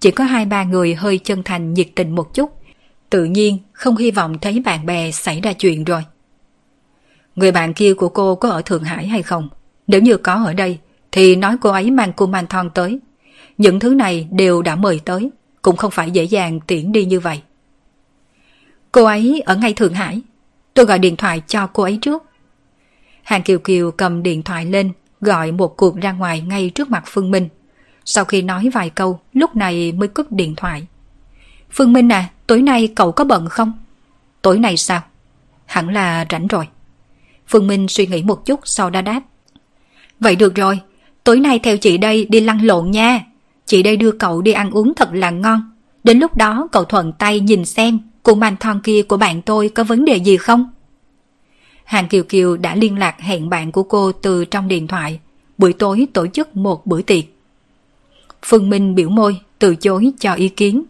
Chỉ có hai ba người hơi chân thành nhiệt tình một chút. Tự nhiên không hy vọng thấy bạn bè xảy ra chuyện rồi. Người bạn kia của cô có ở Thượng Hải hay không? Nếu như có ở đây, thì nói cô ấy mang cu man thon tới. Những thứ này đều đã mời tới, cũng không phải dễ dàng tiễn đi như vậy. Cô ấy ở ngay Thượng Hải. Tôi gọi điện thoại cho cô ấy trước. Hàng Kiều Kiều cầm điện thoại lên, gọi một cuộc ra ngoài ngay trước mặt Phương Minh. Sau khi nói vài câu, lúc này mới cúp điện thoại. Phương Minh à, tối nay cậu có bận không? Tối nay sao? Hẳn là rảnh rồi. Phương Minh suy nghĩ một chút sau đã đáp. Vậy được rồi, tối nay theo chị đây đi lăn lộn nha. Chị đây đưa cậu đi ăn uống thật là ngon. Đến lúc đó cậu thuận tay nhìn xem cuộn bàn thon kia của bạn tôi có vấn đề gì không? Hàng Kiều Kiều đã liên lạc hẹn bạn của cô từ trong điện thoại, buổi tối tổ chức một bữa tiệc. Phương Minh biểu môi, từ chối cho ý kiến.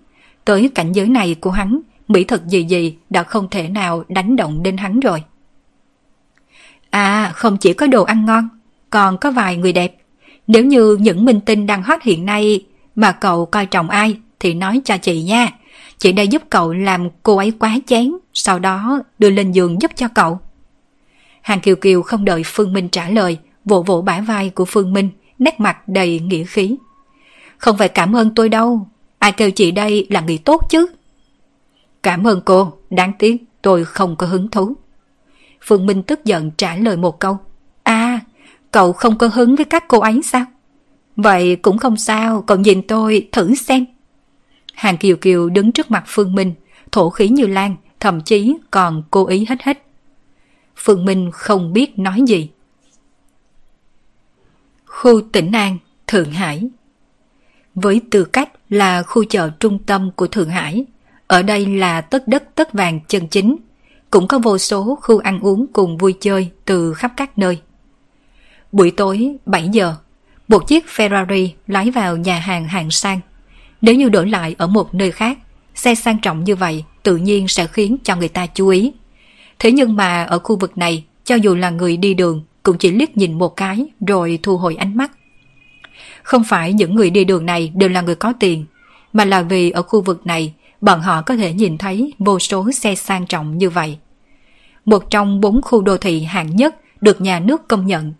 Tới cảnh giới này của hắn, mỹ thực gì gì đã không thể nào đánh động đến hắn rồi. À, không chỉ có đồ ăn ngon, còn có vài người đẹp. Nếu như những minh tinh đang hot hiện nay mà cậu coi trọng ai thì nói cho chị nha. Chị đây giúp cậu làm cô ấy quá chán, sau đó đưa lên giường giúp cho cậu. Hàng Kiều Kiều không đợi Phương Minh trả lời, vỗ vỗ bả vai của Phương Minh, nét mặt đầy nghĩa khí. Không phải cảm ơn tôi đâu, ai kêu chị đây là người tốt chứ. Cảm ơn cô, đáng tiếc tôi không có hứng thú. Phương Minh tức giận trả lời một câu. Cậu không có hứng với các cô ấy sao? Vậy cũng không sao, cậu nhìn tôi thử xem. Hàng Kiều Kiều đứng trước mặt Phương Minh, thổ khí như lan, thậm chí còn cố ý hết hết. Phương Minh không biết nói gì. Khu tỉnh An, Thượng Hải Với tư cách là khu chợ trung tâm của Thượng Hải, ở đây là tất đất tất vàng chân chính, cũng có vô số khu ăn uống cùng vui chơi từ khắp các nơi. Buổi tối 7 giờ, một chiếc Ferrari lái vào nhà hàng hạng sang. Nếu như đổi lại ở một nơi khác, xe sang trọng như vậy tự nhiên sẽ khiến cho người ta chú ý. Thế nhưng mà ở khu vực này, cho dù là người đi đường cũng chỉ liếc nhìn một cái rồi thu hồi ánh mắt. Không phải những người đi đường này đều là người có tiền, mà là vì ở khu vực này bọn họ có thể nhìn thấy vô số xe sang trọng như vậy. Một trong bốn khu đô thị hạng nhất được nhà nước công nhận,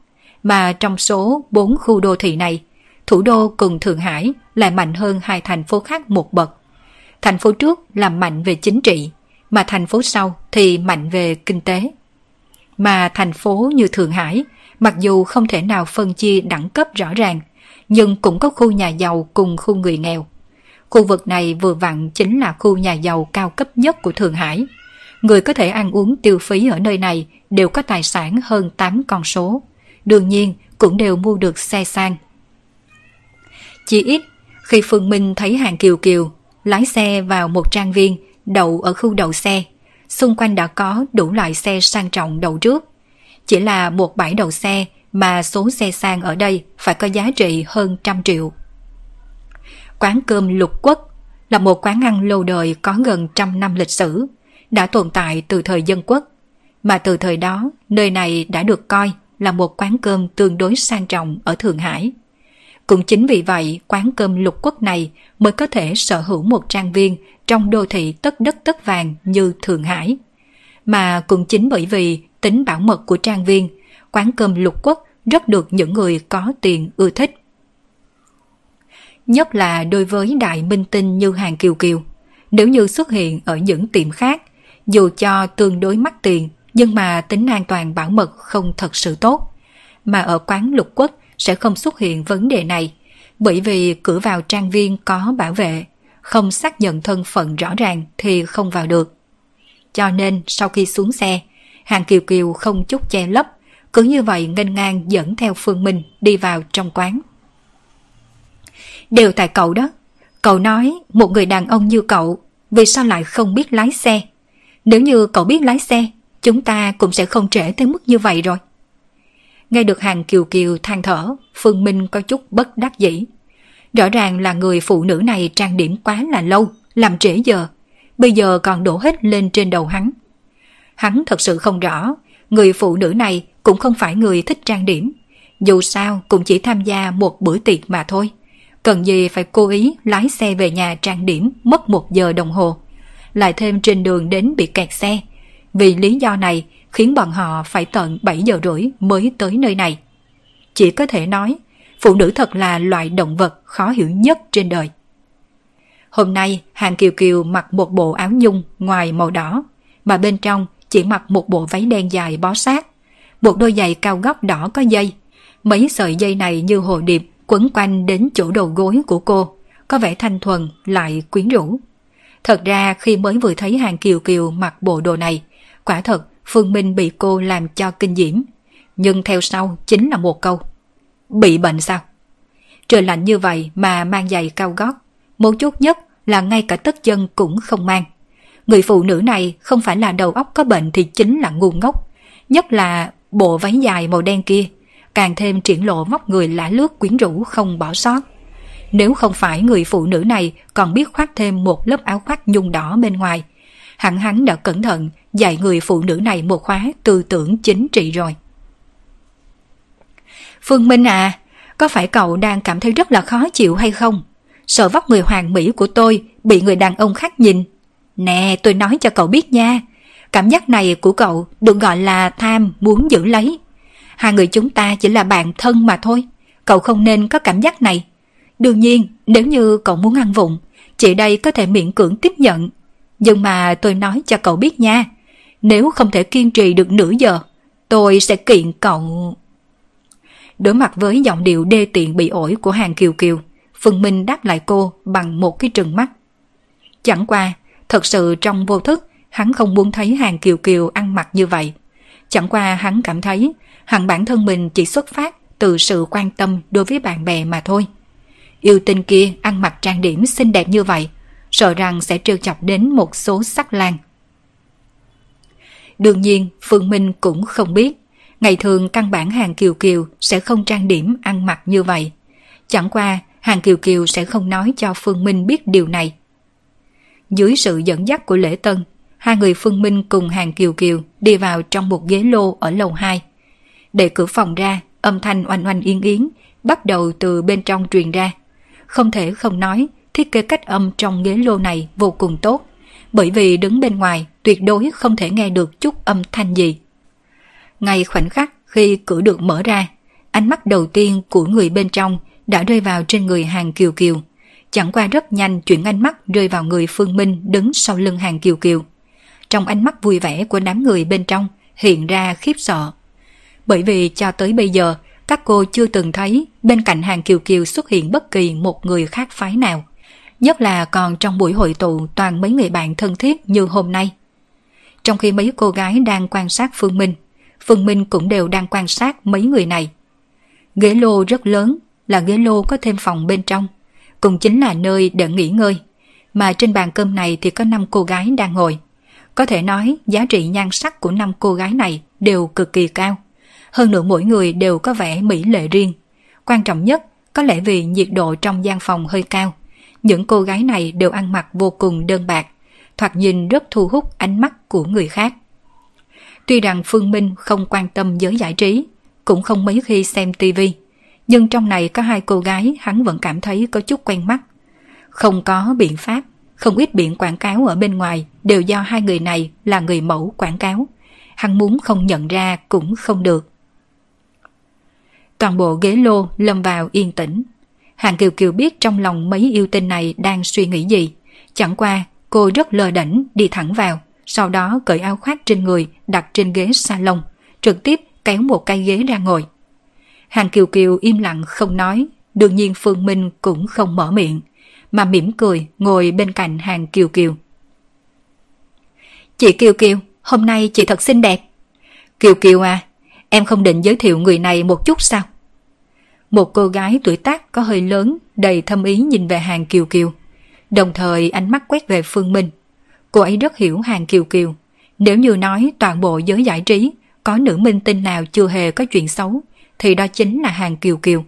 mà trong số bốn khu đô thị này, thủ đô cùng Thượng Hải lại mạnh hơn hai thành phố khác một bậc. Thành phố trước là mạnh về chính trị, mà thành phố sau thì mạnh về kinh tế. Mà thành phố như Thượng Hải, mặc dù không thể nào phân chia đẳng cấp rõ ràng, nhưng cũng có khu nhà giàu cùng khu người nghèo. Khu vực này vừa vặn chính là khu nhà giàu cao cấp nhất của Thượng Hải. Người có thể ăn uống tiêu phí ở nơi này đều có tài sản hơn 8 con số. Đương nhiên cũng đều mua được xe sang. Chỉ ít, khi Phương Minh thấy hàng Kiều Kiều lái xe vào một trang viên đậu ở khu đậu xe. Xung quanh đã có đủ loại xe sang trọng đậu trước. Chỉ là một bãi đậu xe mà số xe sang ở đây phải có giá trị hơn trăm triệu. Quán cơm Lục Quốc là một quán ăn lâu đời có gần trăm năm lịch sử, đã tồn tại từ thời dân quốc. Mà từ thời đó, nơi này đã được coi là một quán cơm tương đối sang trọng ở Thượng Hải. Cũng chính vì vậy, quán cơm lục quốc này mới có thể sở hữu một trang viên trong đô thị tất đất tất vàng như Thượng Hải. Mà cũng chính bởi vì tính bảo mật của trang viên, quán cơm lục quốc rất được những người có tiền ưa thích. Nhất là đối với đại minh tinh như hàng kiều kiều. Nếu như xuất hiện ở những tiệm khác, dù cho tương đối mắc tiền, nhưng mà tính an toàn bảo mật không thật sự tốt. Mà ở quán lục quốc sẽ không xuất hiện vấn đề này, bởi vì cửa vào trang viên có bảo vệ, không xác nhận thân phận rõ ràng thì không vào được. Cho nên sau khi xuống xe, hàng kiều kiều không chút che lấp, cứ như vậy nghênh ngang dẫn theo Phương Minh đi vào trong quán. Đều tại cậu đó. Cậu nói một người đàn ông như cậu vì sao lại không biết lái xe? Nếu như cậu biết lái xe, chúng ta cũng sẽ không trễ tới mức như vậy rồi. Nghe được hàng kiều kiều than thở, Phương Minh có chút bất đắc dĩ. Rõ ràng là người phụ nữ này trang điểm quá là lâu, làm trễ giờ. Bây giờ còn đổ hết lên trên đầu hắn. Hắn thật sự không rõ, người phụ nữ này cũng không phải người thích trang điểm. Dù sao cũng chỉ tham gia một bữa tiệc mà thôi. Cần gì phải cố ý lái xe về nhà trang điểm mất một giờ đồng hồ. Lại thêm trên đường đến bị kẹt xe. Vì lý do này khiến bọn họ phải tận 7 giờ rưỡi mới tới nơi này. Chỉ có thể nói, phụ nữ thật là loại động vật khó hiểu nhất trên đời. Hôm nay Hàng Kiều Kiều mặc một bộ áo nhung ngoài màu đỏ, mà bên trong chỉ mặc một bộ váy đen dài bó sát, một đôi giày cao gót đỏ có dây. Mấy sợi dây này như hồ điệp quấn quanh đến chỗ đầu gối của cô, có vẻ thanh thuần lại quyến rũ. Thật ra khi mới vừa thấy Hàng Kiều Kiều mặc bộ đồ này, quả thật Phương Minh bị cô làm cho kinh diễm. Nhưng theo sau chính là một câu. Bị bệnh sao? Trời lạnh như vậy mà mang giày cao gót. Một chút nhất là ngay cả tất chân cũng không mang. Người phụ nữ này không phải là đầu óc có bệnh thì chính là ngu ngốc. Nhất là bộ váy dài màu đen kia, càng thêm triển lộ vóc người lã lướt quyến rũ không bỏ sót. Nếu không phải người phụ nữ này còn biết khoác thêm một lớp áo khoác nhung đỏ bên ngoài, hẳn hắn đã cẩn thận dạy người phụ nữ này một khóa tư tưởng chính trị rồi. Phương Minh à, có phải cậu đang cảm thấy rất là khó chịu hay không? Sợ vóc người hoàng mỹ của tôi bị người đàn ông khác nhìn. Nè, tôi nói cho cậu biết nha. Cảm giác này của cậu được gọi là tham muốn giữ lấy. Hai người chúng ta chỉ là bạn thân mà thôi. Cậu không nên có cảm giác này. Đương nhiên, nếu như cậu muốn ăn vụng, chị đây có thể miễn cưỡng tiếp nhận. Nhưng mà tôi nói cho cậu biết nha. Nếu không thể kiên trì được nửa giờ, tôi sẽ kiện cậu... Đối mặt với giọng điệu đê tiện bị ổi của hàng kiều kiều, Phương Minh đáp lại cô bằng một cái trừng mắt. Chẳng qua, thật sự trong vô thức, hắn không muốn thấy hàng kiều kiều ăn mặc như vậy. Chẳng qua hắn cảm thấy hẳn bản thân mình chỉ xuất phát từ sự quan tâm đối với bạn bè mà thôi. Yêu tinh kia ăn mặc trang điểm xinh đẹp như vậy, sợ rằng sẽ trêu chọc đến một số sắc lang. Đương nhiên, Phương Minh cũng không biết, ngày thường căn bản hàng kiều kiều sẽ không trang điểm ăn mặc như vậy. Chẳng qua, hàng kiều kiều sẽ không nói cho Phương Minh biết điều này. Dưới sự dẫn dắt của Lễ Tân, hai người Phương Minh cùng hàng kiều kiều đi vào trong một ghế lô ở lầu 2. Để cửa phòng ra, âm thanh oanh oanh yên yến, bắt đầu từ bên trong truyền ra. Không thể không nói, thiết kế cách âm trong ghế lô này vô cùng tốt, bởi vì đứng bên ngoài tuyệt đối không thể nghe được chút âm thanh gì. Ngay khoảnh khắc khi cửa được mở ra, ánh mắt đầu tiên của người bên trong đã rơi vào trên người hàng kiều kiều. Chẳng qua rất nhanh chuyển ánh mắt rơi vào người Phương Minh đứng sau lưng hàng kiều kiều. Trong ánh mắt vui vẻ của đám người bên trong hiện ra khiếp sợ. Bởi vì cho tới bây giờ, các cô chưa từng thấy bên cạnh hàng kiều kiều xuất hiện bất kỳ một người khác phái nào. Nhất là còn trong buổi hội tụ toàn mấy người bạn thân thiết như hôm nay. Trong khi mấy cô gái đang quan sát Phương Minh, Phương Minh cũng đều đang quan sát mấy người này. Ghế lô rất lớn, là ghế lô có thêm phòng bên trong, cũng chính là nơi để nghỉ ngơi. Mà trên bàn cơm này thì có 5 cô gái đang ngồi. Có thể nói giá trị nhan sắc của 5 cô gái này đều cực kỳ cao. Hơn nữa mỗi người đều có vẻ mỹ lệ riêng. Quan trọng nhất, có lẽ vì nhiệt độ trong gian phòng hơi cao. Những cô gái này đều ăn mặc vô cùng đơn bạc, thoạt nhìn rất thu hút ánh mắt của người khác. Tuy rằng Phương Minh không quan tâm giới giải trí, cũng không mấy khi xem tivi, nhưng trong này có hai cô gái hắn vẫn cảm thấy có chút quen mắt. Không có biện pháp, không ít biển quảng cáo ở bên ngoài đều do hai người này là người mẫu quảng cáo. Hắn muốn không nhận ra cũng không được. Toàn bộ ghế lô lâm vào yên tĩnh. Hàng Kiều Kiều biết trong lòng mấy yêu tinh này đang suy nghĩ gì. Chẳng qua, cô rất lờ đảnh đi thẳng vào, sau đó cởi áo khoác trên người đặt trên ghế salon, trực tiếp kéo một cái ghế ra ngồi. Hàng Kiều Kiều im lặng không nói, đương nhiên Phương Minh cũng không mở miệng, mà mỉm cười ngồi bên cạnh Hàng Kiều Kiều. Chị Kiều Kiều, hôm nay chị thật xinh đẹp. Kiều Kiều à, em không định giới thiệu người này một chút sao? Một cô gái tuổi tác có hơi lớn, đầy thâm ý nhìn về Hàng Kiều Kiều. Đồng thời ánh mắt quét về Phương Minh. Cô ấy rất hiểu Hàng Kiều Kiều. Nếu như nói toàn bộ giới giải trí có nữ minh tinh nào chưa hề có chuyện xấu, thì đó chính là Hàng Kiều Kiều.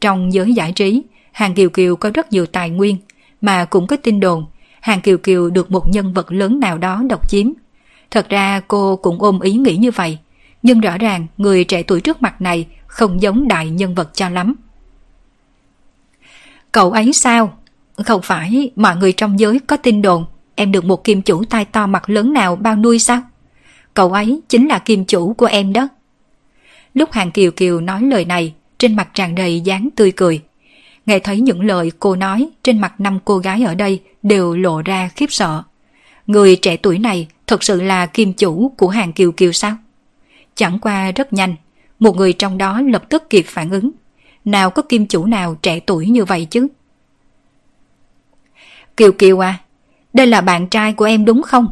Trong giới giải trí, Hàng Kiều Kiều có rất nhiều tài nguyên, mà cũng có tin đồn Hàng Kiều Kiều được một nhân vật lớn nào đó độc chiếm. Thật ra cô cũng ôm ý nghĩ như vậy, nhưng rõ ràng người trẻ tuổi trước mặt này không giống đại nhân vật cho lắm. Cậu ấy sao? Không phải mọi người trong giới có tin đồn em được một kim chủ tai to mặt lớn nào bao nuôi sao? Cậu ấy chính là kim chủ của em đó. Lúc Hàng Kiều Kiều nói lời này, trên mặt tràn đầy dáng tươi cười. Nghe thấy những lời cô nói, trên mặt năm cô gái ở đây đều lộ ra khiếp sợ. Người trẻ tuổi này thật sự là kim chủ của Hàng Kiều Kiều sao? Chẳng qua rất nhanh, một người trong đó lập tức kịp phản ứng. Nào có kim chủ nào trẻ tuổi như vậy chứ? Kiều Kiều à, đây là bạn trai của em đúng không?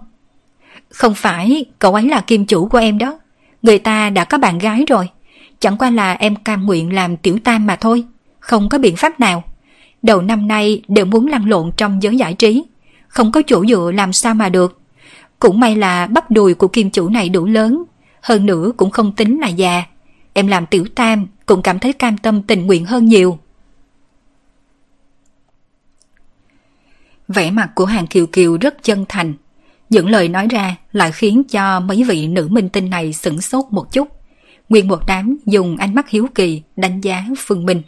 Không phải, cậu ấy là kim chủ của em đó. Người ta đã có bạn gái rồi. Chẳng qua là em cam nguyện làm tiểu tam mà thôi. Không có biện pháp nào. Đầu năm nay đều muốn lăn lộn trong giới giải trí. Không có chỗ dựa làm sao mà được. Cũng may là bắp đùi của kim chủ này đủ lớn. Hơn nữa cũng không tính là già. Em làm tiểu tam cũng cảm thấy cam tâm tình nguyện hơn nhiều. Vẻ mặt của hàng kiều kiều rất chân thành. Những lời nói ra lại khiến cho mấy vị nữ minh tinh này sửng sốt một chút. Nguyên một đám dùng ánh mắt hiếu kỳ đánh giá Phương Minh.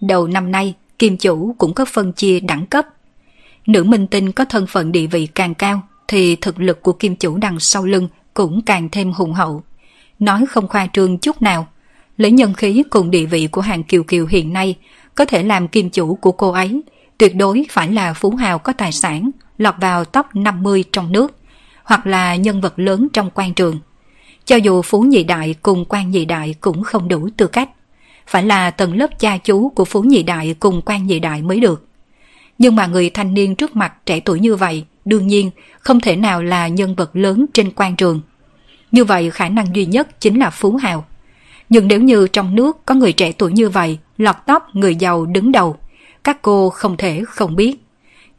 Đầu năm nay, kim chủ cũng có phân chia đẳng cấp. Nữ minh tinh có thân phận địa vị càng cao thì thực lực của kim chủ đằng sau lưng cũng càng thêm hùng hậu. Nói không khoa trương chút nào, lấy nhân khí cùng địa vị của hàng kiều kiều hiện nay có thể làm kim chủ của cô ấy tuyệt đối phải là phú hào có tài sản, lọt vào top 50 trong nước, hoặc là nhân vật lớn trong quan trường. Cho dù phú nhị đại cùng quan nhị đại cũng không đủ tư cách, phải là tầng lớp cha chú của phú nhị đại cùng quan nhị đại mới được. Nhưng mà người thanh niên trước mặt trẻ tuổi như vậy, đương nhiên không thể nào là nhân vật lớn trên quan trường. Như vậy khả năng duy nhất chính là phú hào. Nhưng nếu như trong nước có người trẻ tuổi như vậy, lọt top người giàu đứng đầu, các cô không thể không biết.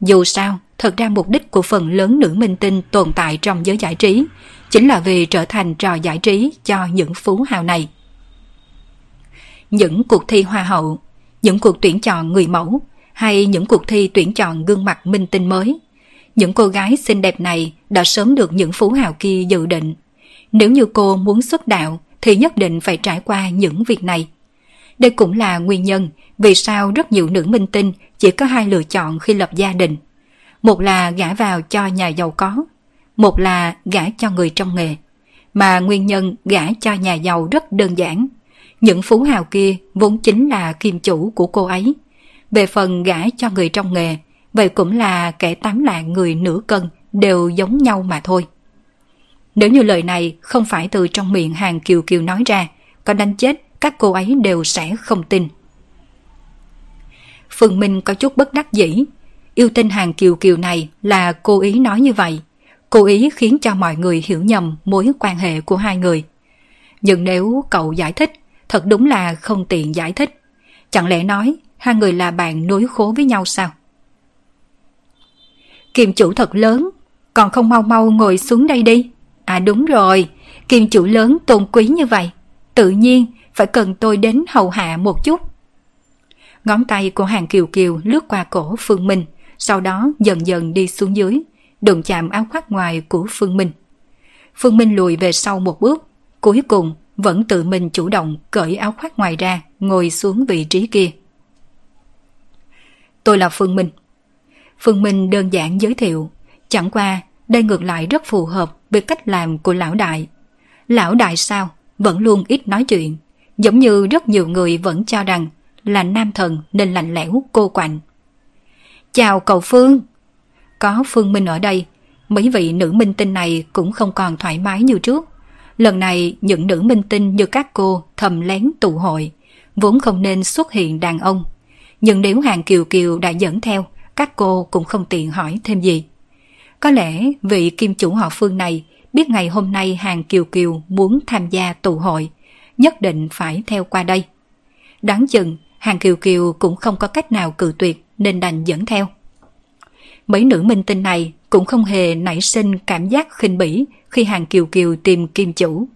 Dù sao, thật ra mục đích của phần lớn nữ minh tinh tồn tại trong giới giải trí chính là vì trở thành trò giải trí cho những phú hào này. Những cuộc thi hoa hậu, những cuộc tuyển chọn người mẫu hay những cuộc thi tuyển chọn gương mặt minh tinh mới. Những cô gái xinh đẹp này đã sớm được những phú hào kia dự định. Nếu như cô muốn xuất đạo thì nhất định phải trải qua những việc này. Đây cũng là nguyên nhân vì sao rất nhiều nữ minh tinh chỉ có hai lựa chọn khi lập gia đình. Một là gả vào cho nhà giàu có, một là gả cho người trong nghề. Mà nguyên nhân gả cho nhà giàu rất đơn giản. Những phú hào kia vốn chính là kim chủ của cô ấy. Về phần gả cho người trong nghề, vậy cũng là kẻ tám lạng người nửa cân đều giống nhau mà thôi. Nếu như lời này không phải từ trong miệng hàng kiều kiều nói ra, có đánh chết các cô ấy đều sẽ không tin. Phương Minh có chút bất đắc dĩ. Yêu tinh hàng kiều kiều này là cô ý nói như vậy. Cô ý khiến cho mọi người hiểu nhầm mối quan hệ của hai người. Nhưng nếu cậu giải thích, thật đúng là không tiện giải thích. Chẳng lẽ nói hai người là bạn nối khố với nhau sao? Kim chủ thật lớn, còn không mau mau ngồi xuống đây đi. À đúng rồi, kim chủ lớn tôn quý như vậy. Tự nhiên phải cần tôi đến hầu hạ một chút. Ngón tay của hàng kiều kiều lướt qua cổ Phương Minh, sau đó dần dần đi xuống dưới, đụng chạm áo khoác ngoài của Phương Minh. Phương Minh lùi về sau một bước, cuối cùng vẫn tự mình chủ động cởi áo khoác ngoài ra, ngồi xuống vị trí kia. Tôi là Phương Minh. Phương Minh đơn giản giới thiệu, chẳng qua đây ngược lại rất phù hợp với cách làm của lão đại. Lão đại sao, vẫn luôn ít nói chuyện, giống như rất nhiều người vẫn cho rằng là nam thần nên lạnh lẽo cô quạnh. Chào cậu Phương! Có Phương Minh ở đây, mấy vị nữ minh tinh này cũng không còn thoải mái như trước. Lần này những nữ minh tinh như các cô thầm lén tụ hội, vốn không nên xuất hiện đàn ông. Nhưng nếu hàng kiều kiều đã dẫn theo, các cô cũng không tiện hỏi thêm gì. Có lẽ vị kim chủ họ Phương này biết ngày hôm nay hàng kiều kiều muốn tham gia tụ hội, nhất định phải theo qua đây. Đáng chừng Hàng Kiều Kiều cũng không có cách nào cự tuyệt nên đành dẫn theo. Mấy nữ minh tinh này cũng không hề nảy sinh cảm giác khinh bỉ khi Hàng Kiều Kiều tìm kim chủ.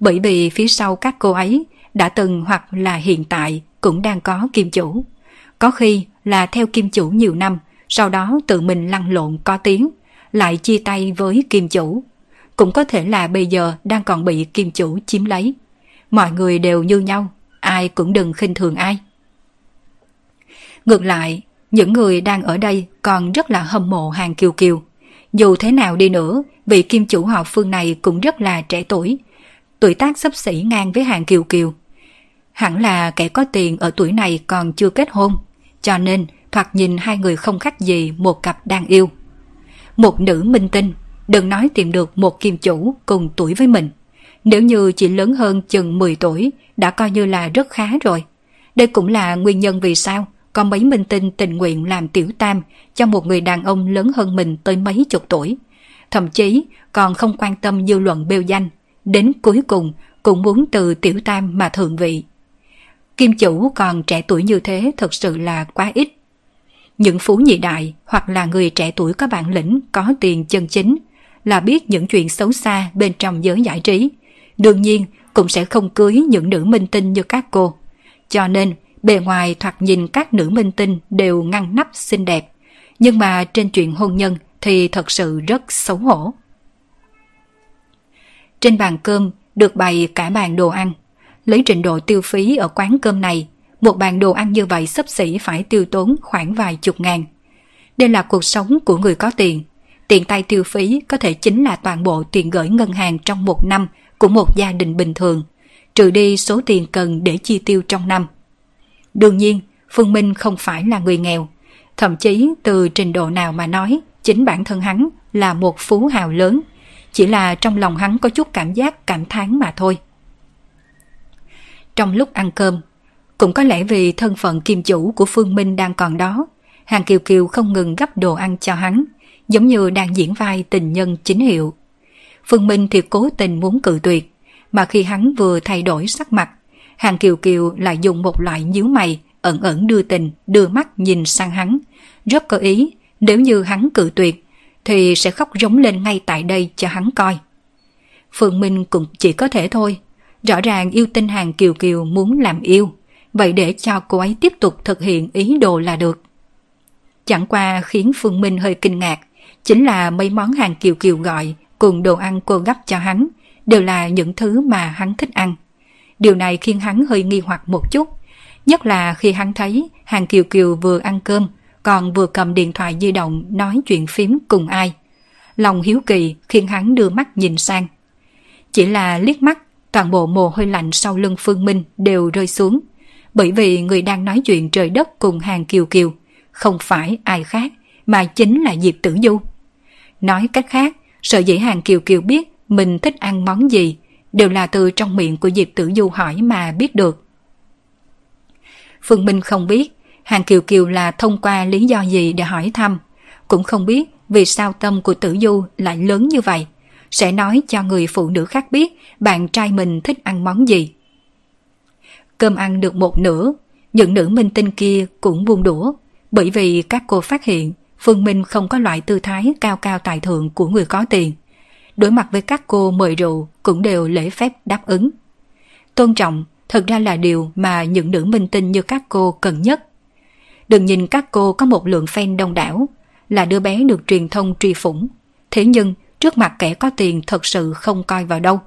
Bởi vì phía sau các cô ấy đã từng hoặc là hiện tại cũng đang có kim chủ. Có khi là theo kim chủ nhiều năm, sau đó tự mình lăn lộn có tiếng, lại chia tay với kim chủ. cũng có thể là bây giờ đang còn bị kim chủ chiếm lấy. Mọi người đều như nhau, ai cũng đừng khinh thường ai. Ngược lại, những người đang ở đây còn rất là hâm mộ hàng kiều kiều. Dù thế nào đi nữa, vị kim chủ họ phương này cũng rất là trẻ tuổi. Tuổi tác sắp xỉ ngang với hàng kiều kiều. Hẳn là kẻ có tiền ở tuổi này còn chưa kết hôn, cho nên thoạt nhìn hai người không khác gì một cặp đang yêu. Một nữ minh tinh, đừng nói tìm được một kim chủ cùng tuổi với mình. Nếu như chỉ lớn hơn chừng 10 tuổi đã coi như là rất khá rồi. Đây cũng là nguyên nhân vì sao có mấy minh tinh tình nguyện làm tiểu tam cho một người đàn ông lớn hơn mình tới mấy chục tuổi. Thậm chí còn không quan tâm dư luận bêu danh, đến cuối cùng cũng muốn từ tiểu tam mà thượng vị. Kim chủ còn trẻ tuổi như thế thật sự là quá ít. Những phú nhị đại hoặc là người trẻ tuổi có bản lĩnh, có tiền chân chính là biết những chuyện xấu xa bên trong giới giải trí. Đương nhiên cũng sẽ không cưới những nữ minh tinh như các cô. Cho nên bề ngoài thoạt nhìn các nữ minh tinh đều ngăn nắp xinh đẹp. Nhưng mà trên chuyện hôn nhân thì thật sự rất xấu hổ. Trên bàn cơm được bày cả bàn đồ ăn. Lấy trình độ tiêu phí ở quán cơm này, một bàn đồ ăn như vậy sấp xỉ phải tiêu tốn khoảng vài chục ngàn. Đây là cuộc sống của người có tiền. Tiền tay tiêu phí có thể chính là toàn bộ tiền gửi ngân hàng trong một năm của một gia đình bình thường, trừ đi số tiền cần để chi tiêu trong năm. Đương nhiên, Phương Minh không phải là người nghèo. Thậm chí từ trình độ nào mà nói, chính bản thân hắn là một phú hào lớn. Chỉ là trong lòng hắn có chút cảm giác cảm thán mà thôi. Trong lúc ăn cơm, cũng có lẽ vì thân phận kim chủ của Phương Minh đang còn đó, Hàng Kiều Kiều không ngừng gấp đồ ăn cho hắn, giống như đang diễn vai tình nhân chính hiệu. Phương Minh thì cố tình muốn cự tuyệt, mà khi hắn vừa thay đổi sắc mặt, Hàng Kiều Kiều lại dùng một loại nhíu mày, ẩn ẩn đưa tình, đưa mắt nhìn sang hắn. Rất cơ ý, nếu như hắn cự tuyệt, thì sẽ khóc rống lên ngay tại đây cho hắn coi. Phương Minh cũng chỉ có thể thôi. Rõ ràng yêu tinh Hàng Kiều Kiều muốn làm yêu, vậy để cho cô ấy tiếp tục thực hiện ý đồ là được. Chẳng qua khiến Phương Minh hơi kinh ngạc, chính là mấy món Hàng Kiều Kiều gọi cùng đồ ăn cô gấp cho hắn, đều là những thứ mà hắn thích ăn. Điều này khiến hắn hơi nghi hoặc một chút. Nhất là khi hắn thấy Hàng Kiều Kiều vừa ăn cơm, còn vừa cầm điện thoại di động nói chuyện phím cùng ai. Lòng hiếu kỳ khiến hắn đưa mắt nhìn sang. Chỉ là liếc mắt, toàn bộ mồ hôi lạnh sau lưng Phương Minh đều rơi xuống. Bởi vì người đang nói chuyện trời đất cùng Hàng Kiều Kiều không phải ai khác mà chính là Diệp Tử Du. Nói cách khác, sợ dĩ Hàng Kiều Kiều biết mình thích ăn món gì đều là từ trong miệng của Diệp Tử Du hỏi mà biết được. Phương Minh không biết Hàng Kiều Kiều là thông qua lý do gì để hỏi thăm, cũng không biết vì sao tâm của Tử Du lại lớn như vậy, sẽ nói cho người phụ nữ khác biết bạn trai mình thích ăn món gì. Cơm ăn được một nửa, những nữ minh tinh kia cũng buông đũa, bởi vì các cô phát hiện Phương Minh không có loại tư thái cao cao tài thượng của người có tiền – đối mặt với các cô mời rượu cũng đều lễ phép đáp ứng. Tôn trọng thật ra là điều mà những nữ minh tinh như các cô cần nhất. Đừng nhìn các cô có một lượng fan đông đảo, là đứa bé được truyền thông truy phủng. Thế nhưng, trước mặt kẻ có tiền thật sự không coi vào đâu.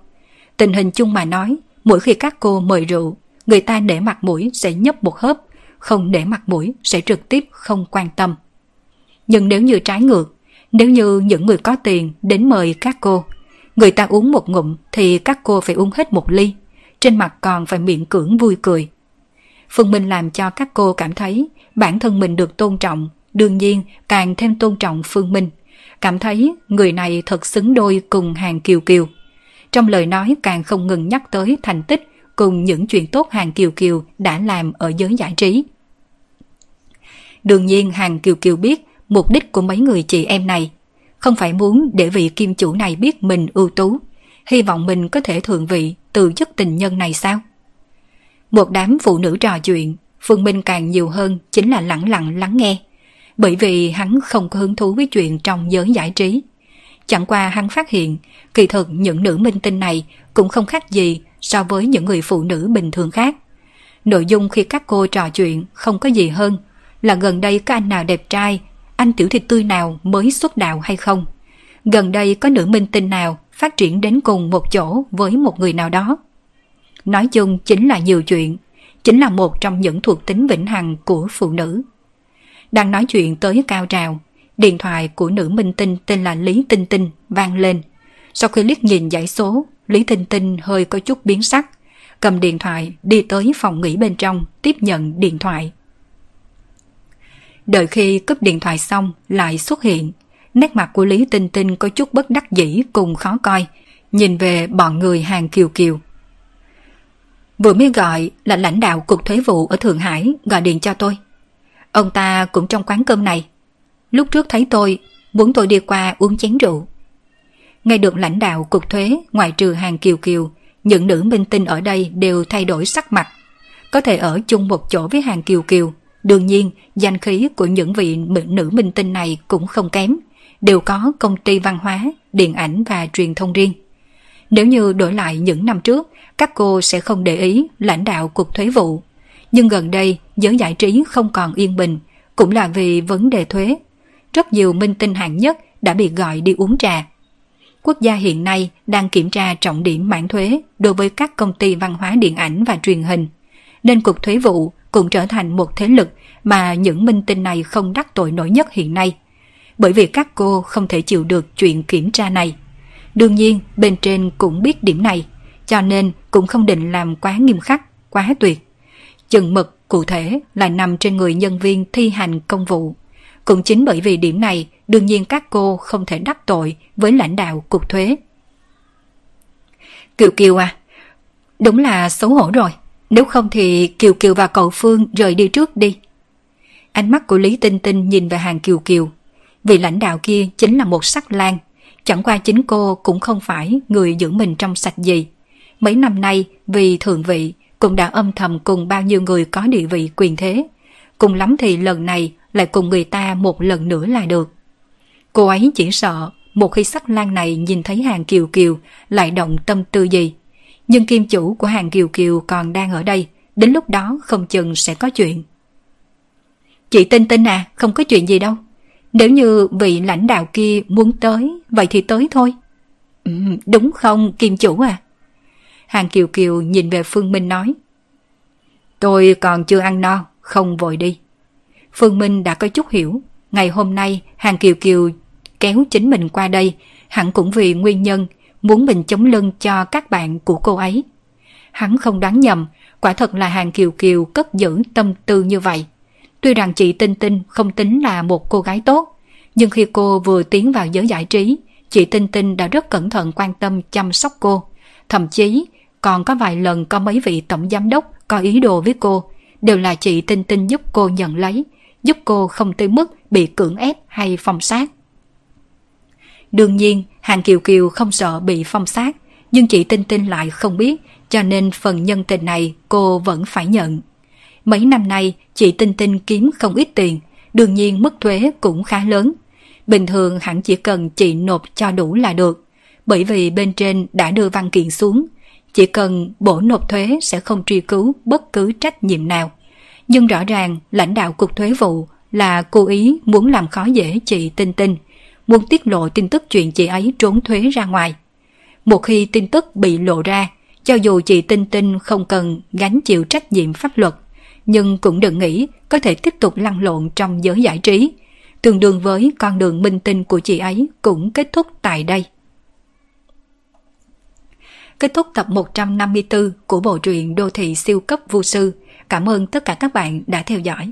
Tình hình chung mà nói, mỗi khi các cô mời rượu, người ta để mặt mũi sẽ nhấp một hớp, không để mặt mũi sẽ trực tiếp không quan tâm. Nhưng nếu như trái ngược, nếu như những người có tiền đến mời các cô, người ta uống một ngụm thì các cô phải uống hết một ly, trên mặt còn phải miệng cưỡng vui cười. Phương Minh làm cho các cô cảm thấy bản thân mình được tôn trọng, đương nhiên càng thêm tôn trọng Phương Minh, cảm thấy người này thật xứng đôi cùng hàng kiều kiều. Trong lời nói càng không ngừng nhắc tới thành tích cùng những chuyện tốt hàng kiều kiều đã làm ở giới giải trí. Đương nhiên hàng kiều kiều biết Mục đích của mấy người chị em này không phải muốn để vị kim chủ này biết mình ưu tú, hy vọng mình có thể thượng vị từ chức tình nhân này sao? Một đám phụ nữ trò chuyện, Phương Minh càng nhiều hơn chính là lặng lặng lắng nghe, bởi vì hắn không có hứng thú với chuyện trong giới giải trí. Chẳng qua hắn phát hiện, kỳ thực những nữ minh tinh này cũng không khác gì so với những người phụ nữ bình thường khác. Nội dung khi các cô trò chuyện không có gì hơn là gần đây có anh nào đẹp trai anh tiểu thịt tươi nào mới xuất đạo hay không. Gần đây có nữ minh tinh nào phát triển đến cùng một chỗ với một người nào đó. Nói chung chính là nhiều chuyện, chính là một trong những thuộc tính vĩnh hằng của phụ nữ. Đang nói chuyện tới cao trào, điện thoại của nữ minh tinh tên là Lý Tinh Tinh vang lên. Sau khi liếc nhìn dãy số, Lý Tinh Tinh hơi có chút biến sắc, cầm điện thoại đi tới phòng nghỉ bên trong tiếp nhận điện thoại. Đợi khi cúp điện thoại xong lại xuất hiện, nét mặt của Lý Tinh Tinh có chút bất đắc dĩ cùng khó coi, nhìn về bọn người hàng kiều kiều. Vừa mới gọi là lãnh đạo cục thuế vụ ở Thượng Hải gọi điện cho tôi. Ông ta cũng trong quán cơm này. Lúc trước thấy tôi, muốn tôi đi qua uống chén rượu. Nghe được lãnh đạo cục thuế ngoài trừ hàng kiều kiều, những nữ minh tinh ở đây đều thay đổi sắc mặt. Có thể ở chung một chỗ với hàng kiều kiều, đương nhiên danh khí của những vị nữ minh tinh này cũng không kém, đều có công ty văn hóa, điện ảnh và truyền thông riêng. Nếu như đổi lại những năm trước, các cô sẽ không để ý lãnh đạo cục thuế vụ. Nhưng gần đây, giới giải trí không còn yên bình, cũng là vì vấn đề thuế. Rất nhiều minh tinh hạng nhất đã bị gọi đi uống trà. Quốc gia hiện nay đang kiểm tra trọng điểm mãn thuế đối với các công ty văn hóa điện ảnh và truyền hình. Nên cục thuế vụ cũng trở thành một thế lực mà những minh tinh này không đắc tội nổi nhất hiện nay. Bởi vì các cô không thể chịu được chuyện kiểm tra này. Đương nhiên, bên trên cũng biết điểm này, cho nên cũng không định làm quá nghiêm khắc, quá tuyệt. Chừng mực cụ thể là nằm trên người nhân viên thi hành công vụ. Cũng chính bởi vì điểm này, đương nhiên các cô không thể đắc tội với lãnh đạo cục thuế. Kiều Kiều à, đúng là xấu hổ rồi. Nếu không thì Kiều Kiều và cậu Phương rời đi trước đi. Ánh mắt của Lý Tinh Tinh nhìn về hàng Kiều Kiều. Vị lãnh đạo kia chính là một sắc lan. Chẳng qua chính cô cũng không phải người giữ mình trong sạch gì. Mấy năm nay, vì thượng vị, cũng đã âm thầm cùng bao nhiêu người có địa vị quyền thế. Cùng lắm thì lần này lại cùng người ta một lần nữa là được. Cô ấy chỉ sợ một khi sắc lan này nhìn thấy hàng kiều kiều lại động tâm tư gì. Nhưng kim chủ của hàng kiều kiều còn đang ở đây, đến lúc đó không chừng sẽ có chuyện. Chị tin tin à, không có chuyện gì đâu. Nếu như vị lãnh đạo kia muốn tới, vậy thì tới thôi. Ừ, đúng không, kim chủ à? Hàng Kiều Kiều nhìn về Phương Minh nói. Tôi còn chưa ăn no, không vội đi. Phương Minh đã có chút hiểu. Ngày hôm nay, Hàng Kiều Kiều kéo chính mình qua đây, hẳn cũng vì nguyên nhân muốn mình chống lưng cho các bạn của cô ấy. Hắn không đoán nhầm, quả thật là Hàng Kiều Kiều cất giữ tâm tư như vậy. Tuy rằng chị Tinh Tinh không tính là một cô gái tốt, nhưng khi cô vừa tiến vào giới giải trí, chị Tinh Tinh đã rất cẩn thận quan tâm chăm sóc cô. Thậm chí, còn có vài lần có mấy vị tổng giám đốc có ý đồ với cô, đều là chị Tinh Tinh giúp cô nhận lấy, giúp cô không tới mức bị cưỡng ép hay phong sát. Đương nhiên, Hàng Kiều Kiều không sợ bị phong sát, nhưng chị Tinh Tinh lại không biết, cho nên phần nhân tình này cô vẫn phải nhận. Mấy năm nay, chị Tinh Tinh kiếm không ít tiền, đương nhiên mức thuế cũng khá lớn. Bình thường hẳn chỉ cần chị nộp cho đủ là được, bởi vì bên trên đã đưa văn kiện xuống, chỉ cần bổ nộp thuế sẽ không truy cứu bất cứ trách nhiệm nào. Nhưng rõ ràng lãnh đạo cục thuế vụ là cố ý muốn làm khó dễ chị Tinh Tinh, muốn tiết lộ tin tức chuyện chị ấy trốn thuế ra ngoài. Một khi tin tức bị lộ ra, cho dù chị Tinh Tinh không cần gánh chịu trách nhiệm pháp luật, nhưng cũng đừng nghĩ có thể tiếp tục lăn lộn trong giới giải trí, tương đương với con đường minh tinh của chị ấy cũng kết thúc tại đây. Kết thúc tập 154 của bộ truyện Đô thị siêu cấp vô sư. Cảm ơn tất cả các bạn đã theo dõi.